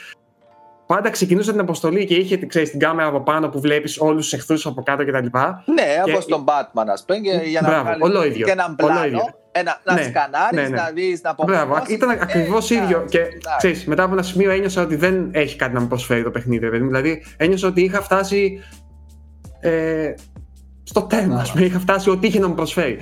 πάντα ξεκινούσε την αποστολή και είχε ξέρεις, την κάμερα από πάνω που βλέπεις όλους του εχθρούς από κάτω κτλ. Ναι, Και- όπως τον Batman, ας πούμε, και για να Μπράβο, βγάλεις όλο ίδιο, και έναν όλο πλάνο, ίδιο. ένα, να Ναι, σκανάρεις, ναι, ναι. να δεις, να Μπράβο, απομονώσεις. ήταν Ε, ακριβώ ίδιο. εντάξει, Και εντάξει. ξέρεις, μετά από ένα σημείο ένιωσα ότι δεν έχει κάτι να μου προσφέρει το παιχνίδι. ρε παιδί μου. Δηλαδή, ένιωσα ότι είχα φτάσει ε, στο τέρμα. ας πούμε. Είχα φτάσει ό,τι είχε να μου προσφέρει.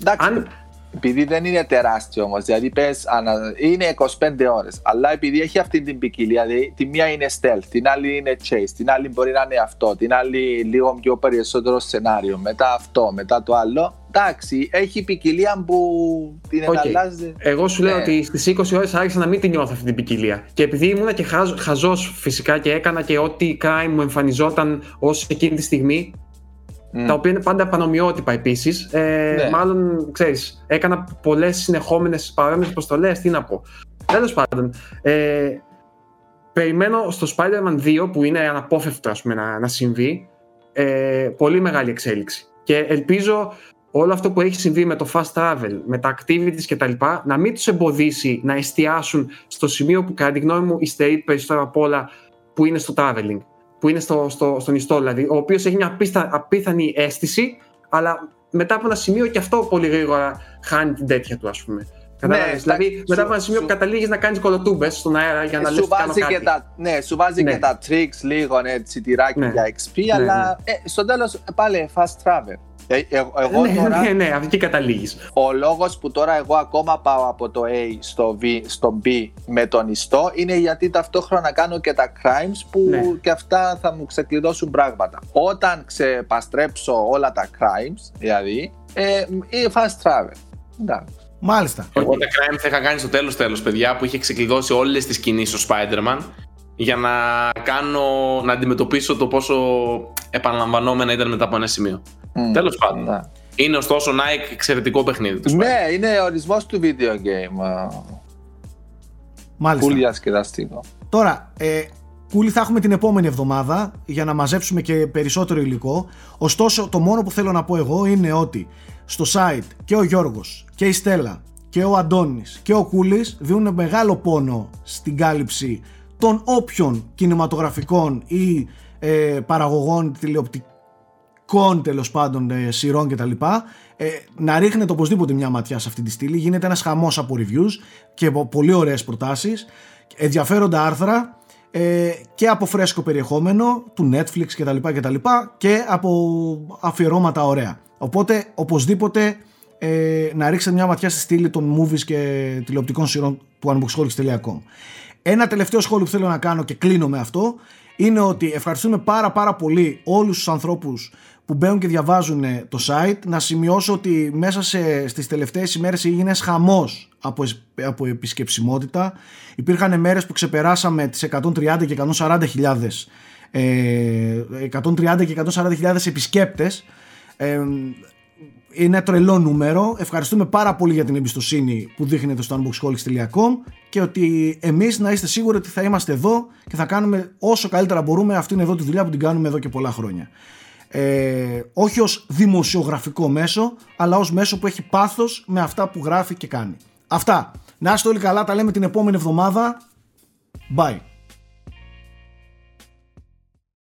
Εντάξει, Αν- επειδή δεν είναι τεράστιο όμως, δηλαδή πες, ανα- είναι 25 ώρες. Αλλά επειδή έχει αυτή την ποικιλία, δηλαδή τη μία είναι stealth, την άλλη είναι chase, την άλλη μπορεί να είναι αυτό, την άλλη λίγο πιο περισσότερο σενάριο, μετά αυτό, μετά το άλλο. Εντάξει, έχει ποικιλία που την Οκ. εναλλάζει. Εγώ σου λέω Ναι. ότι στις 20 ώρες άρχισα να μην την νιώθω αυτή την ποικιλία. Και επειδή ήμουνα και χαζός φυσικά και έκανα και ό,τι crime μου εμφανιζόταν ως εκείνη τη στιγμή, Μμ. τα οποία είναι πάντα πανομοιότυπα επίσης. Ε, Ναι. Μάλλον, ξέρεις, έκανα πολλές συνεχόμενες παρόμοιες αποστολές. Τι να πω. Τέλος πάντων, ε, περιμένω στο Spider-Man 2 που είναι αναπόφευκτο ας πούμε, να, να συμβεί ε, πολύ μεγάλη εξέλιξη. Και ελπίζω όλο αυτό που έχει συμβεί με το fast travel, με τα activities κτλ. να μην τους εμποδίσει να εστιάσουν στο σημείο που κατά τη γνώμη μου υστερεί περισσότερο απ' όλα που είναι στο traveling. Που είναι στο, στο, στον ιστό δηλαδή, ο οποίος έχει μια απίστα, απίθανη αίσθηση, αλλά μετά από ένα σημείο και αυτό πολύ γρήγορα χάνει την τέτοια του, ας πούμε. Κατάλαβες; Ναι, δηλαδή, σου- μετά από ένα σημείο σου- που καταλήγεις να κάνεις κολοτούμπες στον αέρα για να λες σου ότι κάνω βάζει, κάτι. και τα, ναι, σου βάζει Ναι. και τα tricks λίγο έτσι τυράκι Ναι. για XP, αλλά ε, στο τέλος πάλι fast travel. Ε, ε, εγώ ναι, τώρα, ναι, ναι, εκεί καταλήγεις. Ο λόγος που τώρα εγώ ακόμα πάω από το A στο, V, στο B με τον ιστό είναι γιατί ταυτόχρονα κάνω και τα crimes που Ναι. και αυτά θα μου ξεκλειδώσουν πράγματα. Όταν ξεπαστρέψω όλα τα crimes, δηλαδή, ε, είναι fast travel. Εντάξει. Μάλιστα. Εγώ τα crime θα είχα κάνει στο τέλος τέλος, παιδιά, που είχε ξεκλειδώσει όλες τις κινήσεις στο Spider-Man για να κάνω, να αντιμετωπίσω το πόσο επαναλαμβανόμενα ήταν μετά από ένα σημείο. Μμ. Τέλος πάντων. Ναι. Είναι ωστόσο Nike εξαιρετικό παιχνίδι τους. Ναι, είναι ορισμός του video game. ε, Μάλιστα. Πολύ ασκεδαστικό. Τώρα, ε, Κούλη θα έχουμε την επόμενη εβδομάδα για να μαζέψουμε και περισσότερο υλικό. Ωστόσο, το μόνο που θέλω να πω εγώ είναι ότι στο site και ο Γιώργος και η Στέλλα και ο Αντώνης και ο Κούλης δίνουν μεγάλο πόνο στην κάλυψη των όποιων κινηματογραφικών ή ε, παραγωγών τηλεοπτικών τέλος πάντων ε, σειρών κτλ. Ε, να ρίχνετε οπωσδήποτε μια ματιά σε αυτή τη στήλη. Γίνεται ένας χαμός από reviews και από πολύ ωραίες προτάσεις, ενδιαφέροντα άρθρα ε, και από φρέσκο περιεχόμενο του Netflix κτλ. κτλ και από αφιερώματα ωραία. Οπότε οπωσδήποτε ε, να ρίξετε μια ματιά στη στήλη των movies και τηλεοπτικών σειρών του unboxholics.com. Ένα τελευταίο σχόλιο που θέλω να κάνω και κλείνω με αυτό είναι ότι ευχαριστούμε πάρα πάρα πολύ όλους τους ανθρώπους που μπαίνουν και διαβάζουν το site. Να σημειώσω ότι μέσα σε, στις τελευταίες ημέρες έγινε ένας χαμός από, εσ- από επισκεψιμότητα. Υπήρχαν μέρες που ξεπεράσαμε τις 130 και 140 χιλιάδες ε, 130 και 140 χιλιάδες επισκέπτες ε, είναι τρελό νούμερο. Ευχαριστούμε πάρα πολύ για την εμπιστοσύνη που δείχνετε στο unboxholics.com και ότι εμείς να είστε σίγουροι ότι θα είμαστε εδώ και θα κάνουμε όσο καλύτερα μπορούμε αυτήν εδώ τη δουλειά που την κάνουμε εδώ και πολλά χρόνια. Ε, όχι ως δημοσιογραφικό μέσο, αλλά ως μέσο που έχει πάθος με αυτά που γράφει και κάνει. Αυτά. Να είστε όλοι καλά, τα λέμε την επόμενη εβδομάδα. Bye.